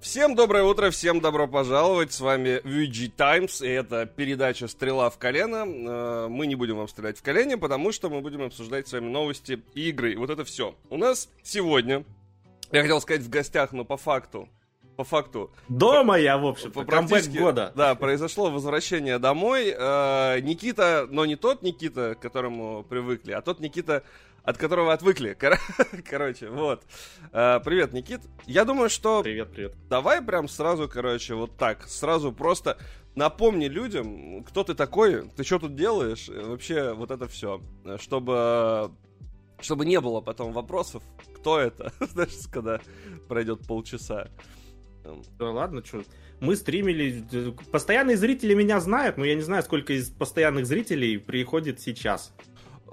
Всем доброе утро, всем добро пожаловать. С вами VG Times, и это передача «Стрела в колено». Э, мы не будем вам стрелять в колени, потому что мы будем обсуждать с вами новости и игры. И вот это все. У нас сегодня, я хотел сказать в гостях, но по факту, по факту. Дома я, в общем, по камбэк года. Да, произошло возвращение домой. Э, Никита, но не тот Никита, к которому привыкли, а тот Никита, от которого отвыкли. Короче, вот. Э, привет, Никит. Я думаю, что... Привет, привет. Давай прям сразу, короче, вот так. Сразу просто напомни людям, кто ты такой, ты что тут делаешь, вообще вот это все. Чтобы чтобы не было потом вопросов, кто это, знаешь, когда пройдет полчаса. Да ладно, что. Мы стримили. Постоянные зрители меня знают, но я не знаю, сколько из постоянных зрителей приходит сейчас.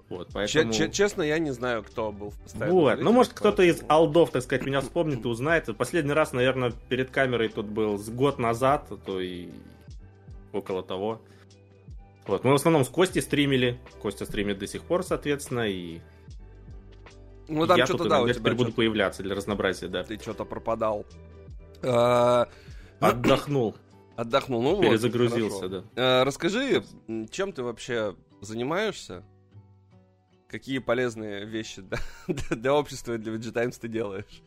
Вот, поэтому... Честно, я не знаю, кто был в постоянном Вот, зрителе, ну может кто-то из алдов, так сказать, меня вспомнит и узнает. Последний раз, наверное, перед камерой тут был с год назад, а то и около того. Вот, мы в основном с Костей стримили. Костя стримит до сих пор, соответственно, и ну, там что-то, да, у тебя теперь буду появляться для разнообразия, да. Ты что-то пропадал. А, Отдохнул. Отдохнул, ну Перезагрузился, да. А, расскажи, чем ты вообще занимаешься? Какие полезные вещи для, общества и для VG Times ты делаешь?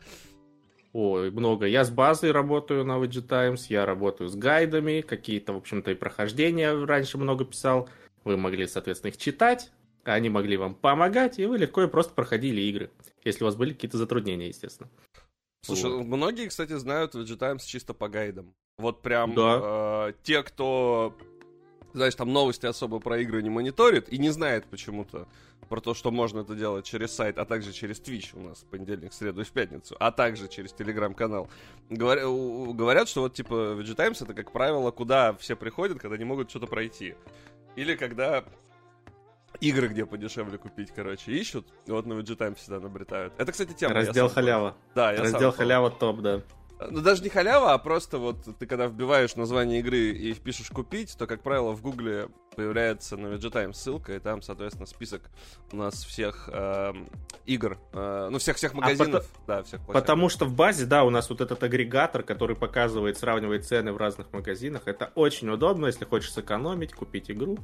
Ой, много. Я с базой работаю на VG Times, я работаю с гайдами, какие-то, в общем-то, и прохождения раньше много писал. Вы могли, соответственно, их читать, они могли вам помогать, и вы легко и просто проходили игры. Если у вас были какие-то затруднения, естественно. Слушай, вот. многие, кстати, знают VG Times чисто по гайдам. Вот прям да. э, те, кто, знаешь, там новости особо про игры не мониторит и не знает почему-то про то, что можно это делать через сайт, а также через Twitch у нас в понедельник, среду и в пятницу, а также через телеграм-канал. Говоря, говорят, что вот типа VG Times это, как правило, куда все приходят, когда не могут что-то пройти. Или когда игры, где подешевле купить, короче, ищут. Вот на VG Time всегда набретают. Это, кстати, тема. Раздел халява. Да, я Раздел халява топ, да. Ну, даже не халява, а просто вот ты когда вбиваешь название игры и пишешь купить, то, как правило, в гугле появляется на VG Time ссылка, и там, соответственно, список у нас всех э, игр, э, ну, всех-всех а магазинов. А да, всех потому что в базе, да, у нас вот этот агрегатор, который показывает, сравнивает цены в разных магазинах. Это очень удобно, если хочешь сэкономить, купить игру.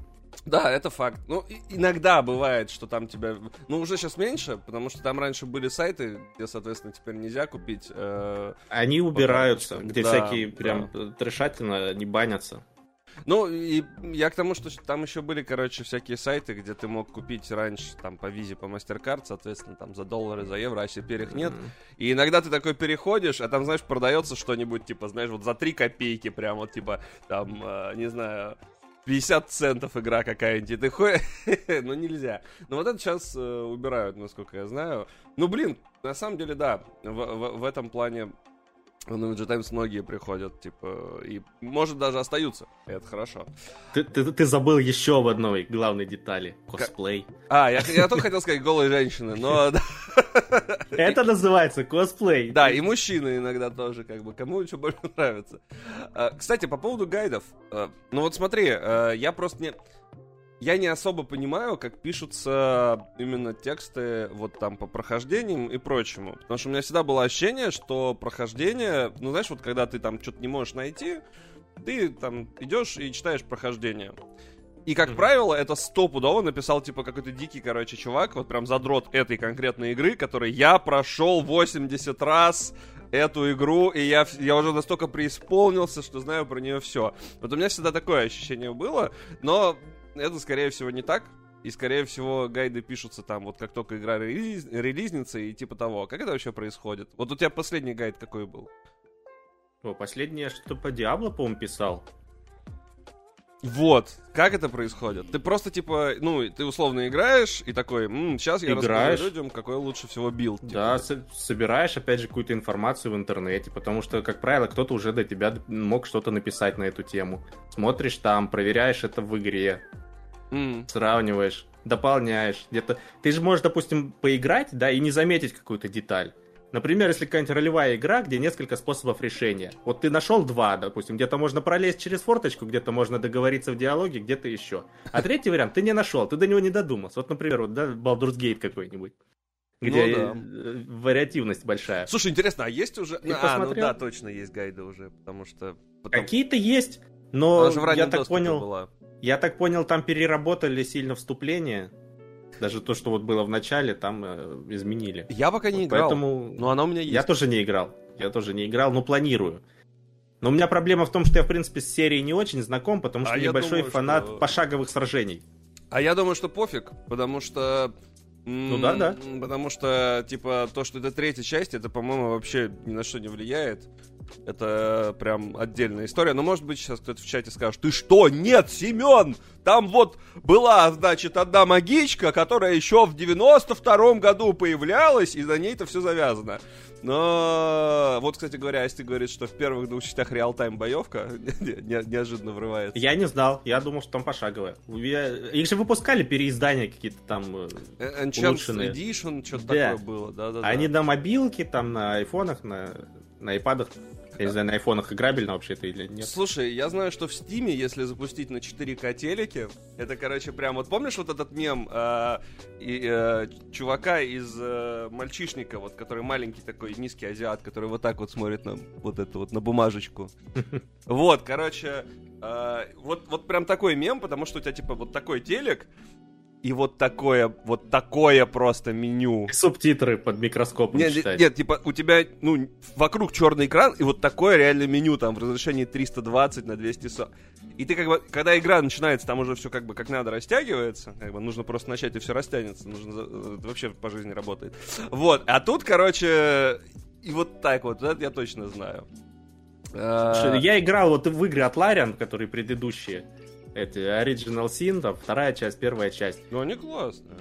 Да, это факт. Ну, иногда бывает, что там тебя... Ну, уже сейчас меньше, потому что там раньше были сайты, где, соответственно, теперь нельзя купить. Э, Они убираются, где да, всякие да. прям трешательно не банятся. Ну, и я к тому, что там еще были, короче, всякие сайты, где ты мог купить раньше, там, по визе, по MasterCard, соответственно, там, за доллары, за евро, а теперь их нет. Mm-hmm. И иногда ты такой переходишь, а там, знаешь, продается что-нибудь, типа, знаешь, вот за 3 копейки, прям вот, типа, там, э, не знаю, 50 центов игра какая-нибудь, и ты ходишь, ну нельзя. Но вот это сейчас э, убирают, насколько я знаю. Ну, блин, на самом деле, да, в, в, в этом плане на VG Times многие приходят, типа, и, может, даже остаются. Это хорошо. Ты, ты, ты забыл еще об одной главной детали. Косплей. А, я, я только хотел сказать голые женщины, но... Это называется косплей. Да, и мужчины иногда тоже, как бы, кому что больше нравится. А, кстати, по поводу гайдов. А, ну вот смотри, а, я просто не я не особо понимаю, как пишутся именно тексты вот там по прохождениям и прочему. Потому что у меня всегда было ощущение, что прохождение, ну знаешь, вот когда ты там что-то не можешь найти, ты там идешь и читаешь прохождение. И, как mm-hmm. правило, это стопудово написал, типа, какой-то дикий, короче, чувак, вот прям задрот этой конкретной игры, который я прошел 80 раз эту игру, и я, я уже настолько преисполнился, что знаю про нее все. Вот у меня всегда такое ощущение было, но это, скорее всего, не так. И, скорее всего, гайды пишутся там, вот как только игра релиз, релизнится и типа того. Как это вообще происходит? Вот у тебя последний гайд какой был? О, последний я что-то по Diablo, по-моему, писал. Вот, как это происходит? Ты просто, типа, ну, ты условно играешь и такой, М, сейчас я играешь. расскажу людям, какой лучше всего билд. Типа. Да, с- собираешь, опять же, какую-то информацию в интернете, потому что, как правило, кто-то уже до тебя мог что-то написать на эту тему. Смотришь там, проверяешь это в игре, mm. сравниваешь, дополняешь. Где-то ты же можешь, допустим, поиграть, да, и не заметить какую-то деталь. Например, если какая-нибудь ролевая игра, где несколько способов решения. Вот ты нашел два, допустим, где-то можно пролезть через форточку, где-то можно договориться в диалоге, где-то еще. А третий вариант ты не нашел, ты до него не додумался. Вот, например, вот, да, Baldur's Gate какой-нибудь. где ну, да. вариативность большая. Слушай, интересно, а есть уже... Ты а, посмотрел? ну да, точно есть гайды уже, потому что... Потом... Какие-то есть, но я так понял... Была. Я так понял, там переработали сильно вступление. Даже то, что вот было в начале, там э, изменили. Я пока не вот играл. Поэтому... Но она у меня есть. Я тоже не играл. Я тоже не играл, но планирую. Но у меня проблема в том, что я, в принципе, с серией не очень знаком, потому что а небольшой думаю, фанат что... пошаговых сражений. А я думаю, что пофиг, потому что ну да, да. Потому что, типа, то, что это третья часть, это, по-моему, вообще ни на что не влияет. Это прям отдельная история. Но, может быть, сейчас кто-то в чате скажет, ты что, нет, Семен, там вот была, значит, одна магичка, которая еще в 92-м году появлялась, и за ней это все завязано. Но вот, кстати говоря, Асти говорит, что в первых двух частях реал-тайм боевка не, неожиданно врывается. Я не знал, я думал, что там пошаговая. Их же выпускали переиздания какие-то там э, Enchant Edition, что-то да. такое было. Да, да, Они на мобилке, там на айфонах, на, на айпадах я не знаю, на айфонах играбельно вообще это или нет. Слушай, я знаю, что в Стиме, если запустить на 4К телеке, это, короче, прям... Вот помнишь вот этот мем э, и, э, чувака из э, мальчишника, вот, который маленький такой, низкий азиат, который вот так вот смотрит на вот это вот, на бумажечку. Вот, короче, э, вот, вот прям такой мем, потому что у тебя, типа, вот такой телек, и вот такое, вот такое просто меню. Субтитры под микроскопом нет, читать. Нет, типа у тебя, ну, вокруг черный экран, и вот такое реально меню там в разрешении 320 на 240. И ты как бы, когда игра начинается, там уже все как бы как надо растягивается, как бы нужно просто начать, и все растянется. Нужно, это вообще по жизни работает. Вот, а тут, короче, и вот так вот, это я точно знаю. Слушай, я играл вот в игры от Larian, которые предыдущие эти Original Sin, там, вторая часть, первая часть. Ну, они классные.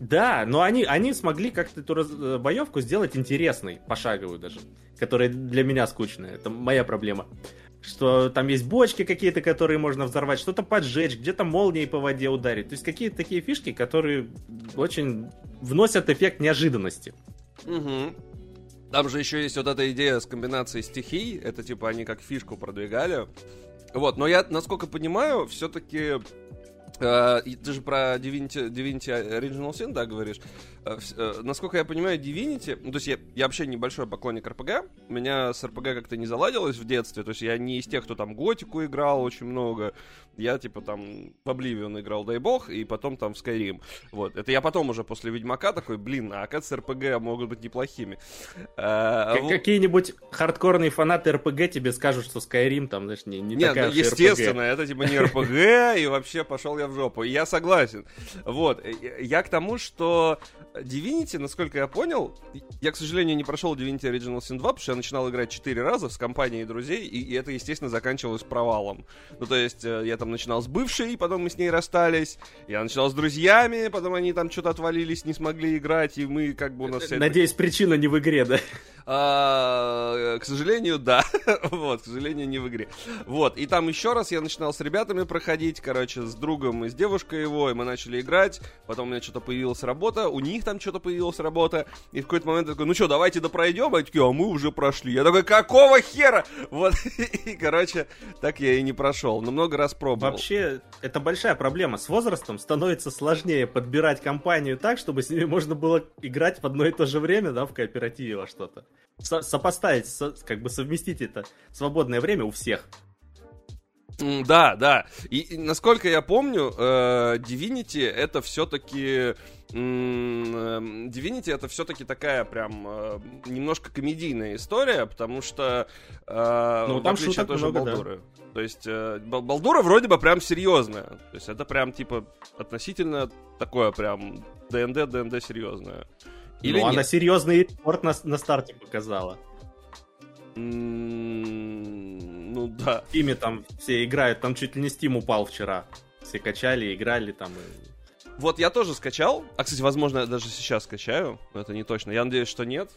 Да, но они, они смогли как-то эту раз, э, боевку сделать интересной, пошаговую даже, которая для меня скучная. Это моя проблема. Что там есть бочки какие-то, которые можно взорвать, что-то поджечь, где-то молнией по воде ударить. То есть какие-то такие фишки, которые очень вносят эффект неожиданности. Угу. Там же еще есть вот эта идея с комбинацией стихий. Это типа они как фишку продвигали. Вот, но я, насколько понимаю, все-таки Uh, ты же про Divinity, Divinity Original Sin, да, говоришь? Uh, uh, насколько я понимаю, Divinity... Ну, то есть я, я вообще небольшой поклонник РПГ. У меня с РПГ как-то не заладилось в детстве. То есть я не из тех, кто там Готику играл очень много. Я, типа, там в Oblivion играл, дай бог, и потом там в Skyrim. Вот. Это я потом уже после Ведьмака такой, блин, а оказывается, РПГ могут быть неплохими. Uh, Какие-нибудь хардкорные фанаты РПГ тебе скажут, что Skyrim там, знаешь, не, не Нет, такая ну, естественно, это типа не РПГ, и вообще пошел я в жопу. Я согласен. Вот. Я к тому, что Divinity, насколько я понял, я, к сожалению, не прошел Divinity Original Sin 2, потому что я начинал играть 4 раза с компанией друзей, и, и это, естественно, заканчивалось провалом. Ну, то есть, э, я там начинал с бывшей, потом мы с ней расстались, я начинал с друзьями, потом они там что-то отвалились, не смогли играть, и мы как бы у нас... Надеюсь, причина не в игре, да? А, к сожалению, да. вот, к сожалению, не в игре. Вот, и там еще раз я начинал с ребятами проходить, короче, с другом и с девушкой его, и мы начали играть. Потом у меня что-то появилась работа, у них там что-то появилась работа. И в какой-то момент я такой, ну что, давайте допройдем? А такие, а мы уже прошли. Я такой, какого хера? Вот, и, короче, так я и не прошел. Но много раз пробовал. Вообще, это большая проблема. С возрастом становится сложнее подбирать компанию так, чтобы с ними можно было играть в одно и то же время, да, в кооперативе во что-то со сопоставить, со как бы совместить это свободное время у всех. Да, да. И, и насколько я помню, э, Divinity это все-таки эм, Divinity это все-таки такая прям э, немножко комедийная история, потому что э, ну, там шуток тоже много, Балдуры. Да. То есть э, Балдура вроде бы прям серьезная. То есть это прям типа относительно такое прям ДНД, ДНД серьезное. Или ну, она серьезный рекорд на, на старте показала. Ну да. Ими там все играют, там чуть ли не Steam упал вчера. Все качали, играли там. И... Вот я тоже скачал. А, кстати, возможно, я даже сейчас скачаю. Но это не точно. Я надеюсь, что нет.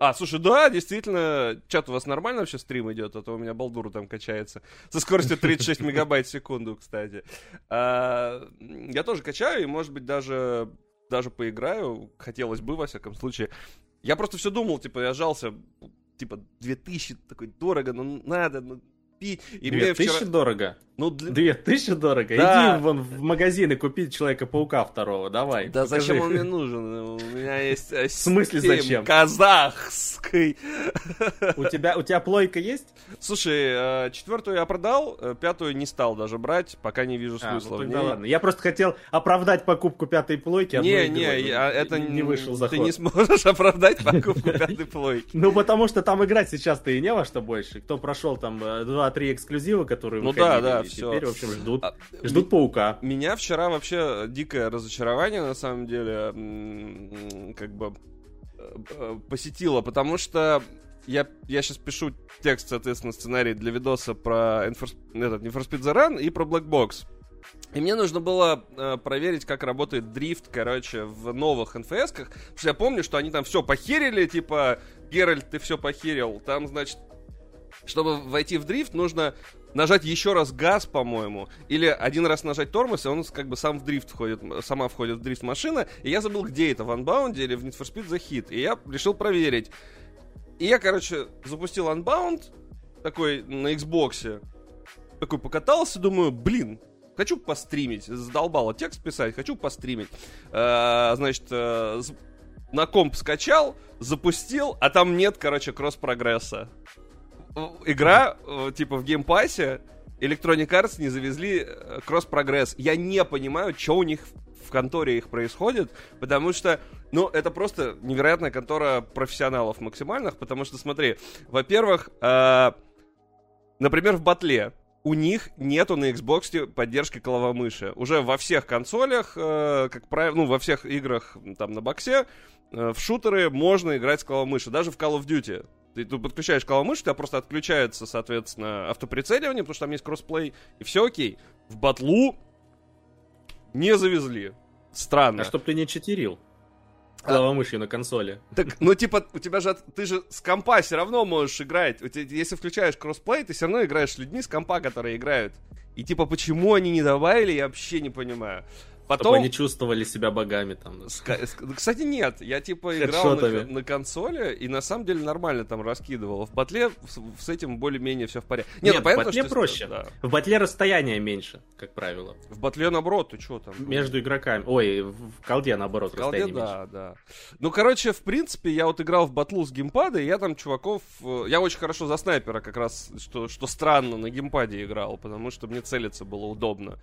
А, слушай, да, действительно, чат у вас нормально вообще стрим идет, а то у меня балдура там качается. Со скоростью 36 мегабайт в секунду, кстати. А, я тоже качаю, и, может быть, даже даже поиграю, хотелось бы, во всяком случае. Я просто все думал, типа, я жался, типа, 2000, такой, дорого, ну надо, ну пить. И 2000 вчера... дорого? Ну, для... Две тысячи дорого? Да. Иди вон в магазин и купи Человека-паука второго, давай. Да покажи. зачем он мне нужен? У меня есть э, В смысле зачем? Казахский. У тебя, у тебя плойка есть? Слушай, э, четвертую я продал, э, пятую не стал даже брать, пока не вижу смысла. А, ну, тогда ладно. Я просто хотел оправдать покупку пятой плойки. Не, не, я, это не вышел заход. Ты не сможешь оправдать покупку пятой плойки. Ну, потому что там играть сейчас-то и не во что больше. Кто прошел там 2-3 эксклюзива, которые Ну да, да, все. Теперь, в общем, ждут, а, ждут паука. Меня вчера вообще дикое разочарование, на самом деле, как бы э, э, посетило, потому что я, я сейчас пишу текст, соответственно, сценарий для видоса про этот, Need for Speed The Run и про Black Box. И мне нужно было э, проверить, как работает дрифт, короче, в новых НФС-ках. Потому что я помню, что они там все похерили, типа, Геральт, ты все похерил. Там, значит, чтобы войти в дрифт, нужно нажать еще раз газ, по-моему, или один раз нажать тормоз, и он как бы сам в дрифт входит, сама входит в дрифт машина. И я забыл, где это, в Unbound или в Need for Speed The Hit. И я решил проверить. И я, короче, запустил Unbound, такой на Xbox, такой покатался, думаю, блин, хочу постримить. Задолбало текст писать, хочу постримить. Э, значит, э, на комп скачал, запустил, а там нет, короче, кросс-прогресса игра, э, типа, в геймпассе, Electronic Arts не завезли э, кросс-прогресс. Я не понимаю, что у них в конторе их происходит, потому что, ну, это просто невероятная контора профессионалов максимальных, потому что, смотри, во-первых, э, например, в батле у них нету на Xbox поддержки головомыши. Уже во всех консолях, э, как правило, ну, во всех играх там на боксе, э, в шутеры можно играть с головомыши, даже в Call of Duty. Ты, ты подключаешь клавомышь, у тебя просто отключается, соответственно, автоприцеливание, потому что там есть кроссплей, и все окей. В батлу не завезли. Странно. А чтоб ты не читерил клавомышью а... на консоли. Так, ну типа, у тебя же, ты же с компа все равно можешь играть. Тебя, если включаешь кроссплей, ты все равно играешь с людьми с компа, которые играют. И типа, почему они не добавили, я вообще не понимаю. Потом... Чтобы они чувствовали себя богами там. Кстати, нет. Я типа играл на, на консоли и на самом деле нормально там раскидывал. В батле с этим более-менее все в порядке. Нет, нет ну, понятно, в батле что проще. Да. В батле расстояние меньше, как правило. В батле наоборот, ты что там? Между игроками. Ой, в колде наоборот в колде, да, меньше. да. Ну, короче, в принципе, я вот играл в батлу с геймпада, и я там чуваков... Э, я очень хорошо за снайпера как раз, что, что странно, на геймпаде играл, потому что мне целиться было удобно.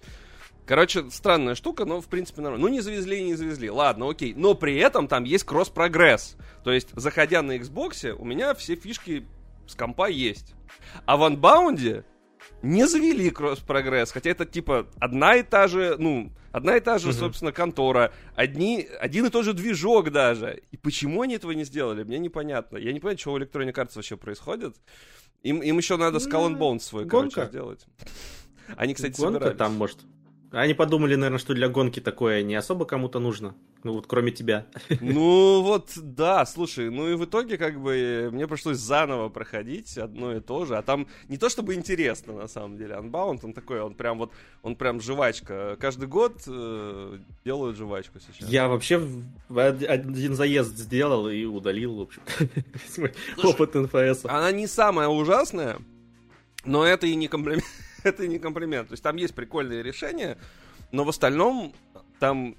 Короче, странная штука, но в принципе нормально. Ну, не завезли и не завезли. Ладно, окей. Но при этом там есть кросс-прогресс. То есть, заходя на Xbox, у меня все фишки с компа есть. А в Unbound не завели кросс-прогресс, хотя это типа одна и та же, ну, одна и та же, uh-huh. собственно, контора, одни, один и тот же движок даже. И почему они этого не сделали, мне непонятно. Я не понимаю, что у Electronic Arts вообще происходит. Им, им еще надо Skull and Bones свой, Гонка. короче, сделать. Они, кстати, Гонка собирались. там, может, они подумали, наверное, что для гонки такое не особо кому-то нужно. Ну вот, кроме тебя. Ну вот, да, слушай, ну и в итоге как бы мне пришлось заново проходить одно и то же. А там не то чтобы интересно, на самом деле. Unbound, он такой, он прям вот, он прям жвачка. Каждый год э, делают жвачку сейчас. Я вообще один заезд сделал и удалил, в общем, опыт НФС. Она не самая ужасная, но это и не комплимент. это не комплимент. То есть там есть прикольные решения, но в остальном там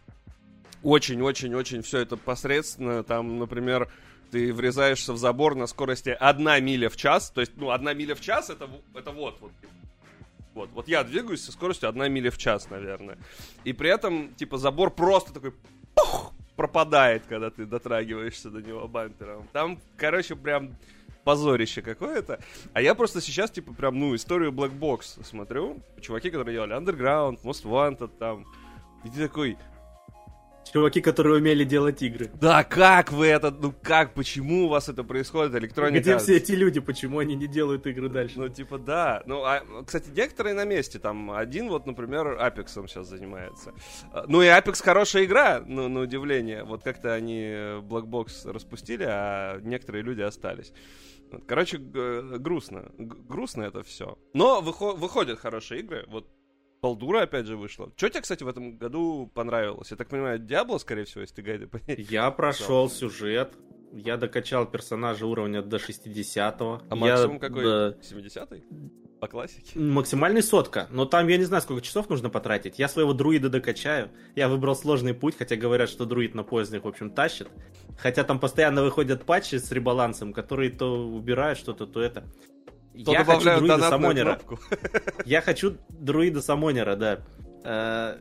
очень-очень-очень все это посредственно. Там, например, ты врезаешься в забор на скорости 1 миля в час. То есть, ну, 1 миля в час это, это вот, вот. Вот, вот я двигаюсь со скоростью 1 миля в час, наверное. И при этом, типа, забор просто такой пух, пропадает, когда ты дотрагиваешься до него бампером. Там, короче, прям позорище какое-то. А я просто сейчас, типа, прям, ну, историю Black Box смотрю. Чуваки, которые делали Underground, Most Wanted, там. И ты такой, Чуваки, которые умели делать игры. Да, как вы это, ну как, почему у вас это происходит, электроника? Где все эти люди, почему они не делают игры дальше? Ну, типа, да. Ну, а, кстати, некоторые на месте, там, один вот, например, Apex сейчас занимается. Ну, и Apex хорошая игра, ну, на удивление. Вот как-то они Black Box распустили, а некоторые люди остались. Короче, грустно. Грустно это все. Но выходят хорошие игры. Вот Балдура опять же вышла. Что тебе, кстати, в этом году понравилось? Я так понимаю, Диабло, скорее всего, если ты гайды Я прошел сюжет. Я докачал персонажа уровня до 60-го. А максимум какой? До... 70-й? По классике? Максимальный сотка. Но там я не знаю, сколько часов нужно потратить. Я своего друида докачаю. Я выбрал сложный путь, хотя говорят, что друид на поездах, в общем, тащит. Хотя там постоянно выходят патчи с ребалансом, которые то убирают что-то, то это. То я хочу друида Самонера. Я хочу друида Самонера, да. Э,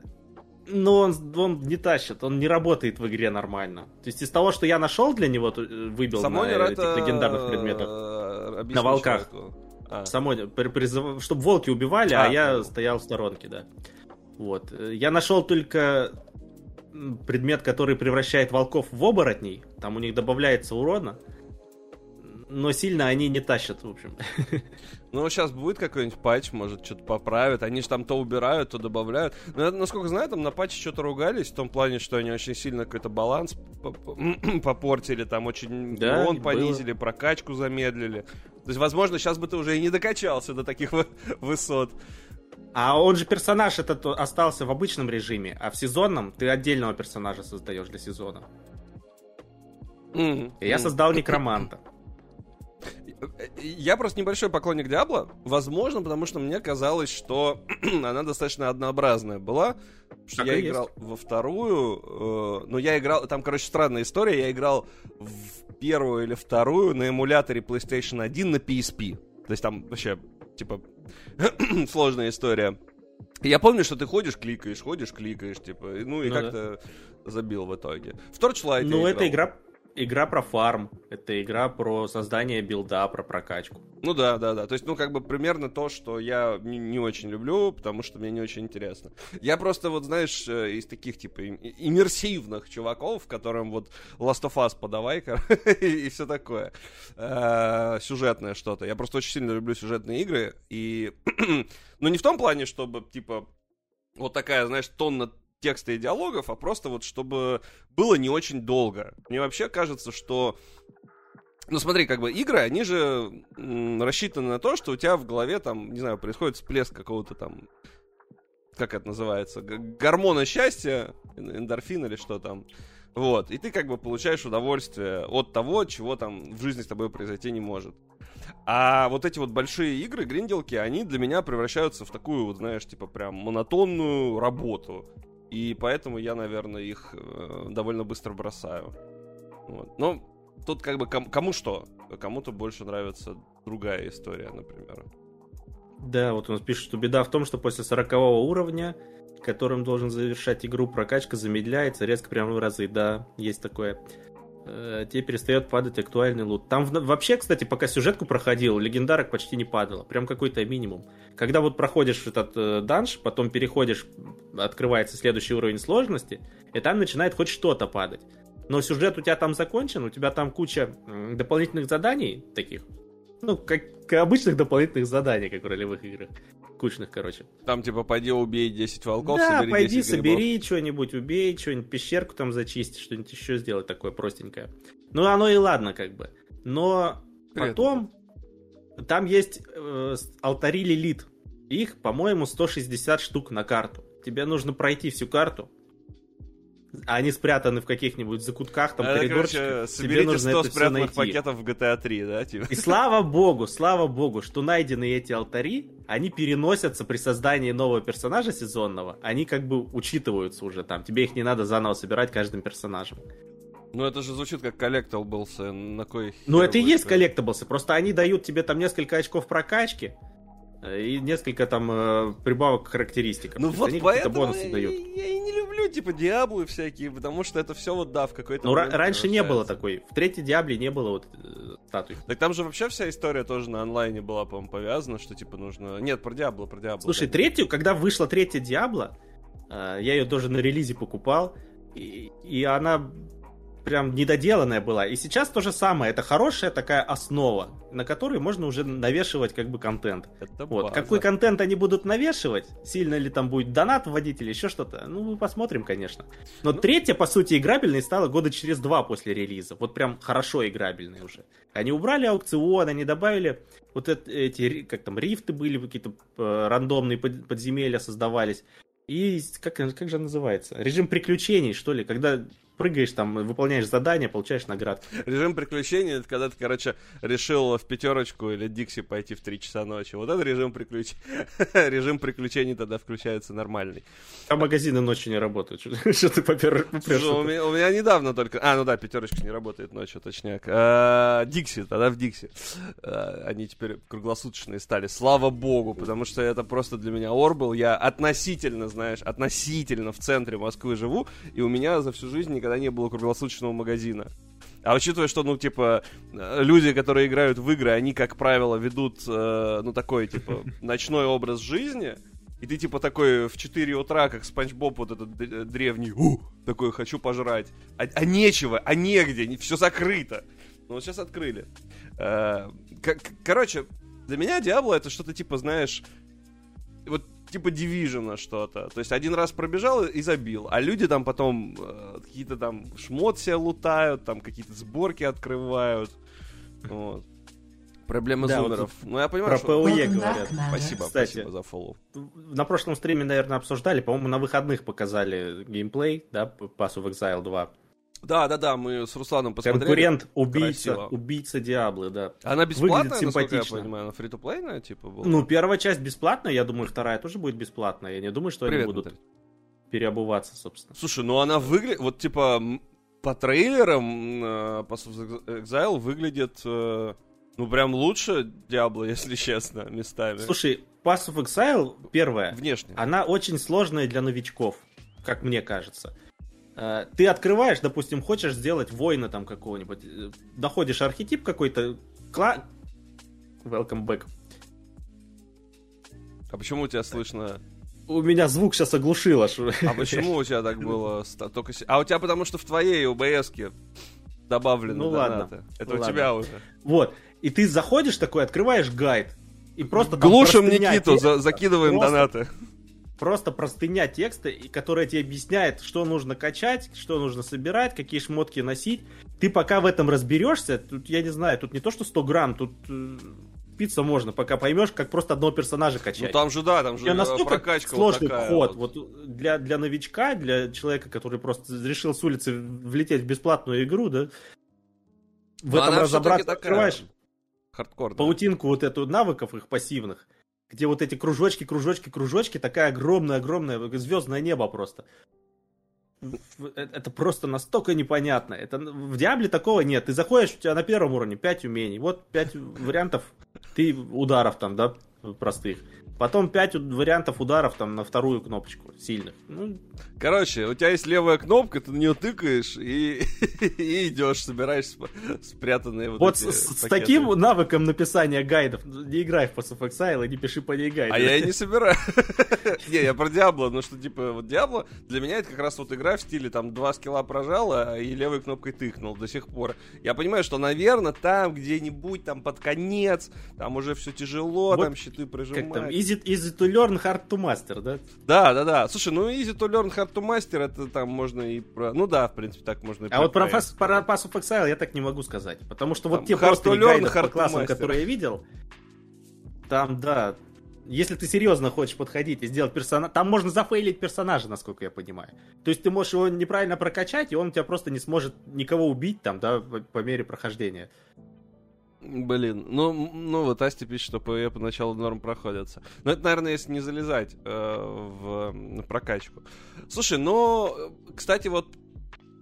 но он, он не тащит, он не работает в игре нормально. То есть из того, что я нашел для него, выбил Самонер на этих это... легендарных предметах. На волках. Человеку. А. Самой, призыв... чтобы волки убивали, а, а я понял. стоял в сторонке, да. Вот. Я нашел только предмет, который превращает волков в оборотней. Там у них добавляется урона но сильно они не тащат, в общем. Ну, сейчас будет какой-нибудь патч, может, что-то поправят. Они же там то убирают, то добавляют. Но, я, насколько знаю, там на патче что-то ругались, в том плане, что они очень сильно какой-то баланс попортили, там очень да, урон понизили, было. прокачку замедлили. То есть, возможно, сейчас бы ты уже и не докачался до таких высот. А он же персонаж этот остался в обычном режиме, а в сезонном ты отдельного персонажа создаешь для сезона. Mm-hmm. Я создал некроманта. Я просто небольшой поклонник Диабло. Возможно, потому что мне казалось, что она достаточно однообразная была. Что я играл есть. во вторую. Э, но я играл. Там, короче, странная история. Я играл в первую или вторую на эмуляторе PlayStation 1 на PSP. То есть там вообще, типа, сложная история. Я помню, что ты ходишь, кликаешь, ходишь, кликаешь, типа, ну и ну, как-то да. забил в итоге. В Torchlight Ну, эта игра игра про фарм, это игра про создание билда, про прокачку. Ну да, да, да. То есть, ну, как бы примерно то, что я не, не очень люблю, потому что мне не очень интересно. Я просто, вот, знаешь, э, из таких, типа, иммерсивных чуваков, которым вот Last of Us подавай и все такое. Э, сюжетное что-то. Я просто очень сильно люблю сюжетные игры. И, ну, не в том плане, чтобы, типа, вот такая, знаешь, тонна текста и диалогов, а просто вот чтобы было не очень долго. Мне вообще кажется, что ну смотри, как бы игры, они же м, рассчитаны на то, что у тебя в голове там, не знаю, происходит всплеск какого-то там, как это называется, гормона счастья, эндорфин или что там. Вот, и ты как бы получаешь удовольствие от того, чего там в жизни с тобой произойти не может. А вот эти вот большие игры, гринделки, они для меня превращаются в такую вот, знаешь, типа прям монотонную работу. И поэтому я, наверное, их э, довольно быстро бросаю. Вот. Но тут как бы ком- кому что. Кому-то больше нравится другая история, например. Да, вот он пишет, что беда в том, что после 40 уровня, которым должен завершать игру, прокачка замедляется резко прямо в разы. Да, есть такое. Э, тебе перестает падать актуальный лут. Там вообще, кстати, пока сюжетку проходил, легендарок почти не падало. Прям какой-то минимум. Когда вот проходишь этот э, данж, потом переходишь, открывается следующий уровень сложности, и там начинает хоть что-то падать. Но сюжет у тебя там закончен, у тебя там куча дополнительных заданий таких, ну, как обычных дополнительных заданий, как в ролевых играх. Кучных, короче. Там, типа, пойди убей 10 волков, да, собери пойди 10 собери что-нибудь, убей, что-нибудь, пещерку там зачисти, что-нибудь еще сделать такое простенькое. Ну, оно и ладно, как бы. Но Привет. потом там есть э, алтари Лилит. Их, по-моему, 160 штук на карту. Тебе нужно пройти всю карту, а они спрятаны в каких-нибудь закутках, там, это, коридорчиках. Тебе нужно 100 это спрятанных пакетов в GTA 3, да? Типа? И слава богу, слава богу, что найдены эти алтари, они переносятся при создании нового персонажа сезонного, они как бы учитываются уже там, тебе их не надо заново собирать каждым персонажем. Ну это же звучит как коллектаблсы, на кой Ну это и есть коллектаблсы, просто они дают тебе там несколько очков прокачки, э, и несколько там э, прибавок к характеристикам. Ну вот поэтому бонусы дают. Я, я не люблю типа Диаблы всякие, потому что это все вот да в какой-то. Ну раньше не было такой. В третьей Диабле не было вот э, статуй. Так там же вообще вся история тоже на онлайне была, по-моему, повязана, что типа нужно. Нет, про Диабло, про Диабло. Слушай, да. третью, когда вышла третья Диабло, э, я ее тоже на релизе покупал, и, и она прям недоделанная была. И сейчас то же самое. Это хорошая такая основа, на которой можно уже навешивать как бы контент. Это вот. Какой контент они будут навешивать? Сильно ли там будет донат вводить или еще что-то? Ну, мы посмотрим, конечно. Но ну... третья, по сути, играбельной стала года через два после релиза. Вот прям хорошо играбельной уже. Они убрали аукцион, они добавили вот эти, как там, рифты были, какие-то э, рандомные подземелья создавались. И как, как же называется? Режим приключений, что ли, когда прыгаешь там, выполняешь задания, получаешь наград. Режим приключений, это когда ты, короче, решил в пятерочку или Дикси пойти в 3 часа ночи. Вот это режим приключений. режим приключений тогда включается нормальный. А магазины ночью не работают. Что ты попер... у, меня, у меня недавно только... А, ну да, пятерочка не работает ночью, точняк. А, Дикси, тогда в Дикси. А, они теперь круглосуточные стали. Слава богу, потому что это просто для меня ор был. Я относительно, знаешь, относительно в центре Москвы живу, и у меня за всю жизнь никогда не было круглосуточного магазина. А учитывая, что, ну, типа, люди, которые играют в игры, они, как правило, ведут, э, ну, такой, типа, ночной образ жизни, и ты, типа, такой в 4 утра, как Спанч Боб вот этот древний, у, такой, хочу пожрать. А, а нечего, а негде, все закрыто. Ну, вот сейчас открыли. Э, короче, для меня Диабло это что-то, типа, знаешь, вот типа Division что-то. То есть один раз пробежал и забил. А люди там потом э, какие-то там шмот себе лутают, там какие-то сборки открывают. Вот. Проблемы да, зумеров. Вот ну, я понимаю, про что... ПОЕ говорят. Спасибо, Кстати, спасибо за фоллоу. На прошлом стриме, наверное, обсуждали. По-моему, на выходных показали геймплей, да, Pass of Exile 2. Да, да, да, мы с Русланом посмотрели. Конкурент, убийца, Красиво. убийца Диаблы, да. Она бесплатная, Выглядит насколько я понимаю, она фри то типа была? Ну, первая часть бесплатная, я думаю, вторая тоже будет бесплатная. Я не думаю, что Привет, они будут Наталья. переобуваться, собственно. Слушай, ну она выглядит, вот типа по трейлерам Pass of Exile выглядит, uh, ну прям лучше Диабло, если честно, местами. Слушай, Pass of Exile первая, Внешне. она очень сложная для новичков, как мне кажется. Э, ты открываешь, допустим, хочешь сделать воина там какого-нибудь, э, находишь архетип какой-то, кла... Welcome back. А почему у тебя слышно... У меня звук сейчас оглушило. А почему у тебя так было? Только... А у тебя потому что в твоей ОБС добавлены ну, донаты. Ладно. Это ну, у тебя ладно. уже. Вот. И ты заходишь такой, открываешь гайд, и просто Глушим Никиту, за закидываем просто, донаты просто простыня текста, которая тебе объясняет, что нужно качать, что нужно собирать, какие шмотки носить. Ты пока в этом разберешься, тут, я не знаю, тут не то, что 100 грамм, тут э, пицца можно, пока поймешь, как просто одного персонажа качать. Ну там же, да, там же Я настолько прокачка сложный вот такая вход. Вот. вот для, для новичка, для человека, который просто решил с улицы влететь в бесплатную игру, да, в Но этом разобраться, открываешь хардкор, паутинку вот эту навыков их пассивных, где вот эти кружочки, кружочки, кружочки, такая огромная-огромная звездное небо просто. Э, это просто настолько непонятно. Это, в Диабле такого нет. Ты заходишь, у тебя на первом уровне 5 умений. Вот 5 вариантов ты ударов там, да, простых. Потом 5 вариантов ударов там на вторую кнопочку сильных. Ну... Короче, у тебя есть левая кнопка, ты на нее тыкаешь и, и идешь, собираешь спрятанные вот, вот эти с, с таким навыком написания гайдов не играй в Pass of Exile и не пиши по ней гайды. А я и не собираю. Не, я про Диабло, ну что типа вот Диабло для меня это как раз вот игра в стиле там два скилла прожала и левой кнопкой тыкнул до сих пор. Я понимаю, что, наверное, там где-нибудь там под конец, там уже все тяжело, там щиты прожимать easy, easy to learn, hard to master, да? Да, да, да. Слушай, ну easy to learn, hard to master, это там можно и про... Ну да, в принципе, так можно и А вот про Pass, про Pass of Exile я так не могу сказать. Потому что вот те просто learn, по классам, которые я видел, там, да, если ты серьезно хочешь подходить и сделать персонаж, там можно зафейлить персонажа, насколько я понимаю. То есть ты можешь его неправильно прокачать, и он тебя просто не сможет никого убить там, да, по мере прохождения. Блин, ну, ну вот Асти пишет, что PvE поначалу норм проходятся. Но это, наверное, если не залезать э, в, прокачку. Слушай, ну, кстати, вот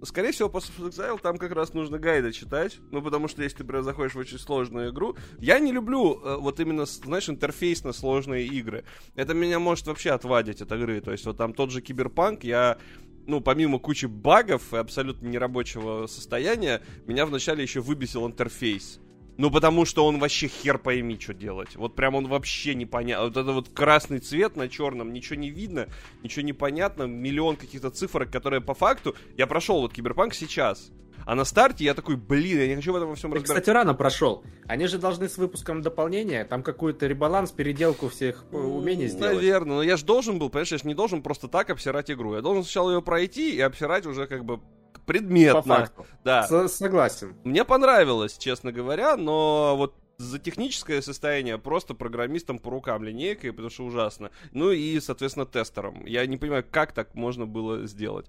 Скорее всего, после Exile там как раз нужно гайды читать. Ну, потому что если ты прям заходишь в очень сложную игру. Я не люблю э, вот именно, знаешь, интерфейсно сложные игры. Это меня может вообще отвадить от игры. То есть, вот там тот же Киберпанк, я ну, помимо кучи багов и абсолютно нерабочего состояния, меня вначале еще выбесил интерфейс. Ну, потому что он вообще хер пойми, что делать. Вот прям он вообще непонятно. Вот это вот красный цвет на черном, ничего не видно, ничего не понятно. Миллион каких-то цифрок, которые по факту... Я прошел вот Киберпанк сейчас. А на старте я такой, блин, я не хочу в этом во всем разбираться. кстати, рано прошел. Они же должны с выпуском дополнения, там какую-то ребаланс, переделку всех э, умений сделать. Наверное, но я же должен был, понимаешь, я же не должен просто так обсирать игру. Я должен сначала ее пройти и обсирать уже как бы предметно. По факту. Да. С- согласен. Мне понравилось, честно говоря, но вот за техническое состояние просто программистом по рукам линейкой, потому что ужасно. Ну и, соответственно, тестером. Я не понимаю, как так можно было сделать.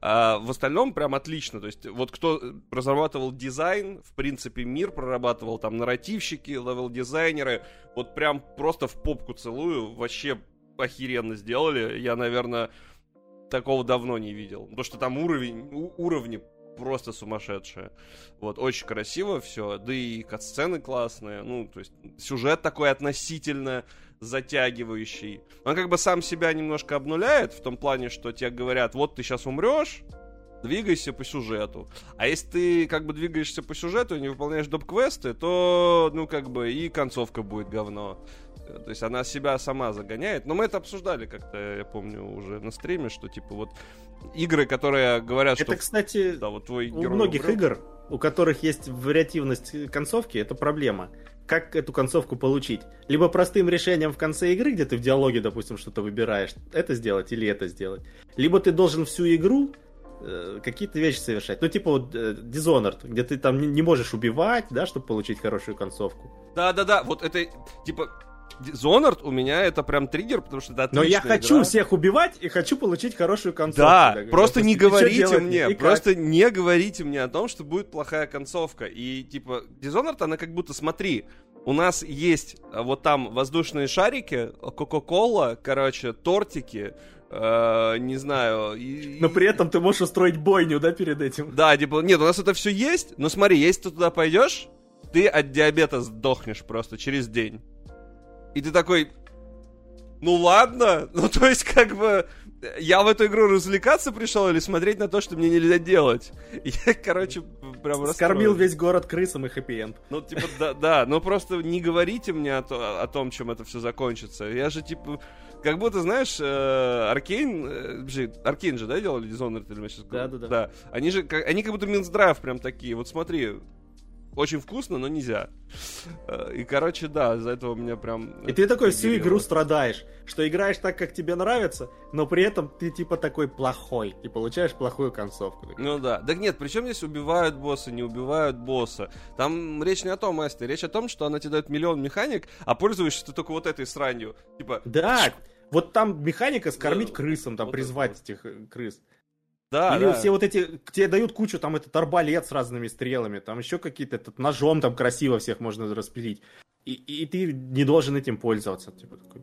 А в остальном прям отлично. То есть вот кто разрабатывал дизайн, в принципе, мир прорабатывал, там, нарративщики, левел-дизайнеры, вот прям просто в попку целую, вообще охеренно сделали. Я, наверное, такого давно не видел. Потому что там уровень, уровни просто сумасшедшая. Вот, очень красиво все, да и катсцены классные, ну, то есть сюжет такой относительно затягивающий. Он как бы сам себя немножко обнуляет, в том плане, что тебе говорят, вот ты сейчас умрешь, двигайся по сюжету. А если ты как бы двигаешься по сюжету и не выполняешь доп-квесты, то, ну, как бы и концовка будет говно. То есть она себя сама загоняет. Но мы это обсуждали как-то, я помню, уже на стриме, что типа вот игры, которые говорят, это, что... Это, кстати, да, вот твой у многих умрет. игр, у которых есть вариативность концовки, это проблема. Как эту концовку получить? Либо простым решением в конце игры, где ты в диалоге, допустим, что-то выбираешь, это сделать или это сделать. Либо ты должен всю игру э, какие-то вещи совершать. Ну, типа вот э, Dishonored, где ты там не можешь убивать, да, чтобы получить хорошую концовку. Да-да-да, вот это, типа, Зонард у меня это прям триггер, потому что это Но я хочу игра. всех убивать и хочу получить хорошую концовку. Да, да просто не говорите мне, просто не говорите мне о том, что будет плохая концовка. И типа, Dishonored, она как будто, смотри, у нас есть а, вот там воздушные шарики, Кока-Кола, короче, тортики, э, не знаю. И, но при этом ты можешь устроить бойню, да, перед этим? Да, типа, нет, у нас это все есть, но смотри, если ты туда пойдешь, ты от диабета сдохнешь просто через день. И ты такой, ну ладно, ну то есть как бы я в эту игру развлекаться пришел или смотреть на то, что мне нельзя делать. Я, короче, прям Скормил весь город крысам и хэппи-энд. Ну, типа, да, да, но просто не говорите мне о, то, о том, чем это все закончится. Я же, типа, как будто, знаешь, э, Аркейн, э, Аркейн же, да, делали Dishonored, или сейчас Да, да, да. Да, они же, они как будто Минздрав прям такие, вот смотри, очень вкусно, но нельзя. Э, и, короче, да, из-за этого у меня прям... И ты такой всю игру страдаешь, что играешь так, как тебе нравится, но при этом ты типа такой плохой, и получаешь плохую концовку. Ну да. Так нет, причем здесь убивают босса, не убивают босса. Там речь не о том, Эсте, речь о том, что она тебе дает миллион механик, а пользуешься ты только вот этой сранью. Типа... Да, вот там механика скормить крысам, там вот призвать этих э, крыс. Да, Или да. все вот эти, тебе дают кучу, там этот арбалет с разными стрелами, там еще какие-то, этот ножом там красиво всех можно распилить. И, и ты не должен этим пользоваться. Типа, такой.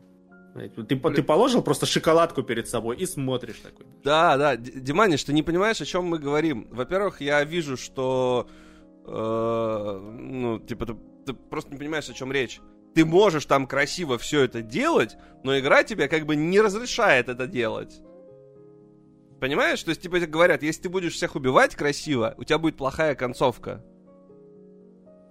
Ты, ты положил просто шоколадку перед собой и смотришь такой. Да, да. Диманиш, ты не понимаешь, о чем мы говорим. Во-первых, я вижу, что... Э, ну, типа, ты, ты просто не понимаешь, о чем речь. Ты можешь там красиво все это делать, но игра тебе как бы не разрешает это делать. Понимаешь? То есть, типа, говорят, если ты будешь всех убивать красиво, у тебя будет плохая концовка.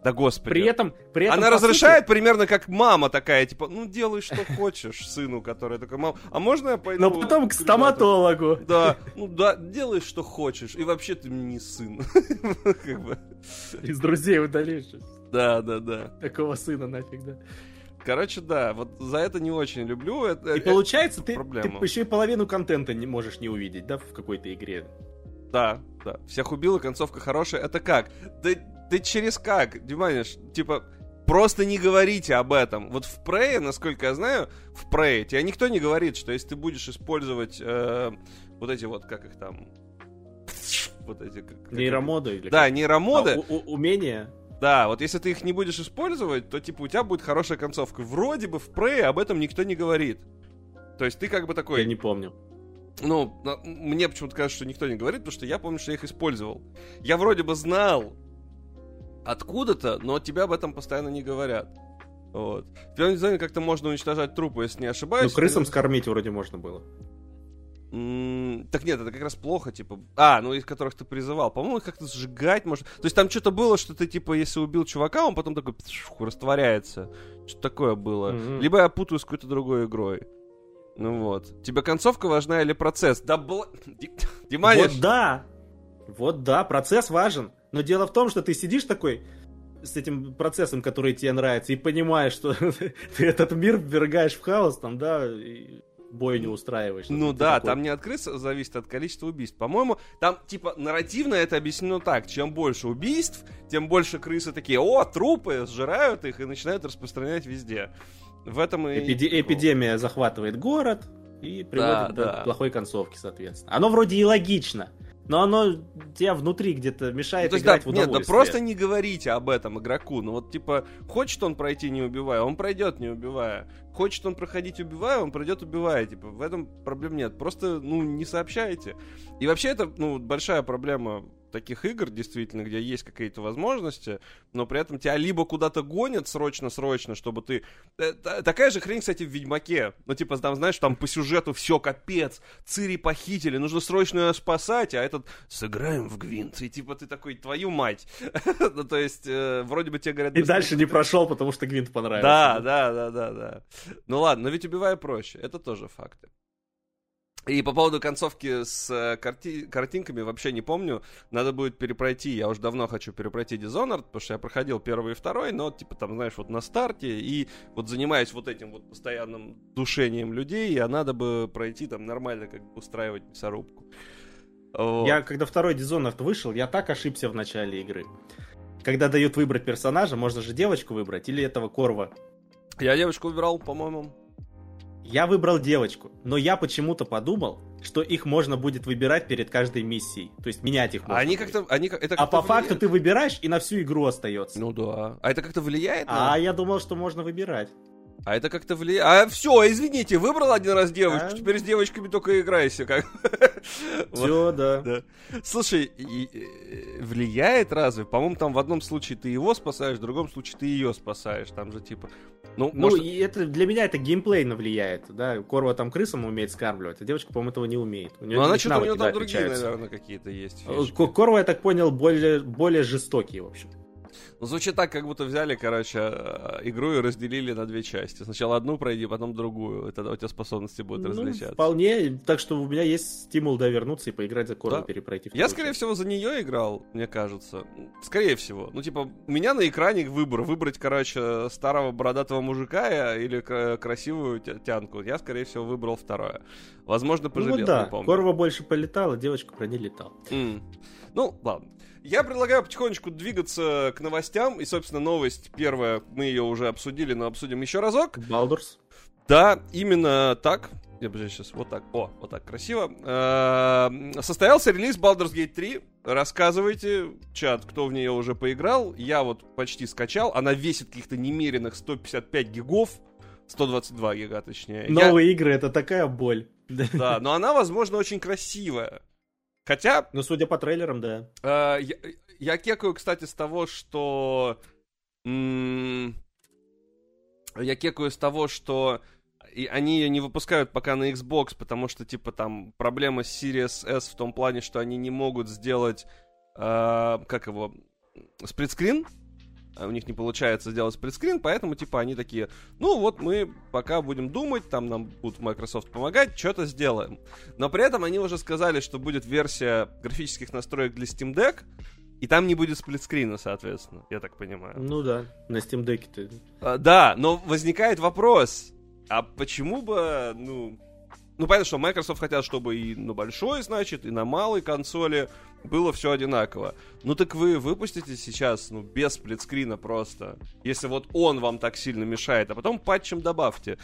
Да господи. При этом, при этом Она разрешает сути... примерно как мама такая, типа, ну делай что хочешь сыну, который такой, мам, а можно я пойду? Но потом к стоматологу. Да, ну да, делай что хочешь. И вообще ты мне не сын. Из друзей удалишь. Да, да, да. Такого сына нафиг, да. Короче, да, вот за это не очень люблю. Это, и получается, ты, ты еще и половину контента не можешь не увидеть, да, в какой-то игре. Да, да. Всех убил, и концовка хорошая. Это как? Да, да через как, Диманиш? Типа, просто не говорите об этом. Вот в Prey, насколько я знаю, в Prey тебе никто не говорит, что если ты будешь использовать э, вот эти вот, как их там... Вот эти... Как, нейромоды? Или да, нейромоды. А, у, умения? Да, вот если ты их не будешь использовать, то типа у тебя будет хорошая концовка. Вроде бы в Prey об этом никто не говорит. То есть ты как бы такой... Я не помню. Ну, мне почему-то кажется, что никто не говорит, потому что я помню, что я их использовал. Я вроде бы знал откуда-то, но тебе об этом постоянно не говорят. Вот. В первом дизайне как-то можно уничтожать трупы, если не ошибаюсь. Ну, крысам скормить вроде можно было так нет, это как раз плохо, типа... А, ну из которых ты призывал. По-моему, их как-то сжигать можно. То есть там что-то было, что ты, типа, если убил чувака, он потом такой пшух, растворяется. Что-то такое было. Mm-hmm. Либо я путаю с какой-то другой игрой. Ну вот. Тебе концовка важна или процесс? Да бл... Диманиш! Вот да! Вот да, процесс важен. Но дело в том, что ты сидишь такой с этим процессом, который тебе нравится, и понимаешь, что ты этот мир ввергаешь в хаос, там, да, и бой не устраиваешь. Ну да, такой... там не от крыс зависит от количества убийств. По-моему, там, типа, нарративно это объяснено так. Чем больше убийств, тем больше крысы такие, о, трупы, сжирают их и начинают распространять везде. В этом и... Эпиде- эпидемия захватывает город и приводит да, до да. плохой концовки, соответственно. Оно вроде и логично но оно тебя внутри где-то мешает ну, то есть, играть да, в Нет, да просто не говорите об этом игроку. Ну вот, типа, хочет он пройти не убивая, он пройдет не убивая. Хочет он проходить убивая, он пройдет убивая. Типа, в этом проблем нет. Просто, ну, не сообщайте. И вообще это, ну, большая проблема таких игр, действительно, где есть какие-то возможности, но при этом тебя либо куда-то гонят срочно-срочно, чтобы ты... Э, такая же хрень, кстати, в Ведьмаке. Ну, типа, там, знаешь, там по сюжету все капец, Цири похитили, нужно срочно ее спасать, а этот «сыграем в Гвинт». И типа ты такой, твою мать. ну, то есть, э, вроде бы тебе говорят... И дальше не прошел, потому что Гвинт понравился. Да, да, да, да, да. Ну ладно, но ведь убивая проще, это тоже факты. И по поводу концовки с э, карти... картинками вообще не помню. Надо будет перепройти. Я уже давно хочу перепройти Dishonored, потому что я проходил первый и второй, но, типа, там, знаешь, вот на старте, и вот занимаясь вот этим вот постоянным душением людей, а надо бы пройти там нормально, как бы устраивать мясорубку. Вот. Я, когда второй Dishonored вышел, я так ошибся в начале игры. Когда дают выбрать персонажа, можно же девочку выбрать или этого Корва. Я девочку выбирал, по-моему. Я выбрал девочку, но я почему-то подумал, что их можно будет выбирать перед каждой миссией. То есть менять их можно. А они как-то. Они, это как а по влияет. факту ты выбираешь и на всю игру остается. Ну да. А это как-то влияет? На... А я думал, что можно выбирать. А это как-то влияет. А все, извините, выбрал один раз девочку, а? теперь с девочками только играйся. Как... Все, да. да. Слушай, влияет разве? По-моему, там в одном случае ты его спасаешь, в другом случае ты ее спасаешь. Там же типа. Ну, ну может... и это для меня это геймплейно влияет. Да, Корва там крысам умеет скармливать, а девочка, по-моему, этого не умеет. У нее ну, она что-то у нее там другие, наверное, какие-то есть. Фишки. Корва, я так понял, более, более жестокие, в общем. Ну, звучит так, как будто взяли, короче, э, игру и разделили на две части. Сначала одну пройди, потом другую. И тогда у тебя способности будут ну, различаться. Вполне. Так что у меня есть стимул, да, вернуться и поиграть за Кору, да. перепройти. Я, скорее часть. всего, за нее играл, мне кажется. Скорее всего. Ну, типа, у меня на экране выбор. Выбрать, короче, старого бородатого мужика или красивую тянку. Я, скорее всего, выбрал второе. Возможно, пожалел, ну, да. не помню. Корва больше полетала, девочка про не летал. Mm. Ну, ладно. Я предлагаю потихонечку двигаться к новостям. И, собственно, новость первая, мы ее уже обсудили, но обсудим еще разок. Балдурс. Да, именно так. Я бы сейчас вот так. О, вот так красиво. Э-э- состоялся релиз Baldur's Gate 3. Рассказывайте, чат, кто в нее уже поиграл. Я вот почти скачал. Она весит каких-то немеренных 155 гигов. 122 гига, точнее. Новые я... игры это такая боль. Да, но она, возможно, очень красивая. Хотя... Ну, судя по трейлерам, да. Э, я, я кекаю, кстати, с того, что... М- я кекаю с того, что и они ее не выпускают пока на Xbox, потому что, типа, там проблема с Series S в том плане, что они не могут сделать, э, как его, сплитскрин у них не получается сделать сплитскрин, поэтому, типа, они такие, ну вот мы пока будем думать, там нам будут Microsoft помогать, что-то сделаем. Но при этом они уже сказали, что будет версия графических настроек для Steam Deck, и там не будет сплитскрина, соответственно, я так понимаю. Ну да, на Steam Deck ты. А, да, но возникает вопрос, а почему бы, ну... Ну, понятно, что Microsoft хотят, чтобы и на большой, значит, и на малой консоли было все одинаково. Ну так вы выпустите сейчас, ну, без сплитскрина просто. Если вот он вам так сильно мешает, а потом патчем добавьте.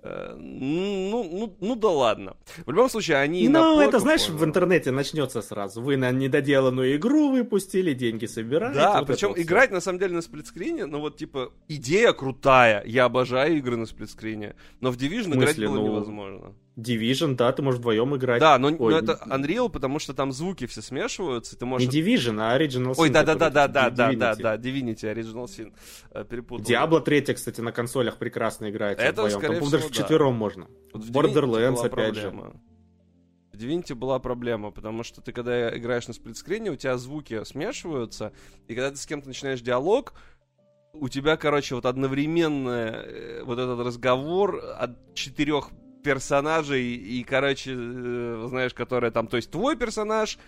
Э, ну, ну, ну да ладно. В любом случае, они... Ну, это, знаешь, позже. в интернете начнется сразу. Вы на недоделанную игру выпустили, деньги собираете. Да, вот причем играть, на самом деле, на сплитскрине, ну вот, типа, идея крутая. Я обожаю игры на сплитскрине. Но в Division играть было ну... невозможно. Division, да, ты можешь вдвоем играть. Да, но, Ой, но это Unreal, потому что там звуки все смешиваются, ты можешь... Не Division, а Original Sin. Ой, да-да-да-да-да, да-да-да, Divinity, Original Sin, э, перепутал. Diablo 3, кстати, на консолях прекрасно играет. Это, вдвоем. скорее там, всего, даже четвером можно. Вот Borderlands, опять проблема. же. В Divinity была проблема, потому что ты, когда играешь на сплитскрине, у тебя звуки смешиваются, и когда ты с кем-то начинаешь диалог, у тебя, короче, вот одновременно э, вот этот разговор от четырех персонажей, и, короче, э, знаешь, которые там, то есть твой персонаж,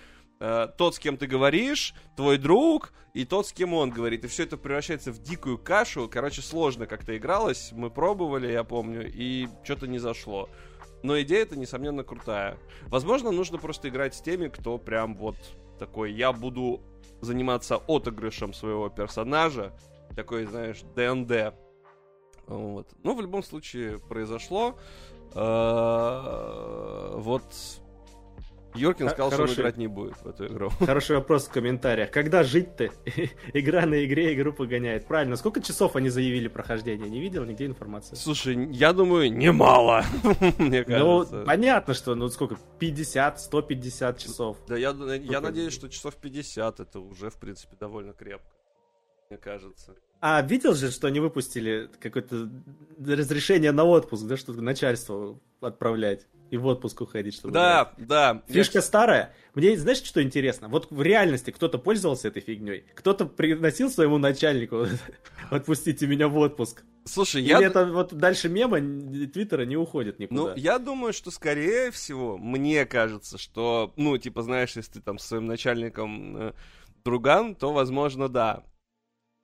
э, тот, с кем ты говоришь, твой друг, и тот, с кем он говорит. И все это превращается в дикую кашу. Короче, сложно как-то игралось. Мы пробовали, я помню, и что-то не зашло. Но идея это, несомненно, крутая. Возможно, нужно просто играть с теми, кто прям вот такой, я буду заниматься отыгрышем своего персонажа, такой, знаешь, ДНД. Вот. Ну, в любом случае, произошло. Э, вот Йоркин сказал, Хороший... что он играть не будет в эту игру. Хороший вопрос в комментариях. Когда жить-то? Игра на игре игру погоняет. Правильно. Сколько часов они заявили прохождение? Не видел нигде информации? Слушай, я думаю, немало. Мне ну, кажется. Ну, понятно, что, ну, сколько? 50, 150 часов. Да, я, я надеюсь, что часов 50 это уже, в принципе, довольно крепко. Мне кажется. А видел же, что они выпустили какое-то разрешение на отпуск, да, чтобы начальство отправлять и в отпуск уходить, чтобы... Да, играть. да. Фишка я... старая. Мне, знаешь, что интересно? Вот в реальности кто-то пользовался этой фигней, кто-то приносил своему начальнику «отпустите меня в отпуск». Слушай, Или я... это вот дальше мема Твиттера не уходит никуда? Ну, я думаю, что скорее всего, мне кажется, что, ну, типа, знаешь, если ты там с своим начальником э, друган, то, возможно, да.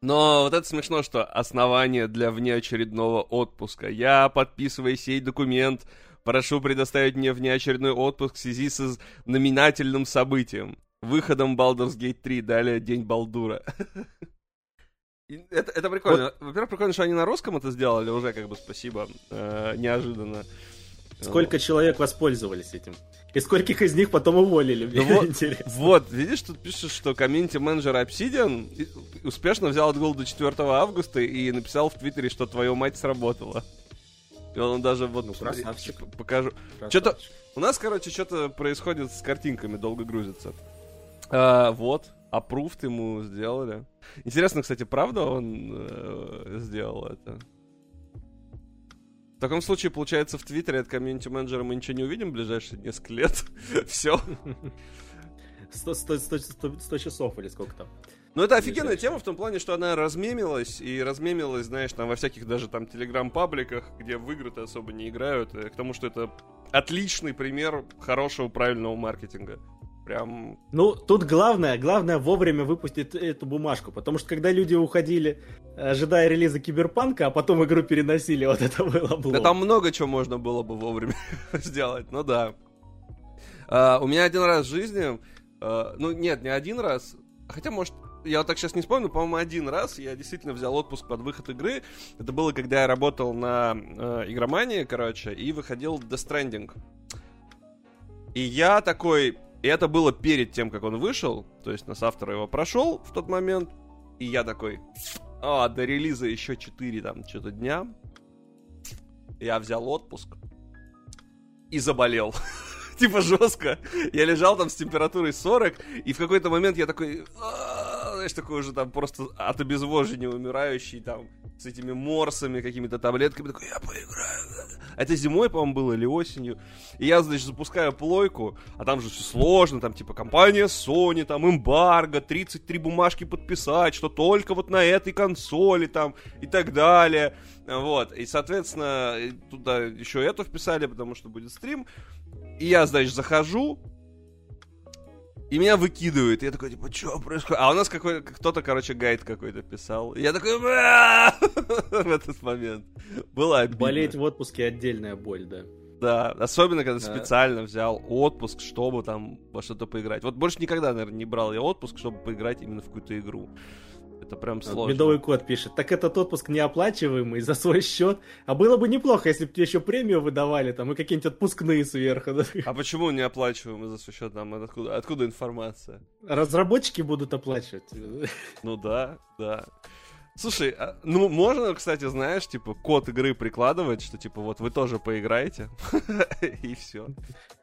Но вот это смешно, что основание для внеочередного отпуска. Я, подписывая сей документ, прошу предоставить мне внеочередной отпуск в связи с номинательным событием. Выходом Baldur's Gate 3, далее День Балдура. Это, это прикольно. Вот. Во-первых, прикольно, что они на русском это сделали уже, как бы спасибо. Э, неожиданно. Сколько человек воспользовались этим? И скольких из них потом уволили, мне вот, интересно. Вот, видишь, тут пишет, что комьюнити-менеджер Obsidian успешно взял отгул до 4 августа и написал в Твиттере, что твою мать сработала. И он даже вот... Ну, красавчик. Покажу. Что-то... У нас, короче, что-то происходит с картинками, долго грузится. А, вот, approved ему сделали. Интересно, кстати, правда он э, сделал это? В таком случае, получается, в Твиттере от комьюнити-менеджера мы ничего не увидим в ближайшие несколько лет. Все. 100, 100, 100, 100 часов или сколько там. Ну, это офигенная тема в том плане, что она размемилась, и размемилась, знаешь, там во всяких даже там телеграм-пабликах, где в игры-то особо не играют, к тому, что это отличный пример хорошего, правильного маркетинга. Прям... Ну, тут главное, главное вовремя выпустить эту бумажку, потому что когда люди уходили, ожидая релиза Киберпанка, а потом игру переносили, вот это было бы. Да там много чего можно было бы вовремя сделать, ну да. Uh, у меня один раз в жизни, uh, ну нет, не один раз, хотя, может, я вот так сейчас не вспомню, по-моему, один раз я действительно взял отпуск под выход игры. Это было, когда я работал на э, игромании, короче, и выходил Death Stranding. И я такой, и это было перед тем, как он вышел. То есть нас автор его прошел в тот момент. И я такой, а, до релиза еще 4 там что-то дня. Я взял отпуск и заболел. типа жестко. Я лежал там с температурой 40, и в какой-то момент я такой, знаешь, такой уже там просто от обезвоживания умирающий, там, с этими морсами, какими-то таблетками, такой, я поиграю. Это зимой, по-моему, было или осенью. И я, значит, запускаю плойку, а там же все сложно, там, типа, компания Sony, там, эмбарго, 33 бумажки подписать, что только вот на этой консоли, там, и так далее. Вот, и, соответственно, туда еще это вписали, потому что будет стрим. И я, значит, захожу, и меня выкидывают. Я такой, типа, что происходит? А у нас какой кто-то, короче, гайд какой-то писал. И я такой, в этот момент. Было обидно. Болеть в отпуске отдельная боль, да. Да, особенно, когда да. специально взял отпуск, чтобы там во что-то поиграть. Вот больше никогда, наверное, не брал я отпуск, чтобы поиграть именно в какую-то игру. Это прям сложно. Медовый кот пишет. Так этот отпуск неоплачиваемый за свой счет. А было бы неплохо, если бы тебе еще премию выдавали, там, и какие-нибудь отпускные сверху. Да? А почему неоплачиваемый за свой счет? Там, откуда, откуда информация? Разработчики будут оплачивать. Ну да, да. Слушай, а, ну можно, кстати, знаешь, типа код игры прикладывать, что типа вот вы тоже поиграете, и все.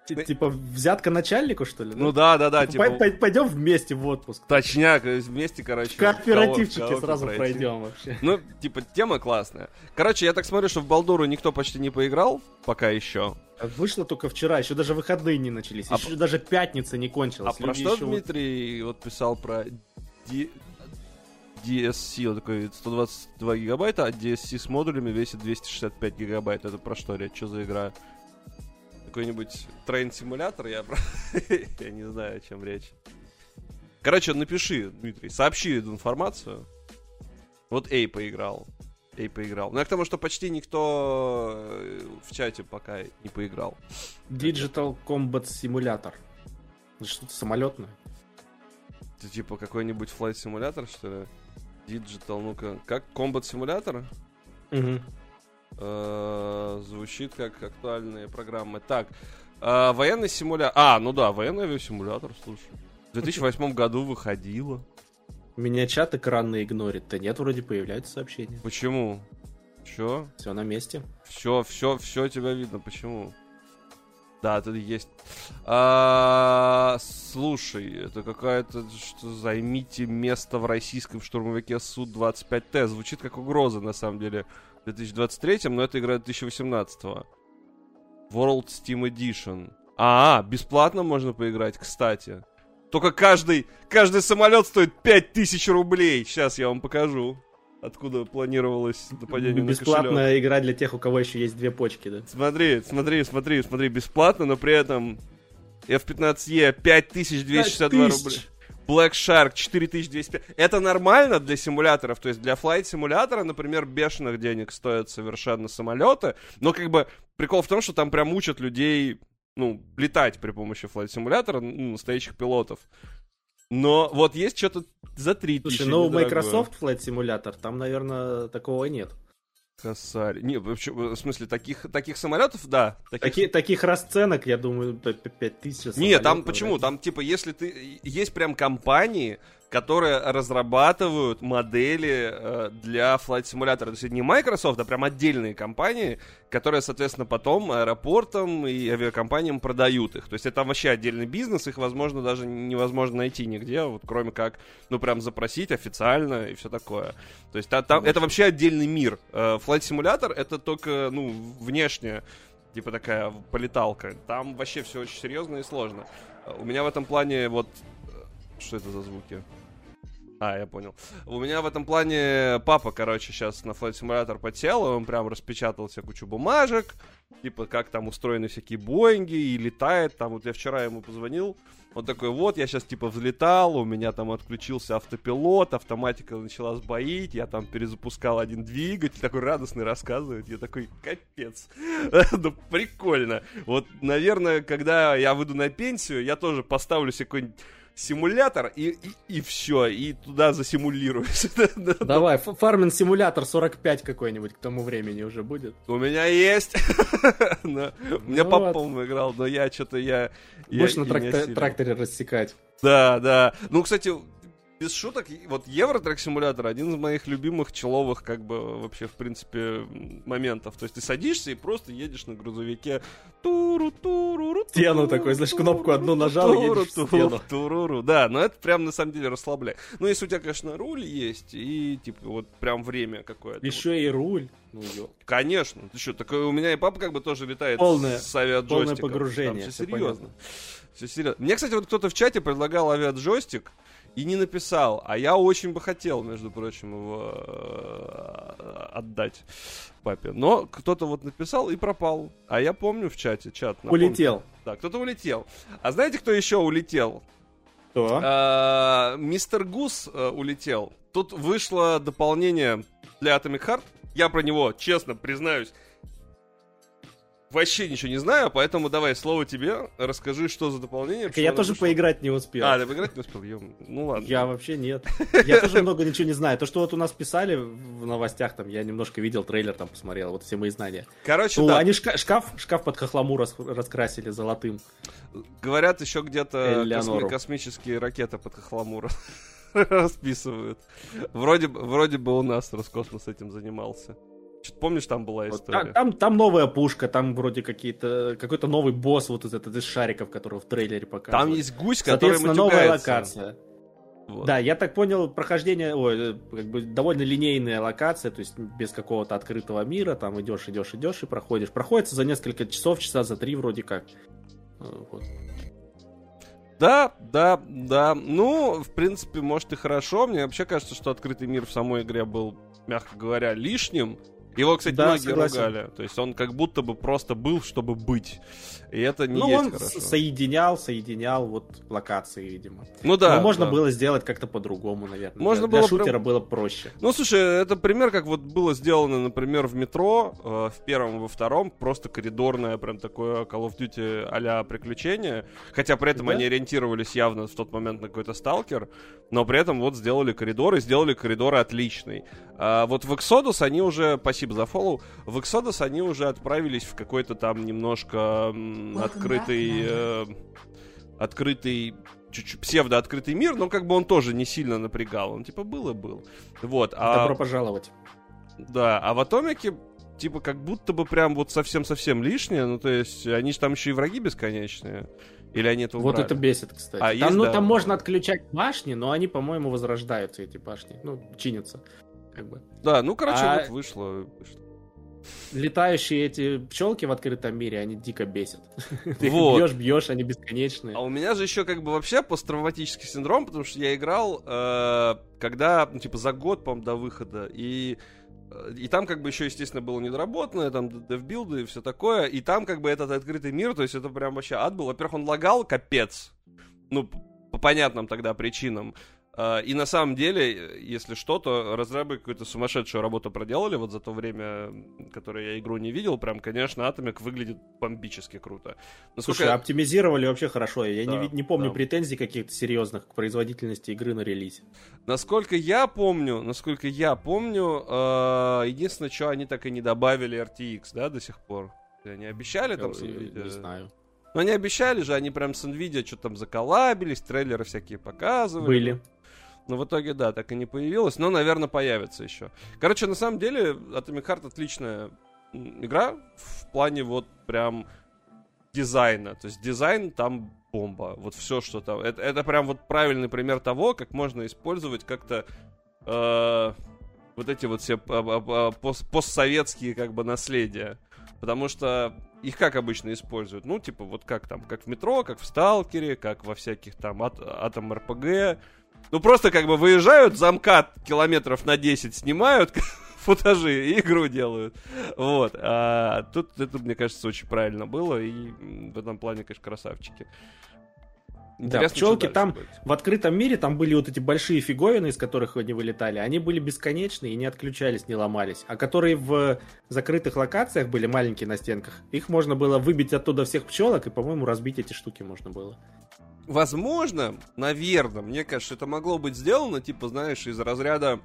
Типа взятка начальнику, что ли? Ну да, да, да. Типа, пойдем вместе в отпуск. Точняк, вместе, короче. Кооперативчики сразу пройдем вообще. Ну, типа, тема классная. Короче, я так смотрю, что в Балдуру никто почти не поиграл, пока еще. Вышло только вчера, еще даже выходные не начались, а еще даже пятница не кончилась. А про что Дмитрий вот писал про DSC, он такой 122 гигабайта, а DSC с модулями весит 265 гигабайт. Это про что, Ред? Что за игра? Какой-нибудь трейн-симулятор? Я, я не знаю, о чем речь. Короче, напиши, Дмитрий, сообщи эту информацию. Вот Эй поиграл. и поиграл. Ну, я к тому, что почти никто э, в чате пока не поиграл. Digital Combat Simulator. Что-то самолетное. Это типа какой-нибудь Simulator, что ли? Digital, ну-ка. Как Combat Simulator? Угу. звучит как актуальные программы. Так, э, военный симулятор. А, ну да, военный авиасимулятор, слушай. В 2008 году выходило. Меня чат экранно игнорит. Да нет, вроде появляются сообщения. Почему? Чё? Все на месте. Все, все, все тебя видно. Почему? Да, тут есть. А, слушай, это какая-то, что займите место в российском штурмовике Су-25Т. Звучит как угроза, на самом деле, в 2023, но это игра 2018. World Steam Edition. А, бесплатно можно поиграть, кстати. Только каждый, каждый самолет стоит 5000 рублей. Сейчас я вам покажу. Откуда планировалось нападение Бесплатная на кошелек. игра для тех, у кого еще есть две почки, да? Смотри, смотри, смотри, смотри, бесплатно, но при этом F-15E 5262 рубля. Black Shark 4205. Это нормально для симуляторов, то есть для флайт симулятора, например, бешеных денег стоят совершенно самолеты, но как бы прикол в том, что там прям учат людей ну, летать при помощи флайт-симулятора, ну, настоящих пилотов. Но вот есть что-то за 3000. Слушай, ну, Microsoft Flight Simulator, там, наверное, такого нет. Косарь. Не, вообще, в смысле, таких, таких самолетов, да. Таких... Таки, таких расценок, я думаю, 5000 Не, там почему? Там, типа, если ты... Есть прям компании, которые разрабатывают модели э, для Flight Simulator. То есть это не Microsoft, а прям отдельные компании, которые, соответственно, потом аэропортам и авиакомпаниям продают их. То есть это там вообще отдельный бизнес, их, возможно, даже невозможно найти нигде, вот кроме как, ну, прям запросить официально и все такое. То есть там, там, это вообще отдельный мир. Э, Flight Simulator это только, ну, внешне типа такая полеталка. Там вообще все очень серьезно и сложно. У меня в этом плане вот... Э, что это за звуки? А, я понял. У меня в этом плане папа, короче, сейчас на Flight Simulator подсел, он прям распечатал себе кучу бумажек, типа, как там устроены всякие Боинги, и летает, там, вот я вчера ему позвонил, он такой, вот, я сейчас, типа, взлетал, у меня там отключился автопилот, автоматика начала сбоить, я там перезапускал один двигатель, такой радостный рассказывает, я такой, капец, ну, прикольно. Вот, наверное, когда я выйду на пенсию, я тоже поставлю себе какой-нибудь симулятор, и, и, и все, и туда засимулируешь. Давай, фармин симулятор 45 какой-нибудь к тому времени уже будет. У меня есть. У меня по играл, но я что-то я... Будешь на тракторе рассекать. Да, да. Ну, кстати, без шуток, вот Евротрек симулятор один из моих любимых человых, как бы, вообще, в принципе, моментов. То есть ты садишься и просто едешь на грузовике. Туру, туру, стену такой, знаешь, кнопку одну нажал, туру, едешь в стену. Туруру, да, но это прям на самом деле расслабляет. Ну, если у тебя, конечно, руль есть, и, типа, вот прям время какое-то. Еще вот. и руль. Ну, Конечно. Ты что, так у меня и папа как бы тоже летает полное, с авиаджойстиком. Полное погружение. Там все серьезно. Все серьезно. Мне, кстати, вот кто-то в чате предлагал авиаджойстик и не написал. А я очень бы хотел, между прочим, его э, отдать папе. Но кто-то вот написал и пропал. А я помню в чате, чат. Напомню. Улетел. Да, кто-то улетел. А знаете, кто еще улетел? Кто? А, мистер Гус а, улетел. Тут вышло дополнение для Atomic Heart. Я про него, честно признаюсь, вообще ничего не знаю, поэтому давай слово тебе, расскажи, что за дополнение. Так я тоже вышло. поиграть не успел. А, ты поиграть не успел? Ё, ну ладно. Я вообще нет. Я тоже много ничего не знаю. То, что вот у нас писали в новостях, там, я немножко видел трейлер, там посмотрел, вот все мои знания. Короче, ну, да. Они шкаф, шкаф под хохлому раскрасили золотым. Говорят, еще где-то косми- космические ракеты под хохлому расписывают. Вроде, вроде бы у нас Роскосмос этим занимался. Что-то помнишь, там была история? Вот, там, там новая пушка, там вроде какие-то какой-то новый босс вот из этот из шариков, которого в трейлере показывают. Там есть гусь, который новая локация. Вот. Да, я так понял, прохождение, ой, как бы довольно линейная локация, то есть без какого-то открытого мира, там идешь, идешь, идешь и проходишь. Проходится за несколько часов, часа за три вроде как. Э, вот. Да, да, да. Ну, в принципе, может и хорошо. Мне вообще кажется, что открытый мир в самой игре был, мягко говоря, лишним Его, кстати, да, многие согласен. ругали. То есть он как будто бы просто был, чтобы быть. И это не ну, есть он хорошо. соединял, соединял вот локации, видимо. Ну да. Но можно да. было сделать как-то по-другому, наверное. Можно для, было для шутера прям... было проще. Ну, слушай, это пример, как вот было сделано, например, в метро, э, в первом и во втором, просто коридорное, прям такое Call of Duty а приключение. Хотя при этом да? они ориентировались явно в тот момент на какой-то сталкер, но при этом вот сделали коридор и сделали коридор отличный. А вот в Exodus они уже, спасибо за фоллоу, в Exodus они уже отправились в какой-то там немножко открытый... Э, открытый чуть-чуть псевдо-открытый мир, но как бы он тоже не сильно напрягал. Он типа был и был. Вот. А... Добро пожаловать. Да, а в Атомике типа как будто бы прям вот совсем-совсем лишнее. Ну, то есть они же там еще и враги бесконечные. Или они это убрали? Вот это бесит, кстати. А, там, есть, ну, да. там можно отключать башни, но они, по-моему, возрождаются, эти башни. Ну, чинятся. Как бы. Да, ну, короче, а... вот вышло. вышло летающие эти пчелки в открытом мире, они дико бесят. Ты вот. бьешь, бьешь, они бесконечные. А у меня же еще как бы вообще посттравматический синдром, потому что я играл, э, когда, ну, типа, за год, по до выхода, и э, и там как бы еще, естественно, было недоработанное, там девбилды и все такое, и там как бы этот открытый мир, то есть это прям вообще ад был. Во-первых, он лагал, капец, ну, по понятным тогда причинам. А, и на самом деле, если что, то разрабы какую-то сумасшедшую работу проделали вот за то время, которое я игру не видел. Прям, конечно, Атомик выглядит бомбически круто. Насколько... Слушай, оптимизировали вообще хорошо. Я да, не, не помню да. претензий каких-то серьезных к производительности игры на релизе. Насколько я помню, насколько я помню, э, единственное, что они так и не добавили RTX, да, до сих пор. Они обещали там... Я, я не знаю. Но они обещали же, они прям с Nvidia что-то там заколабились, трейлеры всякие показывали. Были. Но в итоге, да, так и не появилось. Но, наверное, появится еще. Короче, на самом деле, Atomic Heart отличная игра в плане вот прям дизайна. То есть дизайн там бомба. Вот все, что там. Это, это прям вот правильный пример того, как можно использовать как-то э, вот эти вот все пост постсоветские как бы наследия. Потому что их как обычно используют? Ну, типа, вот как там, как в метро, как в Сталкере, как во всяких там ат Атом РПГ. Ну, просто как бы выезжают, замкат километров на 10 снимают, футажи и игру делают. Вот. А тут это, мне кажется, очень правильно было, и в этом плане, конечно, красавчики. Да, пчелки там будет. в открытом мире там были вот эти большие фиговины, из которых они вылетали. Они были бесконечные и не отключались, не ломались. А которые в закрытых локациях были маленькие на стенках, их можно было выбить оттуда всех пчелок, и, по-моему, разбить эти штуки можно было. Возможно, наверное, мне кажется, это могло быть сделано, типа, знаешь, из разряда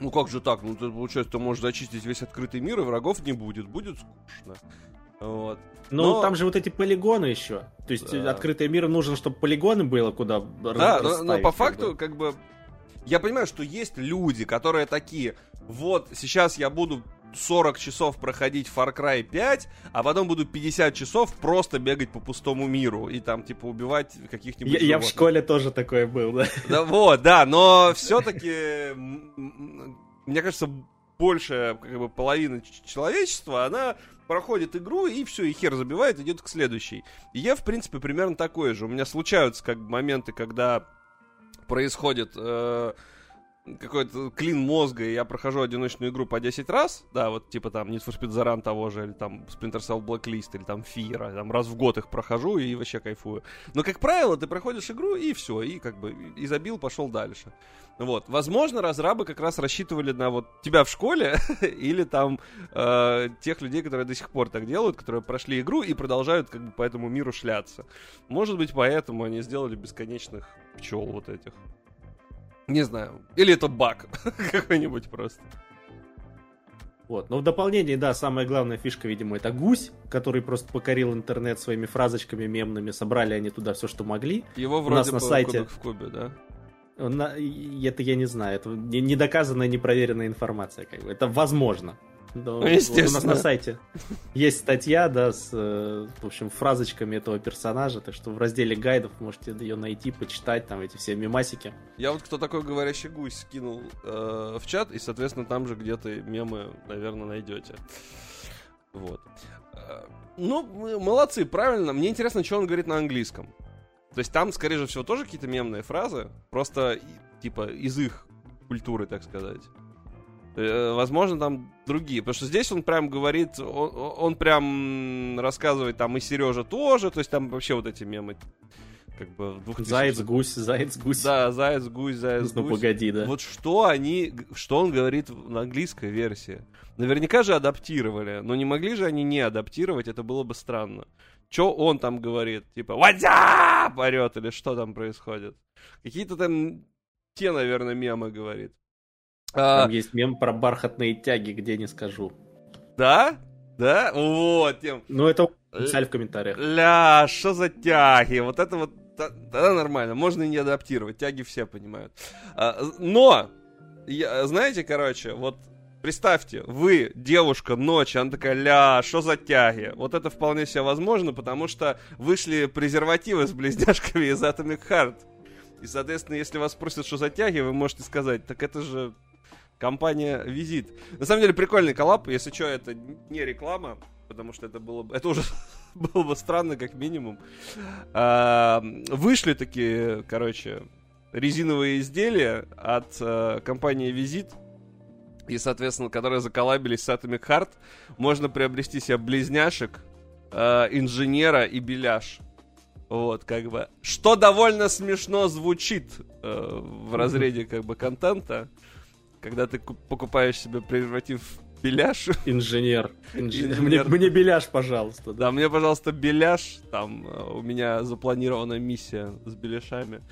ну как же так? Ну, ты, получается, ты можешь зачистить весь открытый мир, и врагов не будет. Будет скучно. Вот. Ну, но... там же вот эти полигоны еще. То есть да. открытый мир нужен, чтобы полигоны было куда Да, но, но по факту, бы. как бы, я понимаю, что есть люди, которые такие, вот, сейчас я буду 40 часов проходить Far Cry 5, а потом буду 50 часов просто бегать по пустому миру и там, типа, убивать каких-нибудь Я, я в школе тоже такой был, да? Да вот, да, но все-таки, мне кажется, большая как бы, половина человечества, она проходит игру и все, и хер забивает, идет к следующей. И я, в принципе, примерно такой же. У меня случаются как моменты, когда происходит... Э, какой-то клин мозга, и я прохожу одиночную игру по 10 раз, да, вот типа там Need for Speed The Run того же, или там Splinter Cell Blacklist, или там Fear, там раз в год их прохожу и вообще кайфую. Но, как правило, ты проходишь игру, и все, и как бы и забил, пошел дальше. Вот. Возможно, разрабы как раз рассчитывали на вот тебя в школе, или там э, тех людей, которые до сих пор так делают, которые прошли игру и продолжают как бы по этому миру шляться. Может быть, поэтому они сделали бесконечных пчел вот этих. Не знаю. Или это баг какой-нибудь просто. Вот. Но в дополнение, да, самая главная фишка, видимо, это гусь, который просто покорил интернет своими фразочками мемными. Собрали они туда все, что могли. Его вроде У нас на сайте... в кубе, да? Это я не знаю. Это недоказанная, непроверенная информация. Как бы. Это возможно. Да, ну, естественно. У нас на сайте есть статья, да, с, э, в общем, фразочками этого персонажа, так что в разделе гайдов можете ее найти, почитать, там эти все мемасики. Я вот кто такой говорящий гусь скинул э, в чат, и, соответственно, там же где-то мемы, наверное, найдете. Вот. Э, ну, молодцы, правильно. Мне интересно, что он говорит на английском. То есть там, скорее всего, тоже какие-то мемные фразы, просто, типа, из их культуры, так сказать. Э, возможно, там другие. Потому что здесь он прям говорит, он, он прям рассказывает там и Сережа тоже, то есть там вообще вот эти мемы как бы двух Заяц, гусь, заяц, гусь. Да, заяц, гусь, заяц, ну, гусь. Ну, погоди, да. Вот что они, что он говорит на английской версии. Наверняка же адаптировали, но не могли же они не адаптировать, это было бы странно. Что он там говорит? Типа, what's up? или что там происходит? Какие-то там те, наверное, мемы говорит. Там а... есть мем про бархатные тяги, где не скажу. Да? Да? Вот, тем. Ну, это писали в комментариях. Ля, что за тяги? Вот это вот тогда нормально, можно и не адаптировать, тяги все понимают. А, но, я, знаете, короче, вот представьте, вы, девушка, ночь, она такая, ля, что за тяги? Вот это вполне себе возможно, потому что вышли презервативы с близняшками из Atomic Heart. И, соответственно, если вас спросят, что за тяги, вы можете сказать, так это же компания Визит. На самом деле прикольный коллап, если что, это не реклама, потому что это было бы, это уже было бы странно, как минимум. А, вышли такие, короче, резиновые изделия от а, компании Визит, и, соответственно, которые заколабились с Atomic Heart, можно приобрести себе близняшек, а, инженера и беляш. Вот, как бы. Что довольно смешно звучит э, в разрезе, как бы, контента когда ты покупаешь себе презерватив беляш. Инженер. Инженер. Мне, мне беляш, пожалуйста. Да. да, мне, пожалуйста, беляш. Там э, у меня запланирована миссия с беляшами.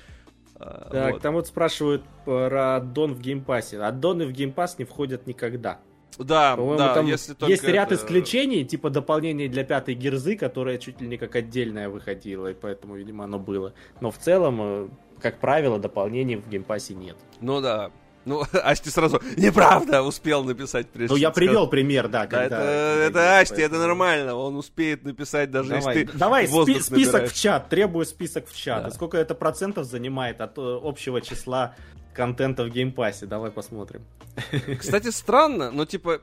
А, так, вот. там вот спрашивают про аддон в геймпассе. Аддоны в геймпасс не входят никогда. Да, да, там если только есть ряд это... исключений, типа дополнения для пятой Forza, которая чуть ли не как отдельная выходила, и поэтому, видимо, оно было. Но в целом, э, как правило, дополнений в геймпассе нет. Ну да, ну, Асти сразу, неправда, успел написать прежде. Ну, я привел пример, да. Когда... Да, это, это Асти, поэтому... это нормально, он успеет написать, даже давай, если ты Давай, спи- список набираешь. в чат, требую список в чат. Да. И сколько это процентов занимает от э, общего числа контента в геймпассе? Давай посмотрим. Кстати, странно, но, типа,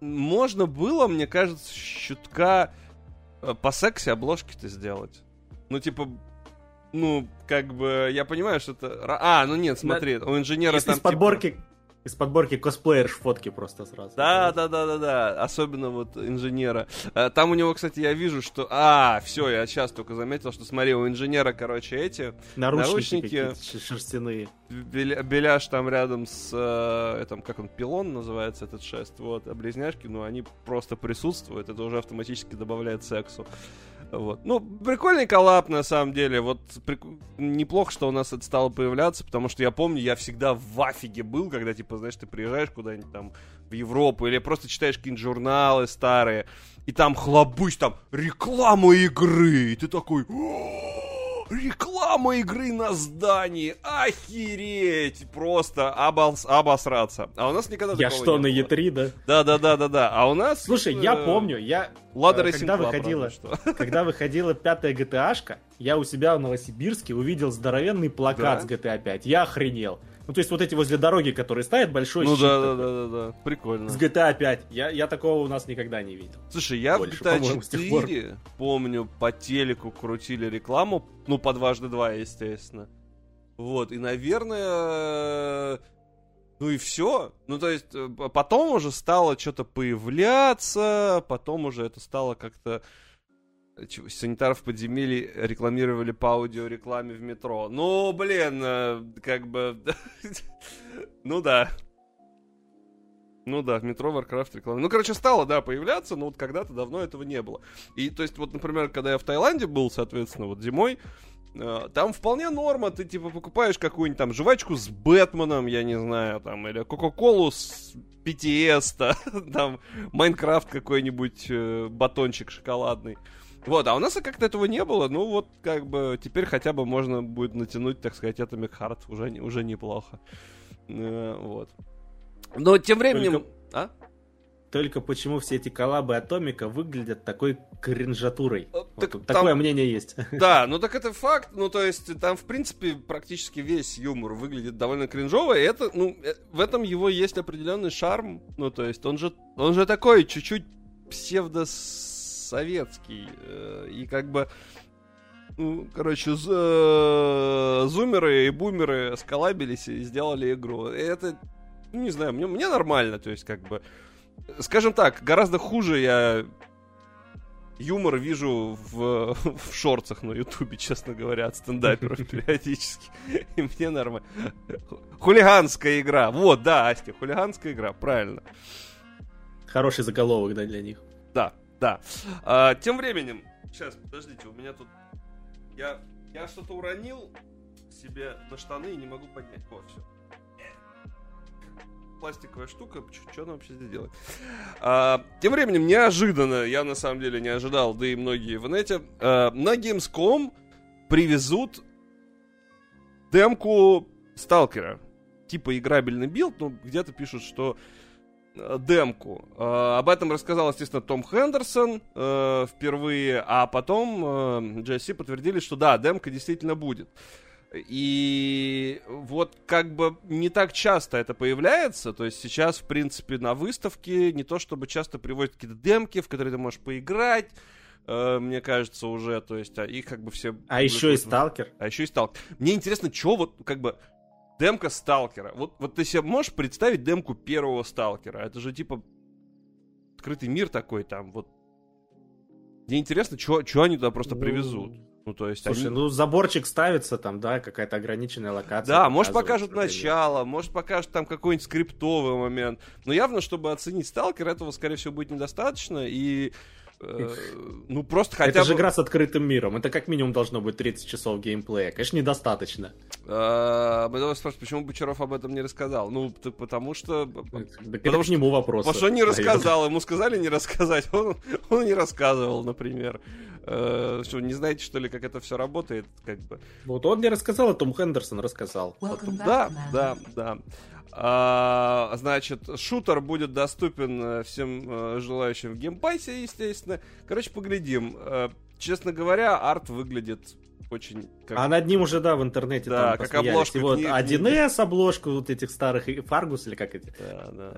можно было, мне кажется, чутка э, по сексе обложки-то сделать. Ну, типа, ну, как бы, я понимаю, что это... А, ну нет, смотри, у инженера Из, там... Из подборки, типа... из подборки косплеерш фотки просто сразу. Да, да, да, да, да, особенно вот инженера. Э, там у него, кстати, я вижу, что... А, все, я сейчас только заметил, что, смотри, у инженера, короче, эти... Наручники, наручники шерстяные. Беляш там рядом с... Э, этом, как он, пилон называется этот шест, вот, а близняшки, ну, они просто присутствуют, это уже автоматически добавляет сексу. Вот. Ну, прикольный коллап, на самом деле. Вот прик... неплохо, что у нас это стало появляться, потому что я помню, я всегда в афиге был, когда, типа, знаешь, ты приезжаешь куда-нибудь там в Европу или просто читаешь какие-нибудь журналы старые, и там хлобысь, там реклама игры, и ты такой... Реклама игры на здании! Охереть! Просто обос, обосраться. А у нас никогда Я что, на E3, да? Да-да-да-да-да. А у нас... Слушай, я э, помню, я... Лада э, когда выходила, когда выходила пятая GTA-шка, я у себя в Новосибирске увидел здоровенный плакат да? с GTA 5. Я охренел. Ну, то есть вот эти возле дороги, которые ставят, большой ну, щит. Ну, да, да, да, да, да, прикольно. С GTA 5. Я, я такого у нас никогда не видел. Слушай, я Больше, в GTA 4, помню, по телеку крутили рекламу, ну, по дважды два, естественно. Вот, и, наверное, ну и все. Ну, то есть, э, потом уже стало что-то появляться, потом уже это стало как-то санитаров подземелья рекламировали по аудиорекламе в метро. Ну, блин, э, как бы... ну да. Ну да, в метро Warcraft реклама. Ну, короче, стало, да, появляться, но вот когда-то давно этого не было. И, то есть, вот, например, когда я в Таиланде был, соответственно, вот зимой, э, там вполне норма, ты, типа, покупаешь какую-нибудь там жвачку с Бэтменом, я не знаю, там, или Кока-Колу с BTS, там, Майнкрафт какой-нибудь, э, батончик шоколадный. Вот, а у нас как-то этого не было, ну вот как бы теперь хотя бы можно будет натянуть, так сказать, Atomic Heart, уже, уже неплохо. Э, вот. Но тем временем... Только... А? Только почему все эти коллабы Атомика выглядят такой кринжатурой? Э, так, вот, там... Такое мнение есть. Да, ну так это факт. Ну то есть там в принципе практически весь юмор выглядит довольно кринжово. И это, ну, э, в этом его есть определенный шарм. Ну то есть он же, он же такой чуть-чуть псевдос советский. Э, и как бы ну, короче, э, зумеры и бумеры сколабились и сделали игру. Это ну, не знаю, мне, мне нормально, то есть, как бы, скажем так, гораздо хуже я юмор вижу в, в шорцах на Ютубе, честно говоря, от стендаперов периодически. И мне нормально. Хулиганская игра. Вот, да, Асти, хулиганская игра, правильно. Хороший заголовок, да, для них. Да, да. А, тем временем, сейчас, подождите, у меня тут... Я, я что-то уронил себе на штаны и не могу поднять. Вот, все пластиковая штука, что она вообще здесь делает? А, тем временем, неожиданно, я на самом деле не ожидал, да и многие в нете, а, на Gamescom привезут демку Сталкера. Типа играбельный билд, но где-то пишут, что демку. Uh, об этом рассказал, естественно, Том Хендерсон uh, впервые, а потом uh, GSC подтвердили, что да, демка действительно будет. И вот как бы не так часто это появляется, то есть сейчас, в принципе, на выставке не то чтобы часто приводят какие-то демки, в которые ты можешь поиграть, э, мне кажется, уже, то есть, а их как бы все... А еще и Сталкер. А еще и Сталкер. Мне интересно, что вот, как бы, демка Сталкера. Вот, вот ты себе можешь представить демку первого Сталкера? Это же, типа, открытый мир такой там, вот. Мне интересно, что они туда просто ну... привезут. Ну, то есть Слушай, они... ну заборчик ставится там, да, какая-то ограниченная локация. Да, может покажут начало, может покажут там какой-нибудь скриптовый момент. Но явно, чтобы оценить сталкер, этого, скорее всего, будет недостаточно. И ну, просто хотя Это бы... же игра с открытым миром. Это как минимум должно быть 30 часов геймплея. Конечно, недостаточно. А, давай спрашивать, почему Бочаров об этом не рассказал? Ну, потому что... Да потому что... к нему вопрос. Потому что не рассказал. Ему сказали не рассказать. Он, он не рассказывал, например. Э, что, не знаете, что ли, как это все работает? Как бы. Вот он не рассказал, а Том Хендерсон рассказал. Да, да, да. А, значит, шутер будет доступен э, всем э, желающим в геймпассе, естественно. Короче, поглядим. Э, честно говоря, арт выглядит очень... Как... А над ним уже, да, в интернете да, там как обложка. Вот 1С обложку вот этих старых, Фаргус или как эти? Да, да.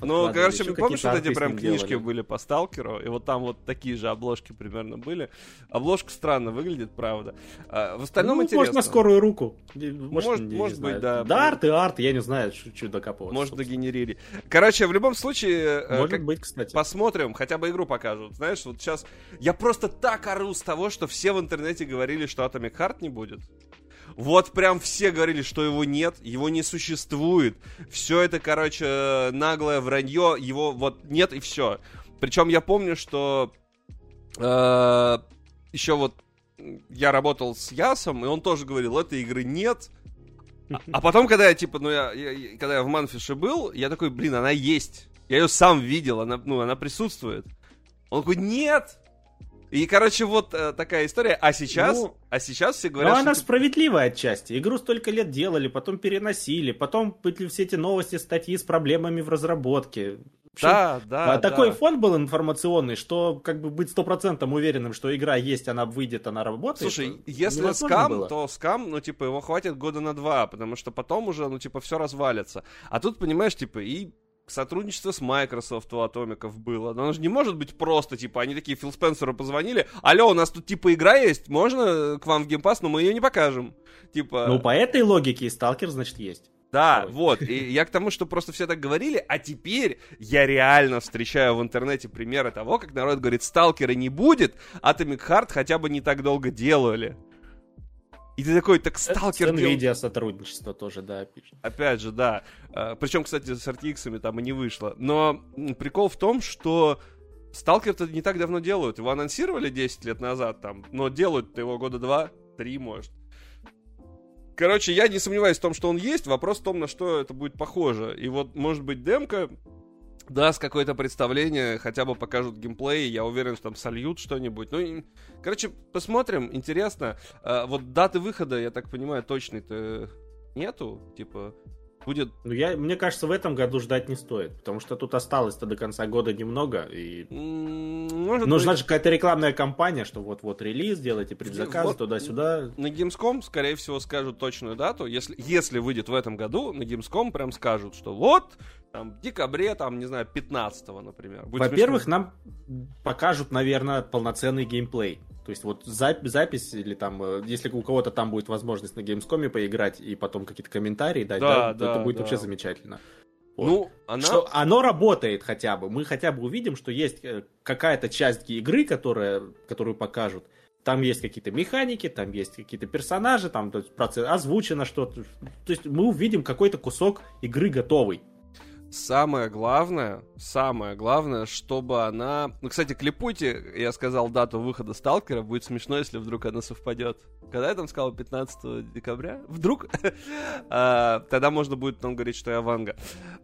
Ну, короче, помнишь, вот эти прям книжки делали. были по Сталкеру, и вот там вот такие же обложки примерно были. Обложка странно выглядит, правда. А, в остальном ну, интересно. Может, на скорую руку. Может, может, не, может быть, да. Да, арт и арт, я не знаю, что докапываться. Может, догенерили. Короче, в любом случае... Э, может как, быть, кстати. Посмотрим, хотя бы игру покажут. Знаешь, вот сейчас... Я просто так ору с того, что все в интернете говорили, что Atomic Heart не будет. Вот прям все говорили, что его нет, его не существует. Все это, короче, наглое вранье, его вот нет и все. Причем я помню, что э, еще вот я работал с Ясом, и он тоже говорил, этой игры нет. А, а потом, когда я, типа, ну, я, я, когда я в Манфише был, я такой, блин, она есть. Я ее сам видел, она, ну, она присутствует. Он такой, нет, и, короче, вот э, такая история. А сейчас, ну, а сейчас все говорят, Но она что... справедливая отчасти. Игру столько лет делали, потом переносили, потом были все эти новости, статьи с проблемами в разработке. Общем, да, да. А, такой да. фон был информационный, что как бы быть стопроцентным уверенным, что игра есть, она выйдет, она работает. Слушай, если скам, было. то скам, ну, типа, его хватит года на два, потому что потом уже, ну, типа, все развалится. А тут, понимаешь, типа, и сотрудничество с Microsoft у Атомиков было. Но оно же не может быть просто, типа, они такие Фил Спенсеру позвонили, алло, у нас тут, типа, игра есть, можно к вам в геймпас, но мы ее не покажем. Типа... Ну, по этой логике и Сталкер, значит, есть. Да, Ой. вот. И я к тому, что просто все так говорили, а теперь я реально встречаю в интернете примеры того, как народ говорит, сталкера не будет, Atomic Heart хотя бы не так долго делали. И ты такой, так сталкер... С NVIDIA сотрудничество тоже, да, пишет. Опять же, да. А, Причем, кстати, с RTX там и не вышло. Но прикол в том, что Сталкер-то не так давно делают. Его анонсировали 10 лет назад там, но делают-то его года два, три, может. Короче, я не сомневаюсь в том, что он есть. Вопрос в том, на что это будет похоже. И вот, может быть, демка даст какое-то представление, хотя бы покажут геймплей, я уверен, что там сольют что-нибудь. Ну, и, короче, посмотрим, интересно. А, вот даты выхода, я так понимаю, точной-то нету, типа, будет... Ну, я, мне кажется, в этом году ждать не стоит, потому что тут осталось-то до конца года немного, и Может нужна быть... же какая-то рекламная кампания, что вот-вот релиз, делайте предзаказы вот туда-сюда. На Gamescom, скорее всего, скажут точную дату, если, если выйдет в этом году, на Gamescом прям скажут, что вот, там, в декабре, там, не знаю, 15 например. Во-первых, нам покажут, наверное, полноценный геймплей. То есть вот запись или там, э, если у кого-то там будет возможность на Gamescom поиграть и потом какие-то комментарии дать, да, да, да это будет да. вообще замечательно. Вот. Ну, она... Что оно работает хотя бы. Мы хотя бы увидим, что есть э, какая-то часть игры, которая, которую покажут. Там есть какие-то механики, там есть какие-то персонажи, там то есть, процесс, озвучено что-то. То есть мы увидим какой-то кусок игры готовый. Самое главное, самое главное, чтобы она... Ну, кстати, клипуйте, я сказал дату выхода Сталкера, будет смешно, если вдруг она совпадет. Когда я там сказал 15 декабря? Вдруг? а, тогда можно будет там говорить, что я Ванга.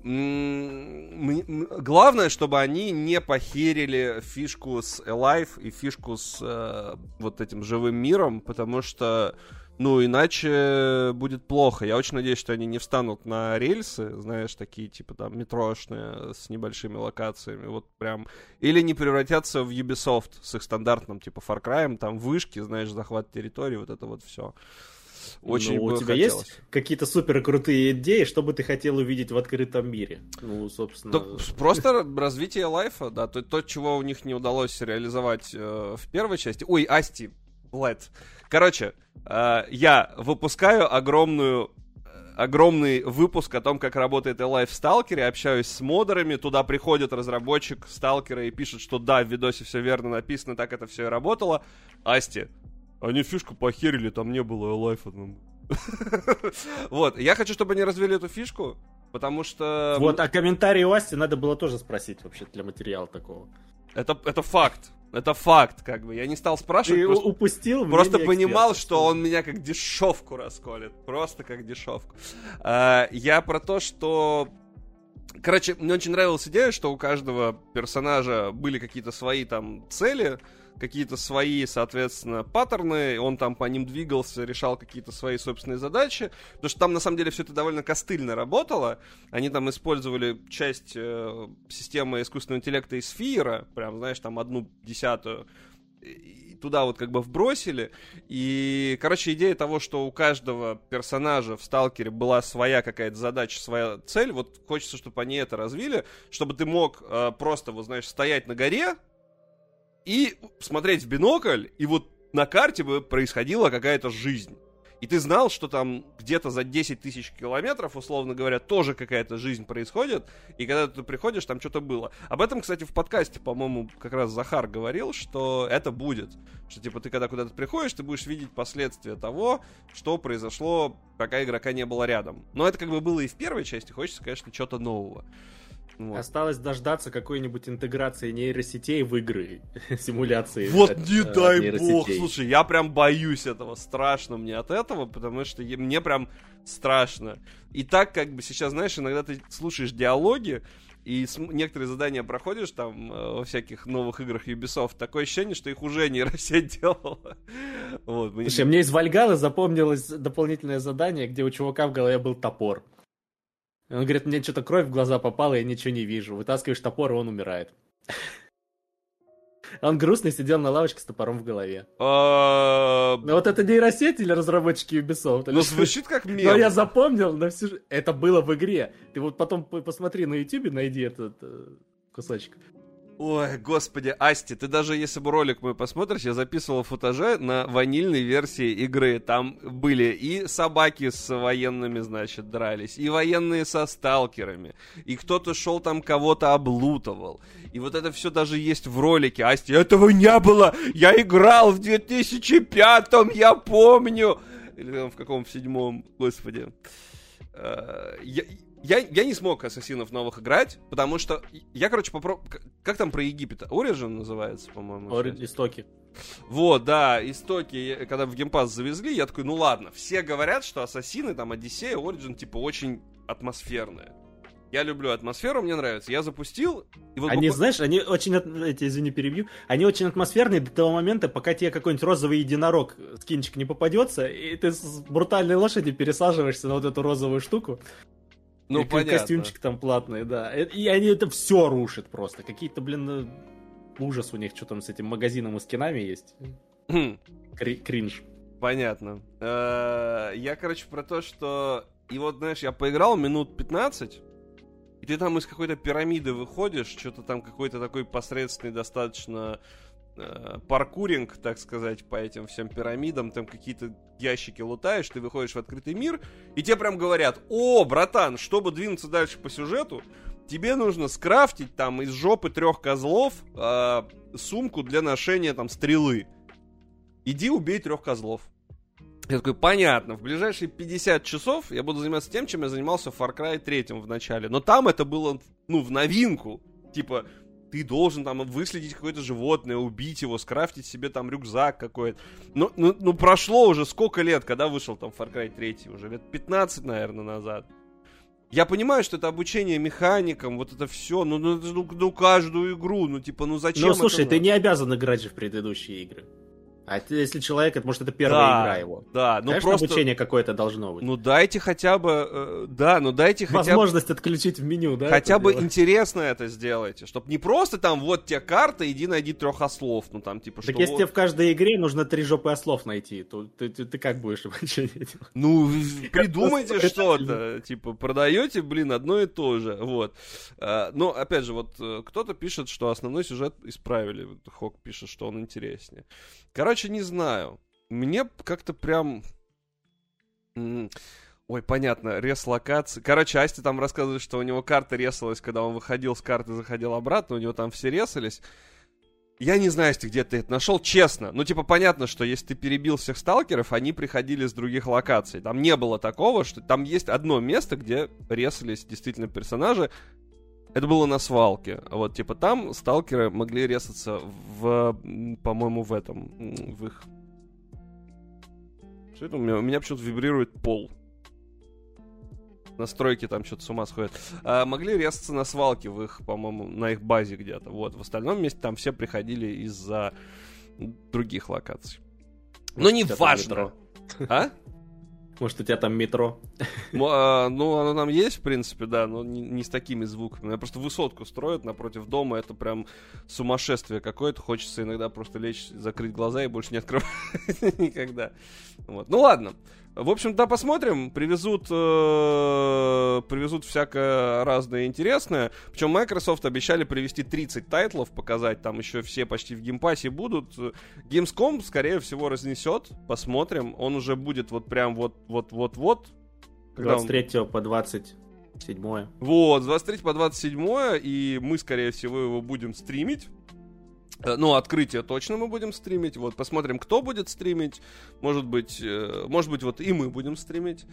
Главное, чтобы они не похерили фишку с Alive и фишку с э, вот этим живым миром, потому что ну, иначе будет плохо. Я очень надеюсь, что они не встанут на рельсы, знаешь, такие, типа, там, метрошные, с небольшими локациями, вот прям. Или не превратятся в Ubisoft с их стандартным, типа, Far Cry, там, вышки, знаешь, захват территории, вот это вот все. Очень ну, у тебя хотелось. есть какие-то супер крутые идеи, что бы ты хотел увидеть в открытом мире? Ну, собственно... То, просто развитие лайфа, да, то, то, чего у них не удалось реализовать э, в первой части. Ой, Асти, Блэд. Короче, э, я выпускаю огромную огромный выпуск о том, как работает Life в Сталкере, общаюсь с модерами, туда приходит разработчик Сталкера и пишет, что да, в видосе все верно написано, так это все и работало. Асти, они фишку похерили, там не было лайфа. Вот, я хочу, чтобы они развели эту фишку, потому что... Вот, а комментарии у Асти надо было тоже спросить вообще для материала такого. Это, это факт. Это факт, как бы. Я не стал спрашивать. Ты просто, упустил Просто понимал, эксперта. что он меня как дешевку расколет. Просто как дешевку. А, я про то, что Короче, мне очень нравилась идея, что у каждого персонажа были какие-то свои там цели, какие-то свои, соответственно, паттерны, он там по ним двигался, решал какие-то свои собственные задачи, потому что там, на самом деле, все это довольно костыльно работало, они там использовали часть э, системы искусственного интеллекта из Фира, прям, знаешь, там одну десятую, туда вот как бы вбросили. И, короче, идея того, что у каждого персонажа в Сталкере была своя какая-то задача, своя цель, вот хочется, чтобы они это развили, чтобы ты мог э, просто, вот знаешь, стоять на горе, и смотреть в бинокль, и вот на карте бы происходила какая-то жизнь. И ты знал, что там где-то за 10 тысяч километров, условно говоря, тоже какая-то жизнь происходит, и когда ты приходишь, там что-то было. Об этом, кстати, в подкасте, по-моему, как раз Захар говорил, что это будет. Что, типа, ты когда куда-то приходишь, ты будешь видеть последствия того, что произошло, пока игрока не было рядом. Но это как бы было и в первой части, хочется, конечно, чего-то нового. Вот. Осталось дождаться какой-нибудь интеграции нейросетей в игры, симуляции. Вот от, не от, дай от бог, слушай, я прям боюсь этого, страшно мне от этого, потому что мне прям страшно. И так как бы сейчас, знаешь, иногда ты слушаешь диалоги, и некоторые задания проходишь там э, во всяких новых играх Ubisoft, такое ощущение, что их уже нейросеть делала. вот, мне... Слушай, мне из Вальгала запомнилось дополнительное задание, где у чувака в голове был топор. Он говорит, мне что-то кровь в глаза попала, я ничего не вижу. Вытаскиваешь топор, и он умирает. Он грустный сидел на лавочке с топором в голове. А, ну вот это нейросеть или разработчики Ubisoft? Ну звучит как мем. Но я запомнил на всю Это было в игре. Ты вот потом посмотри на YouTube, найди этот э, кусочек. Ой, господи, Асти, ты даже если бы ролик мой посмотришь, я записывал футаже на ванильной версии игры. Там были и собаки с военными, значит, дрались, и военные со сталкерами, и кто-то шел там кого-то облутывал. И вот это все даже есть в ролике. Асти, этого не было! Я играл в 2005-м, я помню! Или там в каком в седьмом, господи. Uh, я, я, я не смог ассасинов новых играть, потому что я, короче, попробовал... Как там про Египет? Origin называется, по-моему. Origin, истоки. Вот, да, истоки, когда в геймпас завезли, я такой, ну ладно, все говорят, что Ассасины, там, Одиссея, Origin, типа, очень атмосферные. Я люблю атмосферу, мне нравится. Я запустил. И вот они, буквально... знаешь, они очень, эти, извини, перебью, они очень атмосферные до того момента, пока тебе какой-нибудь розовый единорог скинчик не попадется, и ты с брутальной лошади пересаживаешься на вот эту розовую штуку. Ну, и понятно. Костюмчик там платный, да. Э, и они это все рушат просто. Какие-то, блин, э, ужас у них, что там с этим магазином и скинами есть. Хм. Кри- кринж. Понятно. Э, я, короче, про то, что... И вот, знаешь, я поиграл минут 15, и ты там из какой-то пирамиды выходишь, что-то там какой-то такой посредственный достаточно э, паркуринг, так сказать, по этим всем пирамидам, там какие-то ящики лутаешь, ты выходишь в открытый мир, и тебе прям говорят, о, братан, чтобы двинуться дальше по сюжету, тебе нужно скрафтить там из жопы трех козлов э, сумку для ношения там стрелы. Иди убей трех козлов. Я такой, понятно, в ближайшие 50 часов я буду заниматься тем, чем я занимался в Far Cry 3 в начале. Но там это было, ну, в новинку. Типа, ты должен там выследить какое-то животное, убить его, скрафтить себе там рюкзак какой-то. Ну, ну, ну прошло уже сколько лет, когда вышел там Far Cry 3? Уже лет 15, наверное, назад. Я понимаю, что это обучение механикам, вот это все, ну, ну, ну, ну каждую игру, ну типа, ну зачем? Ну слушай, ты не обязан играть в предыдущие игры. А если человек, это может это первая да, игра его. Да, ну Конечно, просто обучение какое-то должно быть. Ну дайте хотя бы, э, да, ну дайте хотя Возможность отключить в меню, да? Хотя бы делать? интересно это сделайте, чтобы не просто там вот тебе карта, иди найди трех ослов, ну там типа. Так что если вот... тебе в каждой игре нужно три жопы ослов найти, то ты, ты, ты как будешь обучение делать? Ну придумайте что-то, типа продаете, блин, одно и то же, вот. А, но опять же вот э, кто-то пишет, что основной сюжет исправили, Хок пишет, что он интереснее. Короче, не знаю. Мне как-то прям... Ой, понятно, рес локации. Короче, Асти там рассказывает, что у него карта ресалась, когда он выходил с карты, заходил обратно, у него там все ресались. Я не знаю, если где ты это нашел, честно. Ну, типа, понятно, что если ты перебил всех сталкеров, они приходили с других локаций. Там не было такого, что там есть одно место, где ресались действительно персонажи. Это было на свалке. Вот, типа, там сталкеры могли резаться в, по-моему, в этом, в их... Что это у меня? У меня почему-то вибрирует пол. Настройки там что-то с ума сходят. А, могли резаться на свалке в их, по-моему, на их базе где-то. Вот, в остальном месте там все приходили из-за других локаций. Но не важно. А? Может, у тебя там метро? А, ну, оно там есть, в принципе, да, но не, не с такими звуками. Я просто высотку строят напротив дома, это прям сумасшествие какое-то. Хочется иногда просто лечь, закрыть глаза и больше не открывать никогда. Вот. Ну ладно. В общем, да, посмотрим. Привезут, э, привезут всякое разное интересное. Причем Microsoft обещали привезти 30 тайтлов, показать. Там еще все почти в геймпассе будут. Gamescom, скорее всего, разнесет. Посмотрим. Он уже будет вот прям вот-вот-вот-вот. 23 он... по 27 Вот, с 23 по 27 и мы, скорее всего, его будем стримить. Э, ну, открытие точно мы будем стримить. Вот, посмотрим, кто будет стримить. Может быть, э, может быть, вот и мы будем стримить.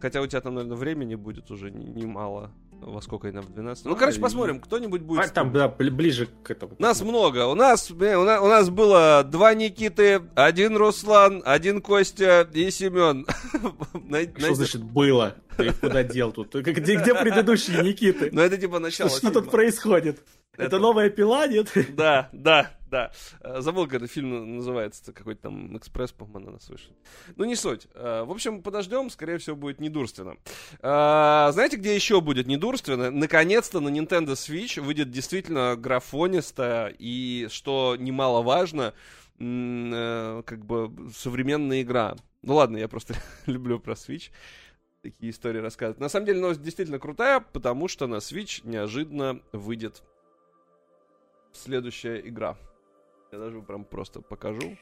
Хотя у тебя там, наверное, времени будет уже немало. Во сколько именно в 12? Ну, короче, посмотрим, кто-нибудь будет. А, там, да, ближе к этому. Нас много. У нас, у нас, у нас было два Никиты, один Руслан, один Костя и Семен. Что значит было? Ты их куда дел тут? Где, где предыдущие Никиты? Ну, это типа начало. Что тут происходит? Это новая пила, нет? Да, да, да. Э, забыл, как этот фильм называется, какой-то там экспресс, по-моему, на нас вышел. Ну, не суть. Э, в общем, подождем, скорее всего, будет недурственно. Э, знаете, где еще будет недурственно? Наконец-то на Nintendo Switch выйдет действительно графониста, и, что немаловажно, как бы современная игра. Ну ладно, я просто люблю про Switch такие истории рассказывать. На самом деле новость действительно крутая, потому что на Switch неожиданно выйдет следующая игра. Я даже прям просто покажу.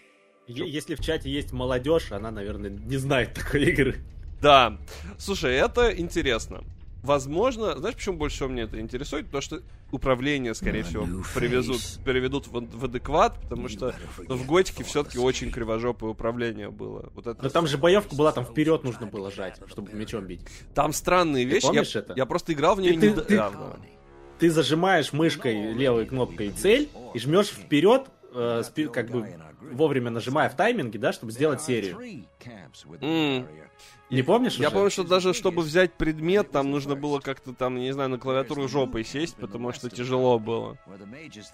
Если в чате есть молодежь, она, наверное, не знает такой игры. Да. Слушай, это интересно. Возможно, знаешь, почему больше всего мне это интересует? Потому что управление, скорее всего, привезут, переведут в, в адекват, потому что ну, в Готике все-таки очень кривожопое управление было. Вот это... Но там же боевка была, там вперед нужно было жать, чтобы мечом бить. Там странные вещи. Ты помнишь я, это? я просто играл в нее недавно. Ты, ты зажимаешь мышкой левой кнопкой цель и жмешь вперед, э, как бы вовремя нажимая в тайминге, да, чтобы сделать серию. Mm. Не помнишь? Я уже? помню, что даже чтобы взять предмет, там нужно было как-то там, не знаю, на клавиатуру жопой сесть, потому что тяжело было.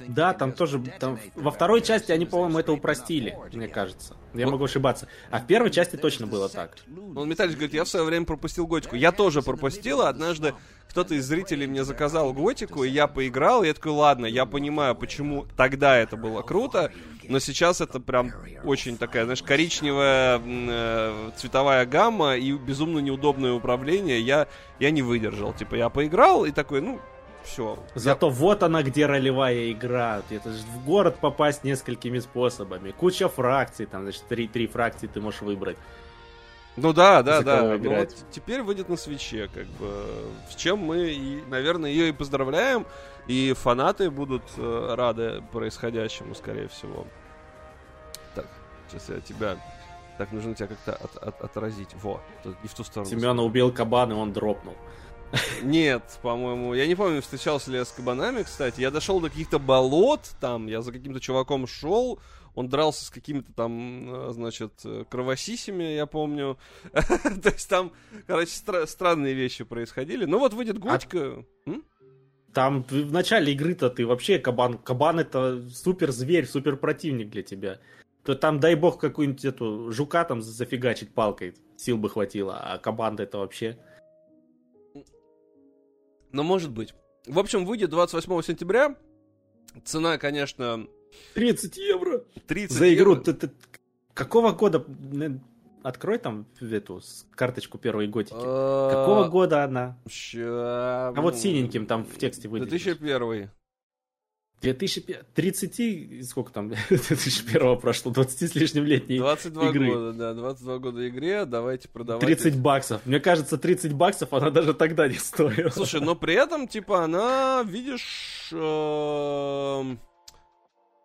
Да, там тоже. Там, во второй части они, по-моему, это упростили, мне кажется. Я вот. могу ошибаться. А в первой части точно было так. Он Металлич говорит, я в свое время пропустил готику. Я тоже пропустил, а однажды кто-то из зрителей мне заказал готику, и я поиграл, и я такой, ладно, я понимаю, почему тогда это было круто, но сейчас это прям очень такая, знаешь, коричневая э, цветовая гамма и безумно неудобное управление. Я, я не выдержал. Типа, я поиграл и такой, ну, все. Зато я... вот она где ролевая игра. Это же в город попасть несколькими способами. Куча фракций, там, значит, три, три фракции ты можешь выбрать. Ну да, да, да. Ну, вот теперь выйдет на свече, как бы. С чем мы, и, наверное, ее и поздравляем. И фанаты будут э, рады происходящему, скорее всего. Так, сейчас я тебя... Так, нужно тебя как-то от, от, отразить. Во, не в ту сторону. Семена убил кабан, и он дропнул. Нет, по-моему, я не помню, встречался ли я с кабанами, кстати. Я дошел до каких-то болот, там, я за каким-то чуваком шел, он дрался с какими-то там, э, значит, э, кровосисями, я помню. То есть там, короче, странные вещи происходили. Ну вот выйдет а Готика. Там в начале игры-то ты вообще кабан. Кабан это супер зверь, супер противник для тебя. То там, дай бог, какую-нибудь эту жука там зафигачить палкой. Сил бы хватило. А кабан это вообще... Ну, может быть. В общем, выйдет 28 сентября. Цена, конечно... 30 евро. 30 За игру. Евро. Ты, ты, какого года? Открой там эту карточку первой готики. А, какого года она? А вот синеньким там в тексте выйдет. 2001. 2005, 30, сколько там, 2001 прошло, 20 с лишним летней 22 игры. года, да, 22 года игре, давайте продавать. 30 баксов. Мне кажется, 30 баксов она даже тогда не стоила. Слушай, но при этом, типа, она, видишь, эм,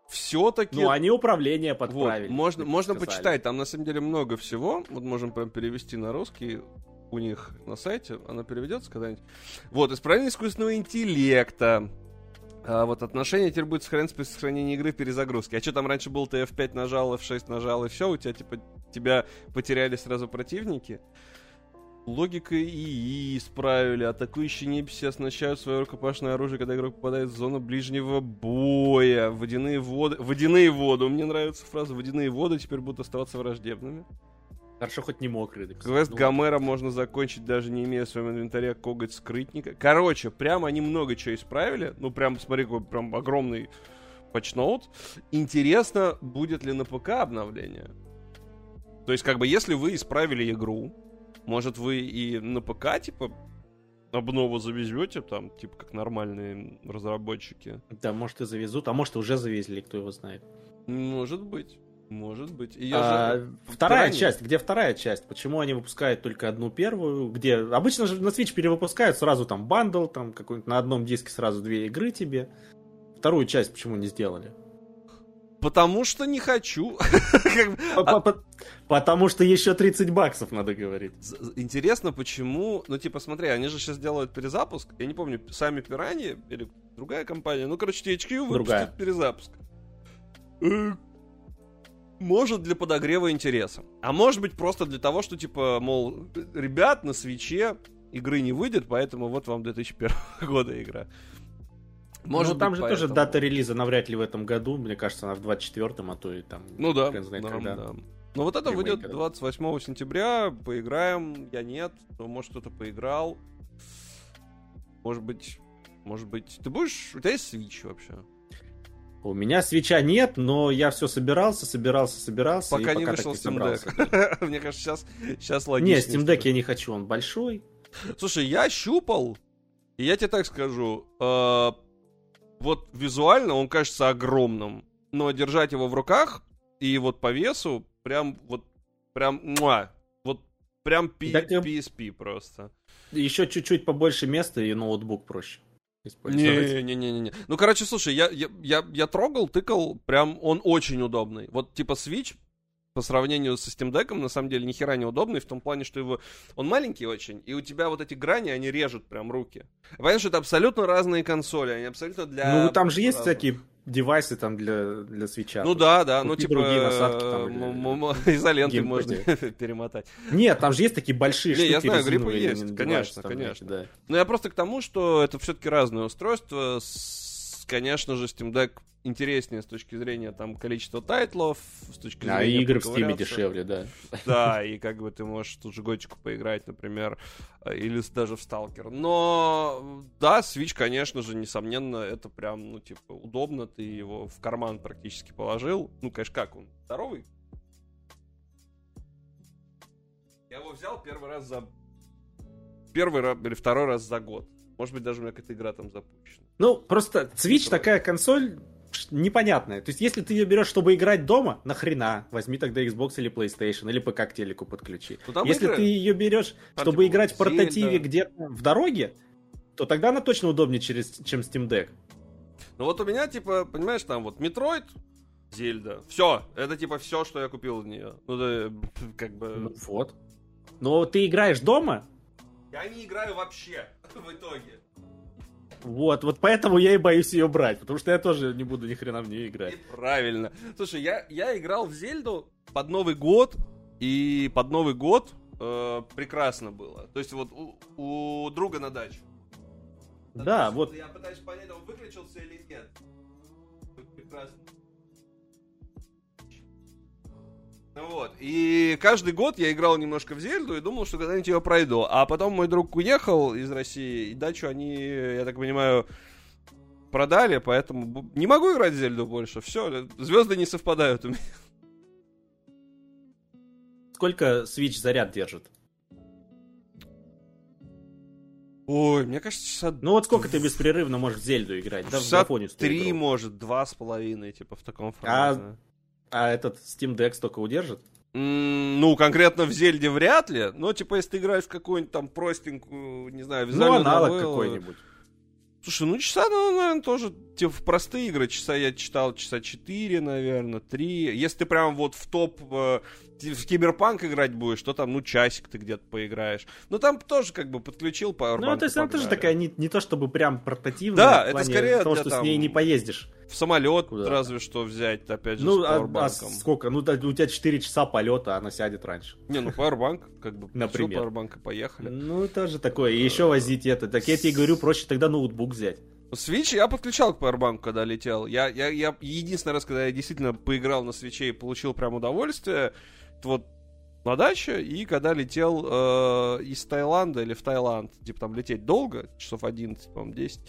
все-таки... Ну, они управление подправили. Вот, можно, можно почитать, там на самом деле много всего. Вот можем прям перевести на русский у них на сайте, она переведется когда-нибудь. Вот, исправление искусственного интеллекта, а вот отношения теперь будет сохраняться при сохранении игры в перезагрузке. А что там раньше был, ты F5 нажал, F6 нажал, и все, у тебя типа тебя потеряли сразу противники. Логика ИИ исправили. Атакующие неписи оснащают свое рукопашное оружие, когда игрок попадает в зону ближнего боя. Водяные воды... Водяные воды. Мне нравится фраза «водяные воды» теперь будут оставаться враждебными. Хорошо, хоть не мокрый. Квест ну, Гомера можно закончить, даже не имея в своем инвентаре коготь скрытника. Короче, прям они много чего исправили. Ну, прям, смотри, какой прям огромный патчноут. Интересно, будет ли на ПК обновление? То есть, как бы, если вы исправили игру, может, вы и на ПК, типа, обнову завезете, там, типа, как нормальные разработчики. Да, может, и завезут, а может, и уже завезли, кто его знает. Может быть. Может быть. Ее а, же... Вторая Пиранье. часть. Где вторая часть? Почему они выпускают только одну первую? Где обычно же на Switch перевыпускают сразу там бандл, там какой-нибудь на одном диске сразу две игры тебе. Вторую часть почему не сделали? Потому что не хочу. Потому что еще 30 баксов надо говорить. Интересно, почему... Ну, типа, смотри, они же сейчас делают перезапуск. Я не помню, сами Пираньи или другая компания. Ну, короче, THQ выпустит перезапуск э, может для подогрева интереса. А может быть просто для того, что типа, мол, ребят, на свече игры не выйдет, поэтому вот вам 2001 года игра. Может ну, там же поэтому. тоже дата релиза навряд ли в этом году, мне кажется, она в 24-м, а то и там... Ну да, знает, да, когда. да. Ну вот это выйдет 28 сентября, поиграем, я нет, но может кто-то поиграл. Может быть, может быть... Ты будешь... У тебя есть Switch вообще? У меня свеча нет, но я все собирался, собирался, собирался. Пока не пока вышел Steam Deck. Мне кажется, сейчас, сейчас логично. Нет, Steam Deck я не хочу, он большой. Слушай, я щупал, и я тебе так скажу, э, вот визуально он кажется огромным, но держать его в руках и вот по весу прям вот прям муа, вот прям P- так, PSP просто. Еще чуть-чуть побольше места и ноутбук проще использовать. Не-не-не. Ну, короче, слушай, я, я, я, я трогал, тыкал, прям он очень удобный. Вот типа Switch по сравнению с Steam Deck, на самом деле, ни хера не удобный, в том плане, что его... он маленький очень, и у тебя вот эти грани, они режут прям руки. Что это абсолютно разные консоли, они абсолютно для... Ну, там же есть всякие девайсы там для, для свеча. Ну да, да, ну типа другие насадки там. Изолентой можно перемотать. Нет, там же есть такие большие штуки. Я знаю, гриппы есть, конечно, конечно. Но я просто к тому, что это все-таки разные устройства. Конечно же, Steam Deck интереснее с точки зрения там количества тайтлов, с точки зрения... А игры в Steam дешевле, да. Да, и как бы ты можешь тут же готику поиграть, например, э, или даже в Сталкер. Но, да, Switch, конечно же, несомненно, это прям, ну, типа, удобно, ты его в карман практически положил. Ну, конечно, как он? Здоровый? Я его взял первый раз за... Первый раз или второй раз за год. Может быть, даже у меня какая-то игра там запущена. Ну, просто Switch такая консоль непонятная. То есть, если ты ее берешь, чтобы играть дома, нахрена? Возьми тогда Xbox или PlayStation, или ПК к телеку подключи. Ну, если игры... ты ее берешь, чтобы типа, играть в портативе где-то в дороге, то тогда она точно удобнее, через, чем Steam Deck. Ну вот у меня, типа, понимаешь, там вот Metroid, Зельда. Все, это типа все, что я купил в нее. Ну да, как бы. Ну, вот. Но ты играешь дома? Я не играю вообще в итоге. Вот, вот поэтому я и боюсь ее брать, потому что я тоже не буду ни хрена в нее играть. И правильно. Слушай, я, я играл в Зельду под Новый год, и под Новый год э, прекрасно было. То есть вот у, у друга на даче. Да, вот. Я пытаюсь понять, он выключился или нет. Прекрасно. Вот. И каждый год я играл немножко в Зельду и думал, что когда-нибудь ее пройду. А потом мой друг уехал из России, и дачу они, я так понимаю, продали, поэтому не могу играть в Зельду больше. Все, звезды не совпадают у меня. Сколько Switch заряд держит? Ой, мне кажется, часа... Ну вот сколько ты беспрерывно можешь в Зельду играть? Да, часа в три, может, два с половиной, типа, в таком формате. А а этот Steam Deck столько удержит? ну, конкретно в Зельде вряд ли, но, типа, если ты играешь в какую-нибудь там простенькую, не знаю, визуальную Ну, аналог новеллу... какой-нибудь. Слушай, ну часа, ну, наверное, тоже, в простые игры часа я читал часа 4, наверное, 3. Если ты прям вот в топ э, в Киберпанк играть будешь, то там, ну, часик ты где-то поиграешь. Но там тоже как бы подключил Powerbank. Ну, то есть она тоже такая не, не то чтобы прям портативная. Да, это скорее того, что там, с ней не поездишь. В самолет Куда? разве что взять, опять же, ну, с Powerbank. А, а сколько? Ну, у тебя 4 часа полета, она сядет раньше. Не, ну, Powerbank, как бы, Например. Powerbank и поехали. Ну, тоже такое. И еще возить это. Так я тебе говорю, проще тогда ноутбук взять. Switch я подключал к Powerbank, когда летел. Я, я, я единственный раз, когда я действительно поиграл на свече и получил прям удовольствие, вот на даче, и когда летел э, из Таиланда или в Таиланд, типа там лететь долго, часов 11, по-моему, 10.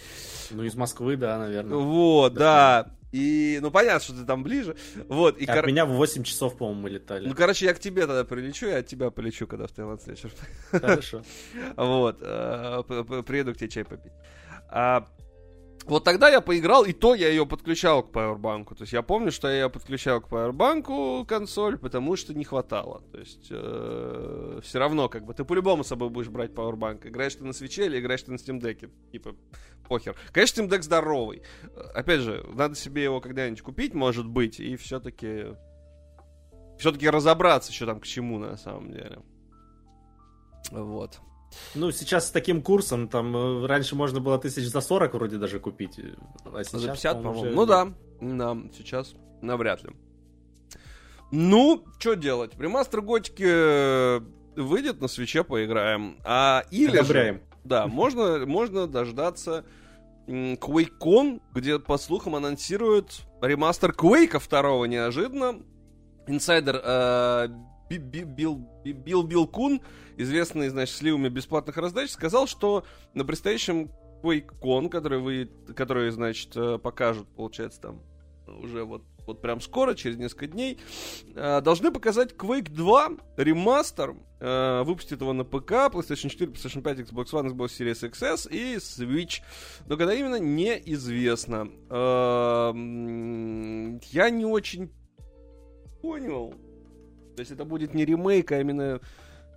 Ну, из Москвы, да, наверное. Вот, да. да. И, ну, понятно, что ты там ближе. Вот, и от кор... меня в 8 часов, по-моему, мы летали. Ну, короче, я к тебе тогда прилечу, я от тебя полечу, когда в Таиланд следующий Хорошо. Вот, э, приеду к тебе чай попить. Вот тогда я поиграл, и то я ее подключал к Powerbank. То есть я помню, что я ее подключал к Powerbank консоль, потому что не хватало. То есть э, все равно, как бы, ты по-любому с собой будешь брать Powerbank. Играешь ты на свече или играешь ты на Steam Deck. Типа, похер. Конечно, Steam Deck здоровый. Опять же, надо себе его когда-нибудь купить, может быть, и все-таки все-таки разобраться, что там к чему на самом деле. Вот. Ну, сейчас с таким курсом, там, э, раньше можно было тысяч за 40 вроде даже купить. А сейчас, за 50, по-моему. Уже... Ну да, да, сейчас навряд ли. Ну, что делать? Ремастер Готики э, выйдет, на свече поиграем. А или Одобряем. же... Да, можно, можно дождаться QuakeCon, где, по слухам, анонсируют ремастер Quake второго неожиданно. Инсайдер э, Билл Билл Билл Кун, известный, значит, сливами бесплатных раздач, сказал, что на предстоящем QuakeCon, который, вы, который, значит, э, покажут, получается, там уже вот, вот прям скоро, через несколько дней, э, должны показать Quake 2 ремастер, э, выпустит его на ПК, PlayStation 4, PlayStation 5, Xbox One, Xbox Series XS и Switch. Но когда именно, неизвестно. Я не очень понял, то есть это будет не ремейк, а именно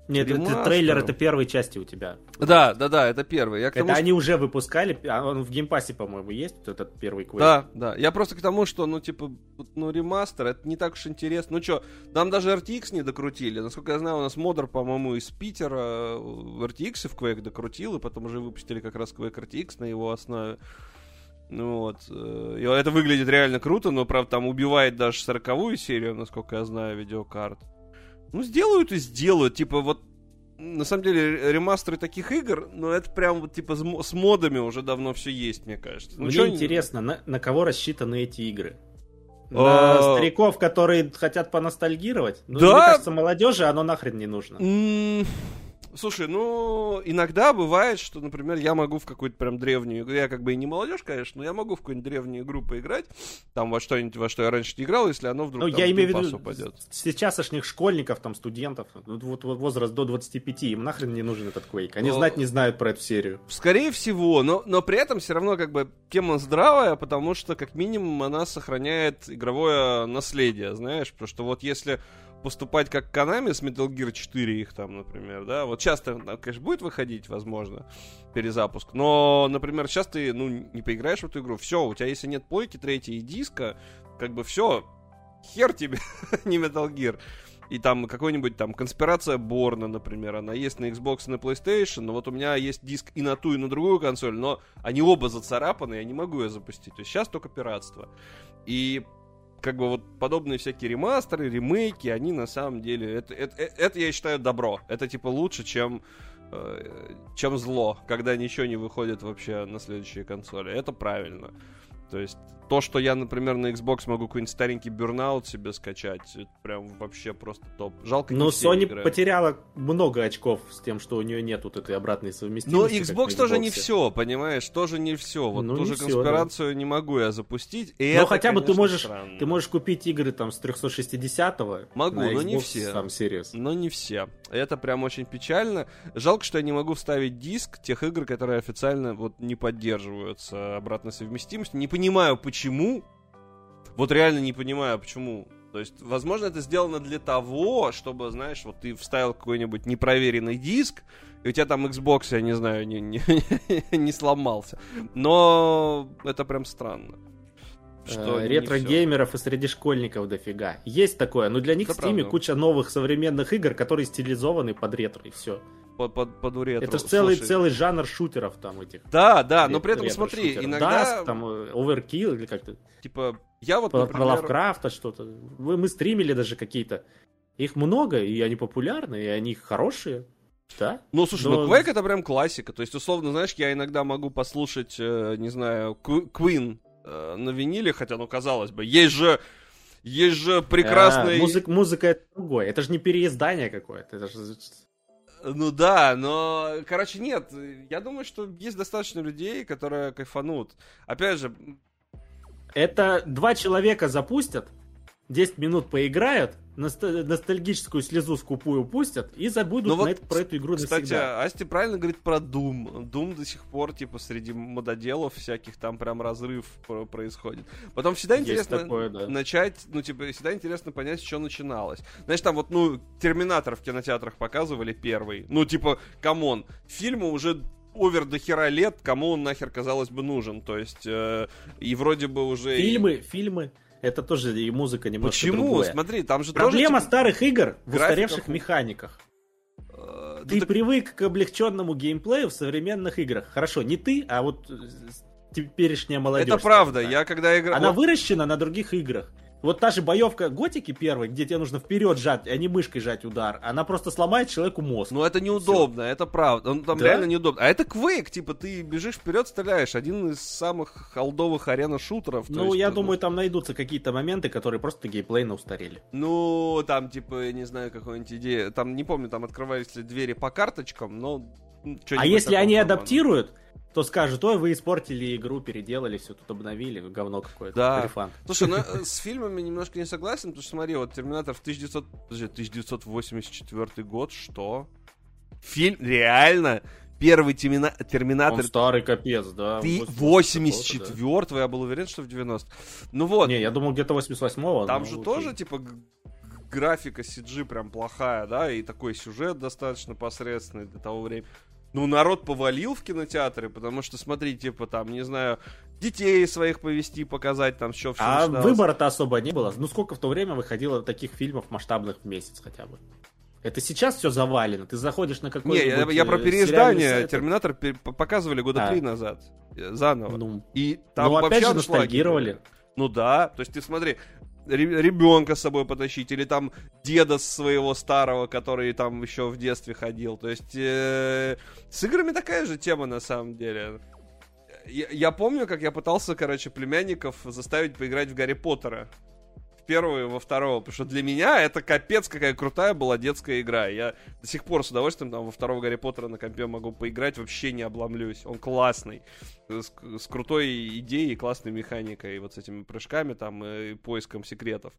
нет, это трейлер это первой части у тебя. Да, да, да, это первый. Я это тому, они уже выпускали, а он в Game Pass е, по-моему, есть вот этот первый квест. Да, да. Я просто к тому, что, ну, типа, ну, ремастер, это не так уж интересно. Ну что, нам даже RTX не докрутили. Насколько я знаю, у нас модер, по-моему, из Питера в RTX в Quake докрутил, и потом уже выпустили как раз Quake RTX на его основе. Ну вот. Э, и это выглядит реально круто, но, правда, там убивает даже сороковую серию, насколько я знаю, видеокарт. Ну, сделают и сделают. Типа, вот на самом деле, ремастеры таких игр, но это прям вот типа с модами уже давно все есть, мне кажется. Ну, мне интересно, на, на кого рассчитаны эти игры? На а... стариков, которые хотят поностальгировать? Ну, да. мне кажется, молодежи оно нахрен не нужно. Слушай, ну, иногда бывает, что, например, я могу в какую-то прям древнюю игру, я как бы и не молодежь, конечно, но я могу в какую-нибудь древнюю игру поиграть, там во что-нибудь, во что я раньше не играл, если оно вдруг Ну, я имею в виду упадет. сейчасшних школьников, там, студентов, вот, вот возраст до 25, им нахрен не нужен этот Quake. Они но... знать не знают про эту серию. Скорее всего, но, но при этом все равно как бы тема здравая, потому что как минимум она сохраняет игровое наследие, знаешь, потому что вот если поступать как Konami с Metal Gear 4 их там, например, да, вот часто, конечно, будет выходить, возможно, перезапуск, но, например, сейчас ты, ну, не поиграешь в эту игру, все, у тебя, если нет плойки третьей и диска, как бы все, хер тебе, не Metal Gear. И там какой-нибудь там конспирация Борна, например, она есть на Xbox и на PlayStation, но вот у меня есть диск и на ту, и на другую консоль, но они оба зацарапаны, я не могу ее запустить. То есть сейчас только пиратство. И как бы вот подобные всякие ремастеры, ремейки, они на самом деле, это, это, это я считаю добро. Это типа лучше, чем, э, чем зло, когда ничего не выходит вообще на следующие консоли. Это правильно. То есть то, что я, например, на Xbox могу какой-нибудь старенький Burnout себе скачать, это прям вообще просто топ. Жалко, Но Sony играют. потеряла много очков с тем, что у нее нет вот этой обратной совместимости. Но Xbox тоже не все, понимаешь, тоже не все. Вот ну, ту же конспирацию да. не могу я запустить. И но это, хотя бы ты можешь, ты можешь купить игры там с 360-го. Могу, но не все. Там Series. Но не все. Это прям очень печально. Жалко, что я не могу вставить диск тех игр, которые официально вот не поддерживаются обратной совместимостью. Не понимаю, почему почему. Вот реально не понимаю, почему. То есть, возможно, это сделано для того, чтобы, знаешь, вот ты вставил какой-нибудь непроверенный диск, и у тебя там Xbox, я не знаю, не, не, не сломался. Но это прям странно. Что э, ретро-геймеров и среди школьников дофига. Есть такое, но для них это в Steam куча новых современных игр, которые стилизованы под ретро, и все под, под, под ретро. Это же целый, целый жанр шутеров там этих. Да, да, но при этом смотри, иногда... Dusk, там, Overkill или как-то... Типа, я вот, Про, например... Лавкрафта что-то. Мы, мы стримили даже какие-то. Их много, и они популярны, и они хорошие. Да? Ну, слушай, Но... ну Quake это прям классика. То есть, условно, знаешь, я иногда могу послушать, э, не знаю, Queen э, на виниле, хотя, ну, казалось бы, есть же есть же прекрасный... А, музык, музыка это другое. Это же не переиздание какое-то. Это же ну да, но, короче, нет. Я думаю, что есть достаточно людей, которые кайфанут. Опять же... Это два человека запустят, 10 минут поиграют, ностальгическую слезу скупую пустят и забудут ну вот, на это, про эту игру кстати, навсегда. Асти правильно говорит про Doom. Doom до сих пор, типа, среди мододелов всяких там прям разрыв происходит. Потом всегда Есть интересно такое, да. начать, ну, типа, всегда интересно понять, что начиналось. Знаешь, там вот, ну, Терминатор в кинотеатрах показывали первый. Ну, типа, come on, фильму уже over до хера лет, кому он нахер, казалось бы, нужен. То есть, э, и вроде бы уже... Фильмы, фильмы это тоже и музыка немножко Почему? Другое. Смотри, там же Проблема тоже... Типа, старых игр в устаревших механиках. Э, ты так... привык к облегченному геймплею в современных играх. Хорошо, не ты, а вот теперешняя молодежь. Это правда, я когда играл... Она выращена на других играх. Вот та же боевка Готики первой, где тебе нужно вперед жать, а не мышкой жать удар, она просто сломает человеку мозг. Ну это неудобно, Все. это правда. Он там да? реально неудобно. А это Quake, типа ты бежишь вперед, стреляешь. Один из самых холдовых арена-шутеров. Ну, есть, я ну... думаю, там найдутся какие-то моменты, которые просто геймплейно устарели. Ну, там, типа, не знаю, какой-нибудь идея. Там, не помню, там открывались ли двери по карточкам, но... А если они адаптируют, то скажут, ой, вы испортили игру, переделали, все тут обновили, говно какое-то. Да. Рефан. Слушай, ну э, с фильмами немножко не согласен, потому что смотри, вот Терминатор в 1900, подожди, 1984 год, что? Фильм, реально? Первый термина... Терминатор... Он старый капец, да. Ты 84 да. я был уверен, что в 90 Ну вот. Не, я думал где-то 88-го. Там же окей. тоже, типа, графика CG прям плохая, да, и такой сюжет достаточно посредственный для того времени ну, народ повалил в кинотеатры, потому что, смотри, типа, там, не знаю, детей своих повести, показать, там, что все А выбора-то особо не было. Ну, сколько в то время выходило таких фильмов масштабных в месяц хотя бы? Это сейчас все завалено. Ты заходишь на какой-то. Не, я, я про э, переиздание. Терминатор показывали года а. три назад. Э, заново. Ну, и там ну опять же ностальгировали. Ну да, то есть ты смотри, ребенка с собой потащить, или там деда своего старого, который там еще в детстве ходил. То есть э, с играми такая же тема на самом деле. Я, я помню, как я пытался, короче, племянников заставить поиграть в Гарри Поттера. Первого и во второго, потому что для меня это капец какая крутая была детская игра. Я до сих пор с удовольствием там во второго Гарри Поттера на компе могу поиграть, вообще не обломлюсь. Он классный, с, с крутой идеей классной механикой, и вот с этими прыжками там и поиском секретов.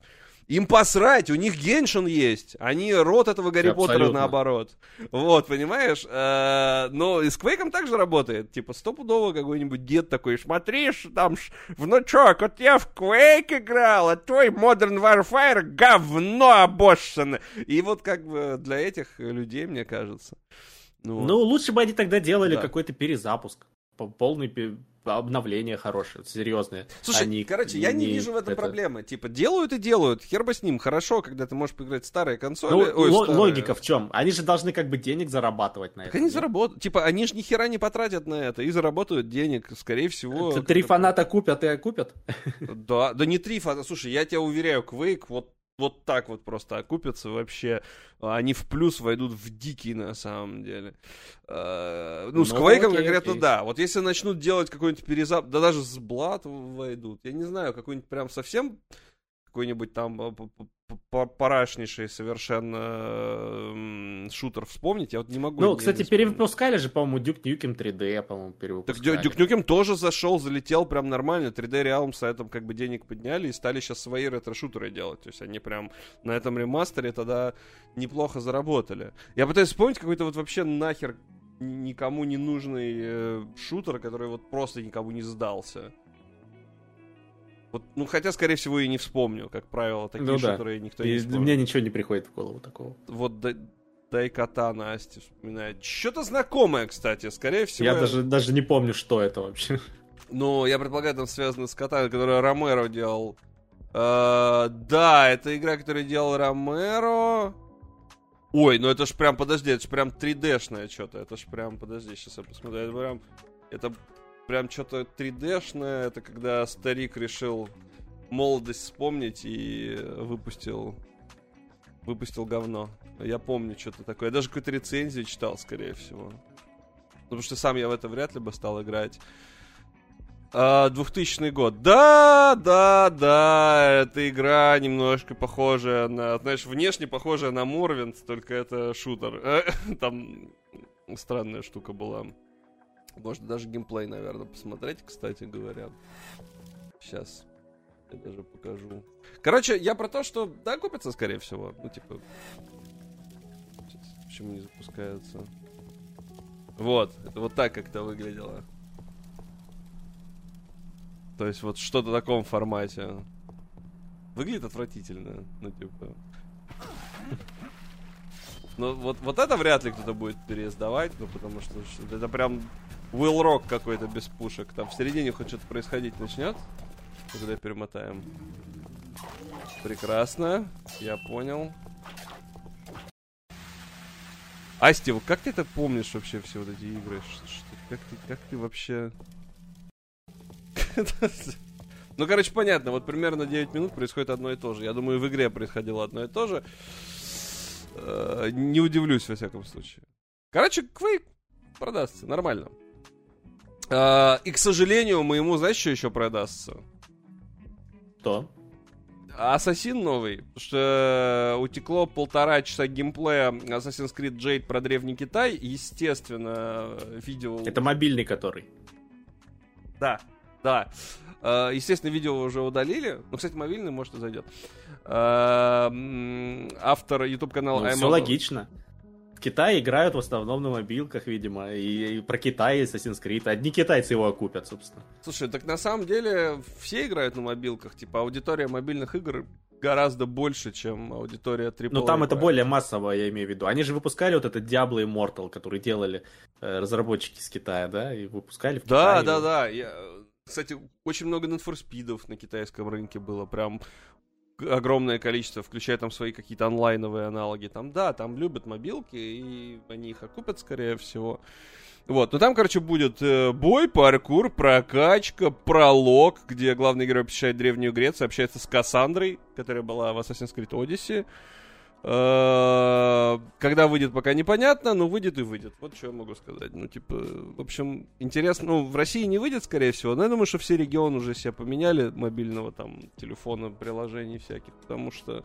Им посрать, у них Геншин есть. Они рот этого Гарри Абсолютно. Поттера наоборот. Вот, понимаешь? Э, но и с Квейком также работает. Типа, стопудово какой-нибудь дед такой, смотришь, там, внучок, вот я в Quake играл, а твой Modern Warfare говно обоссано. И вот как бы для этих людей, мне кажется. Ну, ну лучше бы они тогда делали да. какой-то перезапуск полный обновление хорошее, серьезное. Слушай, Они короче, я не, вижу в этом это... проблемы. Типа, делают и делают, хер бы с ним. Хорошо, когда ты можешь поиграть в старые консоли. Ну, Ой, л- старые... логика в чем? Они же должны как бы денег зарабатывать на это. Они заработают. Типа, они же ни хера не потратят на это и заработают денег, скорее всего. Это три фаната купят и купят? Да, да не три фаната. Слушай, я тебя уверяю, Quake вот вот так вот просто окупятся вообще. Они в плюс войдут в дикий на самом деле. Uh, ну, ну, с Квейком конкретно да. Вот если начнут делать какой-нибудь перезап... Да даже с Блад войдут. Я не знаю, какой-нибудь прям совсем какой-нибудь там э, парашнейший совершенно шутер вспомнить, я вот не могу. Ну, кстати, перевыпускали же, по-моему, Duke Nukem 3D, по-моему, перевыпускали. Так Duke Nukem тоже зашел, залетел прям нормально. 3D Realms на этом как бы денег подняли и стали сейчас свои ретро-шутеры делать. То есть они прям на этом ремастере тогда неплохо заработали. Я пытаюсь вспомнить какой-то вот вообще нахер никому не нужный э, шутер, который вот просто никому не сдался. Вот, ну, хотя, скорее всего, и не вспомню, как правило, такие ну, да. никто и не вспомнит. Мне ничего не приходит в голову такого. Вот дай, дай кота Настя вспоминает. Что-то знакомое, кстати, скорее всего. Я, я даже, даже не помню, что это вообще. Ну, я предполагаю, там связано с котами, который Ромеро делал. Uh, да, это игра, которую делал Ромеро. Ой, ну это ж прям, подожди, это ж прям 3D-шное что-то. Это ж прям, подожди, сейчас я посмотрю. Это прям, это прям что-то 3D-шное. Это когда старик решил молодость вспомнить и выпустил выпустил говно. Я помню что-то такое. Я даже какую-то рецензию читал, скорее всего. Потому что сам я в это вряд ли бы стал играть. А, 2000 год. Да, да, да, эта игра немножко похожая на, знаешь, внешне похожая на Морвинд, только это шутер. Там странная штука была. Можно даже геймплей, наверное, посмотреть, кстати говоря. Сейчас. Я даже покажу. Короче, я про то, что да, купится, скорее всего. Ну, типа. Почему не запускается? Вот, это вот так как-то выглядело. То есть вот что-то в таком формате. Выглядит отвратительно. Ну, типа. Ну, вот, вот это вряд ли кто-то будет переиздавать, ну, потому что это прям Will Rock какой-то без пушек. Там в середине хоть что-то происходить начнет. Когда перемотаем. Прекрасно. Я понял. Асти, как ты это помнишь вообще все вот эти игры? Что, как, ты, как ты вообще... Ну, короче, понятно. Вот примерно 9 минут происходит одно и то же. Я думаю, в игре происходило одно и то же. Э, не удивлюсь, во всяком случае. Короче, Quake продастся. Нормально. А, и, к сожалению, моему, знаешь, что еще продастся? Что? Ассасин новый, что утекло полтора часа геймплея Assassin's Creed Jade про Древний Китай. Естественно, видео... Это мобильный который. Да, да. А, естественно, видео уже удалили. Ну, кстати, мобильный, может, и зайдет. Автор YouTube канала... Ну, все логично. Китае играют в основном на мобилках, видимо, и, и про Китай и Assassin's Creed. Одни китайцы его окупят, собственно. Слушай, так на самом деле все играют на мобилках. Типа аудитория мобильных игр гораздо больше, чем аудитория AAA. Но там это более массово, я имею в виду. Они же выпускали вот этот Diablo Immortal, который делали э, разработчики из Китая, да, и выпускали в Да, Китае. да, да. Я... Кстати, очень много Need for Speed на китайском рынке было. Прям огромное количество, включая там свои какие-то онлайновые аналоги. Там, да, там любят мобилки, и они их окупят, скорее всего. Вот, ну там, короче, будет э, бой, паркур, прокачка, пролог, где главный герой посещает Древнюю Грецию, общается с Кассандрой, которая была в Assassin's Creed Odyssey. Э, когда выйдет, пока непонятно, но выйдет и выйдет. Вот что я могу сказать. Ну, типа, в общем, интересно. Ну, в России не выйдет, скорее всего, но я думаю, что все регионы уже себе поменяли мобильного там телефона, приложений всяких, потому что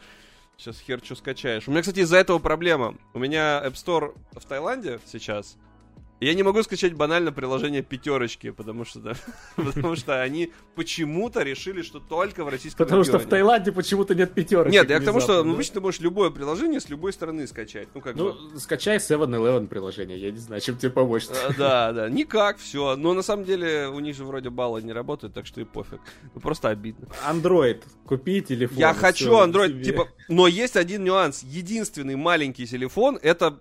сейчас хер что скачаешь. У меня, кстати, из-за этого проблема. У меня App Store в Таиланде сейчас, я не могу скачать банально приложение пятерочки, потому что, да, потому что они почему-то решили, что только в российском Потому регионе. что в Таиланде почему-то нет пятерочки. Нет, я к тому, что ну, обычно ты можешь любое приложение с любой стороны скачать. Ну, как ну бы. скачай 7-Eleven приложение, я не знаю, чем тебе помочь. А, да, да, никак, все. Но на самом деле у них же вроде баллы не работают, так что и пофиг. Ну, просто обидно. Android, купи телефон. Я хочу Android, себе. типа, но есть один нюанс. Единственный маленький телефон, это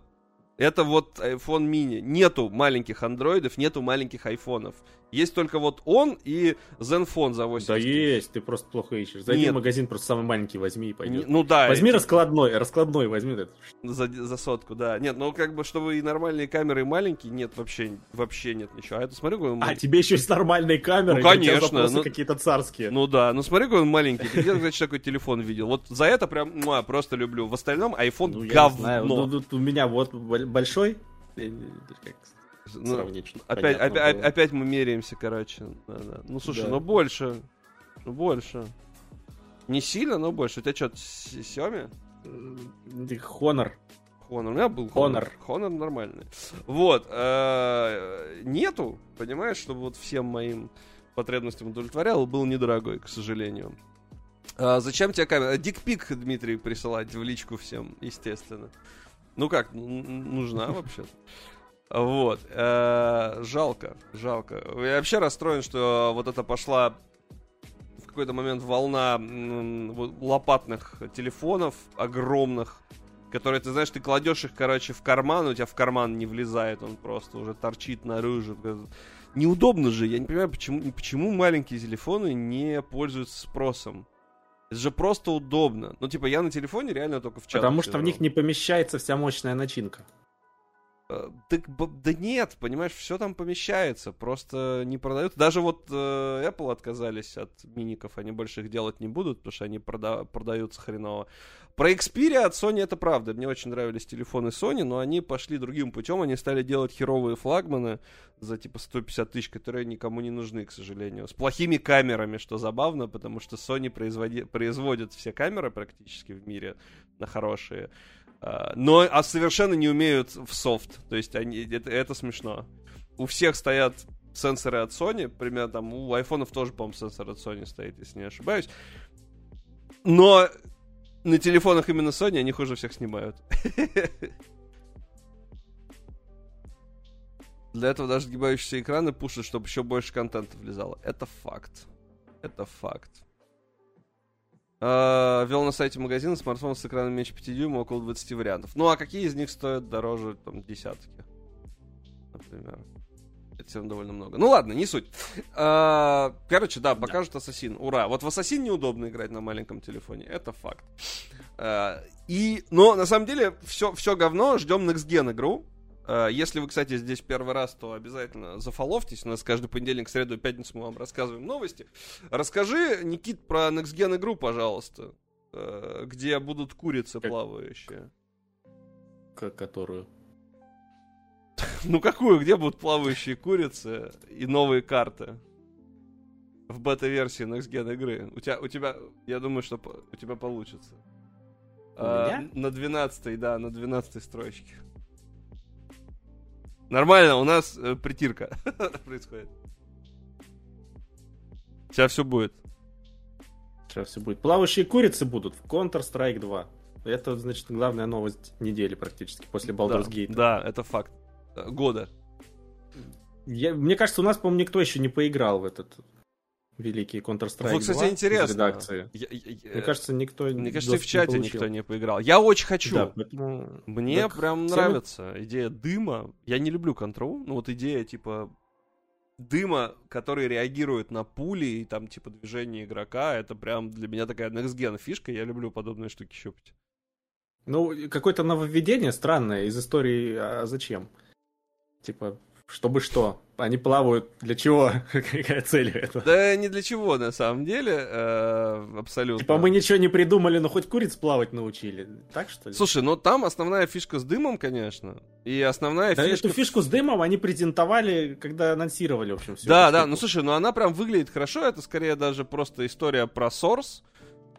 это вот iPhone mini. Нету маленьких андроидов, нету маленьких айфонов. Есть только вот он и Zenfone за 80. Да есть, ты просто плохо ищешь. Зайди Нет. в магазин, просто самый маленький возьми и пойдет. Ну да. Возьми эти... раскладной, раскладной возьми. За, за сотку, да. Нет, ну как бы, чтобы и нормальные камеры, и маленькие, нет, вообще, вообще нет ничего. А это смотри, какой он А, тебе еще есть нормальные камеры? Ну, конечно. Ну, какие-то царские. Ну да, ну смотри, какой он маленький. Ты где, значит, такой телефон видел? Вот за это прям, ну, просто люблю. В остальном iPhone ну, говно. Ну, тут у меня вот большой, ну, сравнить. Опять, опять, опять мы меряемся, короче. Да, да. Ну слушай, да. ну больше. Ну больше. Не сильно, но больше. У тебя что, Xiaomi? Honor. Honor. У меня был Honor. Honor нормальный. Вот. Э, нету, понимаешь, чтобы вот всем моим потребностям удовлетворял, был недорогой, к сожалению. А зачем тебе камера? Дикпик, Дмитрий, присылать в личку всем, естественно. Ну как, нужна вообще-то. Вот. Э, жалко, жалко. Я вообще расстроен, что вот это пошла в какой-то момент волна лопатных телефонов огромных, которые, ты знаешь, ты кладешь их, короче, в карман, у тебя в карман не влезает, он просто уже торчит наружу. Неудобно же, я не понимаю, почему, почему маленькие телефоны не пользуются спросом. Это же просто удобно. Ну, типа, я на телефоне реально только в чат. Потому что в них не помещается вся мощная начинка. Э, так, да нет, понимаешь, все там помещается, просто не продают. Даже вот э, Apple отказались от миников, они больше их делать не будут, потому что они прода- продаются хреново. Про Xperia от Sony это правда. Мне очень нравились телефоны Sony, но они пошли другим путем. Они стали делать херовые флагманы за типа 150 тысяч, которые никому не нужны, к сожалению. С плохими камерами, что забавно, потому что Sony производи... производит все камеры практически в мире на хорошие. А, но а совершенно не умеют в софт. То есть они, это, это смешно. У всех стоят сенсоры от Sony, примерно там у айфонов тоже, по-моему, сенсор от Sony стоит, если не ошибаюсь. Но на телефонах именно Sony они хуже всех снимают. Для этого даже сгибающиеся экраны пушат, чтобы еще больше контента влезало. Это факт. Это факт. Uh, вел на сайте магазина смартфон с экраном меньше 5 дюйма, около 20 вариантов. Ну, а какие из них стоят дороже, там, десятки? Например. Это все довольно много. Ну ладно, не суть. Uh, короче, да, покажут да. Ассасин. Ура. Вот в Ассасин неудобно играть на маленьком телефоне. Это факт. Uh, и, но на самом деле все, все говно. Ждем Next Gen игру. Э, если вы, кстати, здесь первый раз, то обязательно зафоловьтесь. У нас каждый понедельник, среду и пятницу мы вам рассказываем новости. Расскажи, Никит, про Next Gen игру, пожалуйста. Где будут курицы плавающие. Как которую? Ну какую? Где будут плавающие курицы и новые карты? В бета-версии Next Gen игры. У тебя, у тебя, я думаю, что у тебя получится. У а, меня? На 12 да, на 12 строчке. Нормально, у нас э, притирка происходит. Сейчас все будет. Сейчас все будет. Плавающие курицы будут в Counter-Strike 2. Это, значит, главная новость недели практически после Baldur's Gate. Да, это факт. Года. Я, мне кажется, у нас, по-моему, никто еще не поиграл в этот великий Counter-Strike Вот, кстати, 2 интересно. редакции. Я, я, Мне кажется, никто Мне кажется, в чате не никто не поиграл. Я очень хочу. Да, поэтому... Мне так прям всем... нравится идея дыма. Я не люблю контрол. Ну вот идея типа дыма, который реагирует на пули и там типа движение игрока, это прям для меня такая next gen фишка. Я люблю подобные штуки щупать. Ну, какое-то нововведение странное из истории, а зачем? Типа, чтобы что? они плавают для чего? Какая цель этого? Да не для чего, на самом деле, э, абсолютно. Типа мы ничего не придумали, но хоть куриц плавать научили, так что ли? Слушай, ну там основная фишка с дымом, конечно, и основная да фишка... эту фишку с дымом они презентовали, когда анонсировали, в общем, все. Да, да, ну слушай, ну она прям выглядит хорошо, это скорее даже просто история про Source,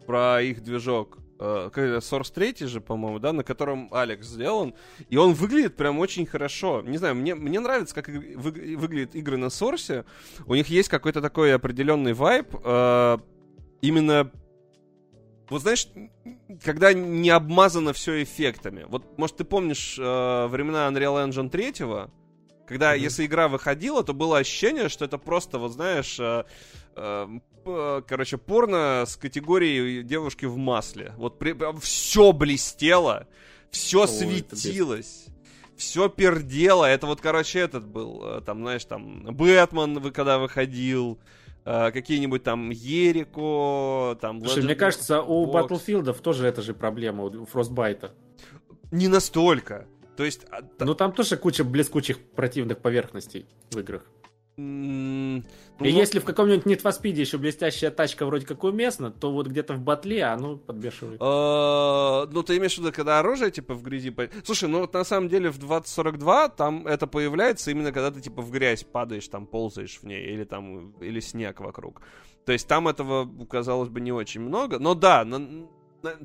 про их движок, э, Source 3 же, по-моему, да, на котором Алекс сделан, и он выглядит прям очень хорошо. Не знаю, мне, мне нравится, как вы, выглядят игры на Source. У них есть какой-то такой определенный вайб, э, именно вот знаешь, когда не обмазано все эффектами. Вот, может, ты помнишь э, времена Unreal Engine 3, когда, mm-hmm. если игра выходила, то было ощущение, что это просто, вот знаешь, э, э, короче, порно с категорией девушки в масле. Вот при, все блестело, все Ой, светилось. Все пердело. Это вот, короче, этот был. Э, там, знаешь, там, Бэтмен, вы когда выходил. Э, какие-нибудь там Ерико, там... Слушай, мне кажется, у Battlefield тоже это же проблема, у Frostbite. Не настолько. То есть... А, ну там тоже куча блескучих противных поверхностей в играх. Ну, и если в каком-нибудь Need for Speed еще блестящая тачка вроде как уместна, то вот где-то в батле оно подбешивает. А, ну, ты имеешь в виду, когда оружие, типа, в грязи... Слушай, ну вот на самом деле в 2042 там это появляется именно когда ты, типа, в грязь падаешь, там, ползаешь в ней, или там, или снег вокруг. То есть там этого, казалось бы, не очень много. Но да,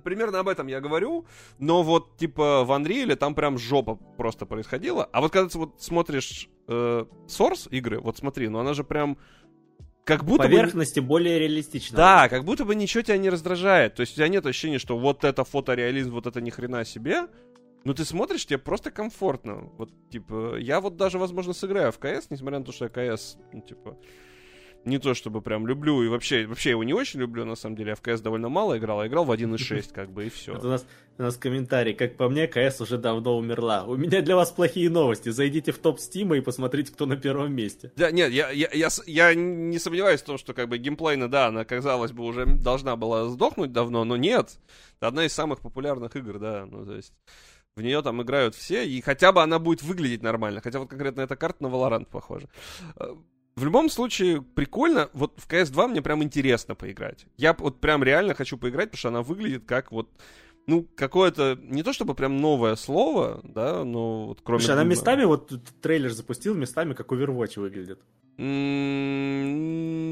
примерно об этом я говорю, но вот типа в Unreal там прям жопа просто происходила. А вот когда ты вот смотришь э, Source игры, вот смотри, ну она же прям как будто поверхности бы... более реалистично. Да, как будто бы ничего тебя не раздражает. То есть у тебя нет ощущения, что вот это фотореализм, вот это ни хрена себе. Ну ты смотришь, тебе просто комфортно. Вот, типа, я вот даже, возможно, сыграю в КС, несмотря на то, что я КС, ну, типа, не то чтобы прям люблю, и вообще, вообще его не очень люблю, на самом деле. Я в КС довольно мало играл, а играл в 1.6, как бы, и все. у, нас, у нас комментарий, как по мне, КС уже давно умерла. У меня для вас плохие новости. Зайдите в топ Стима и посмотрите, кто на первом месте. Да, нет, я, я, я, я не сомневаюсь в том, что как бы геймплейно, да, она, казалось бы, уже должна была сдохнуть давно, но нет. Это одна из самых популярных игр, да, ну, то есть... В нее там играют все, и хотя бы она будет выглядеть нормально. Хотя вот конкретно эта карта на Valorant похожа. В любом случае, прикольно. Вот в CS2 мне прям интересно поиграть. Я вот прям реально хочу поиграть, потому что она выглядит как вот ну, какое-то, не то чтобы прям новое слово, да, но вот кроме... Слушай, она местами, вот трейлер запустил, местами как Overwatch выглядит.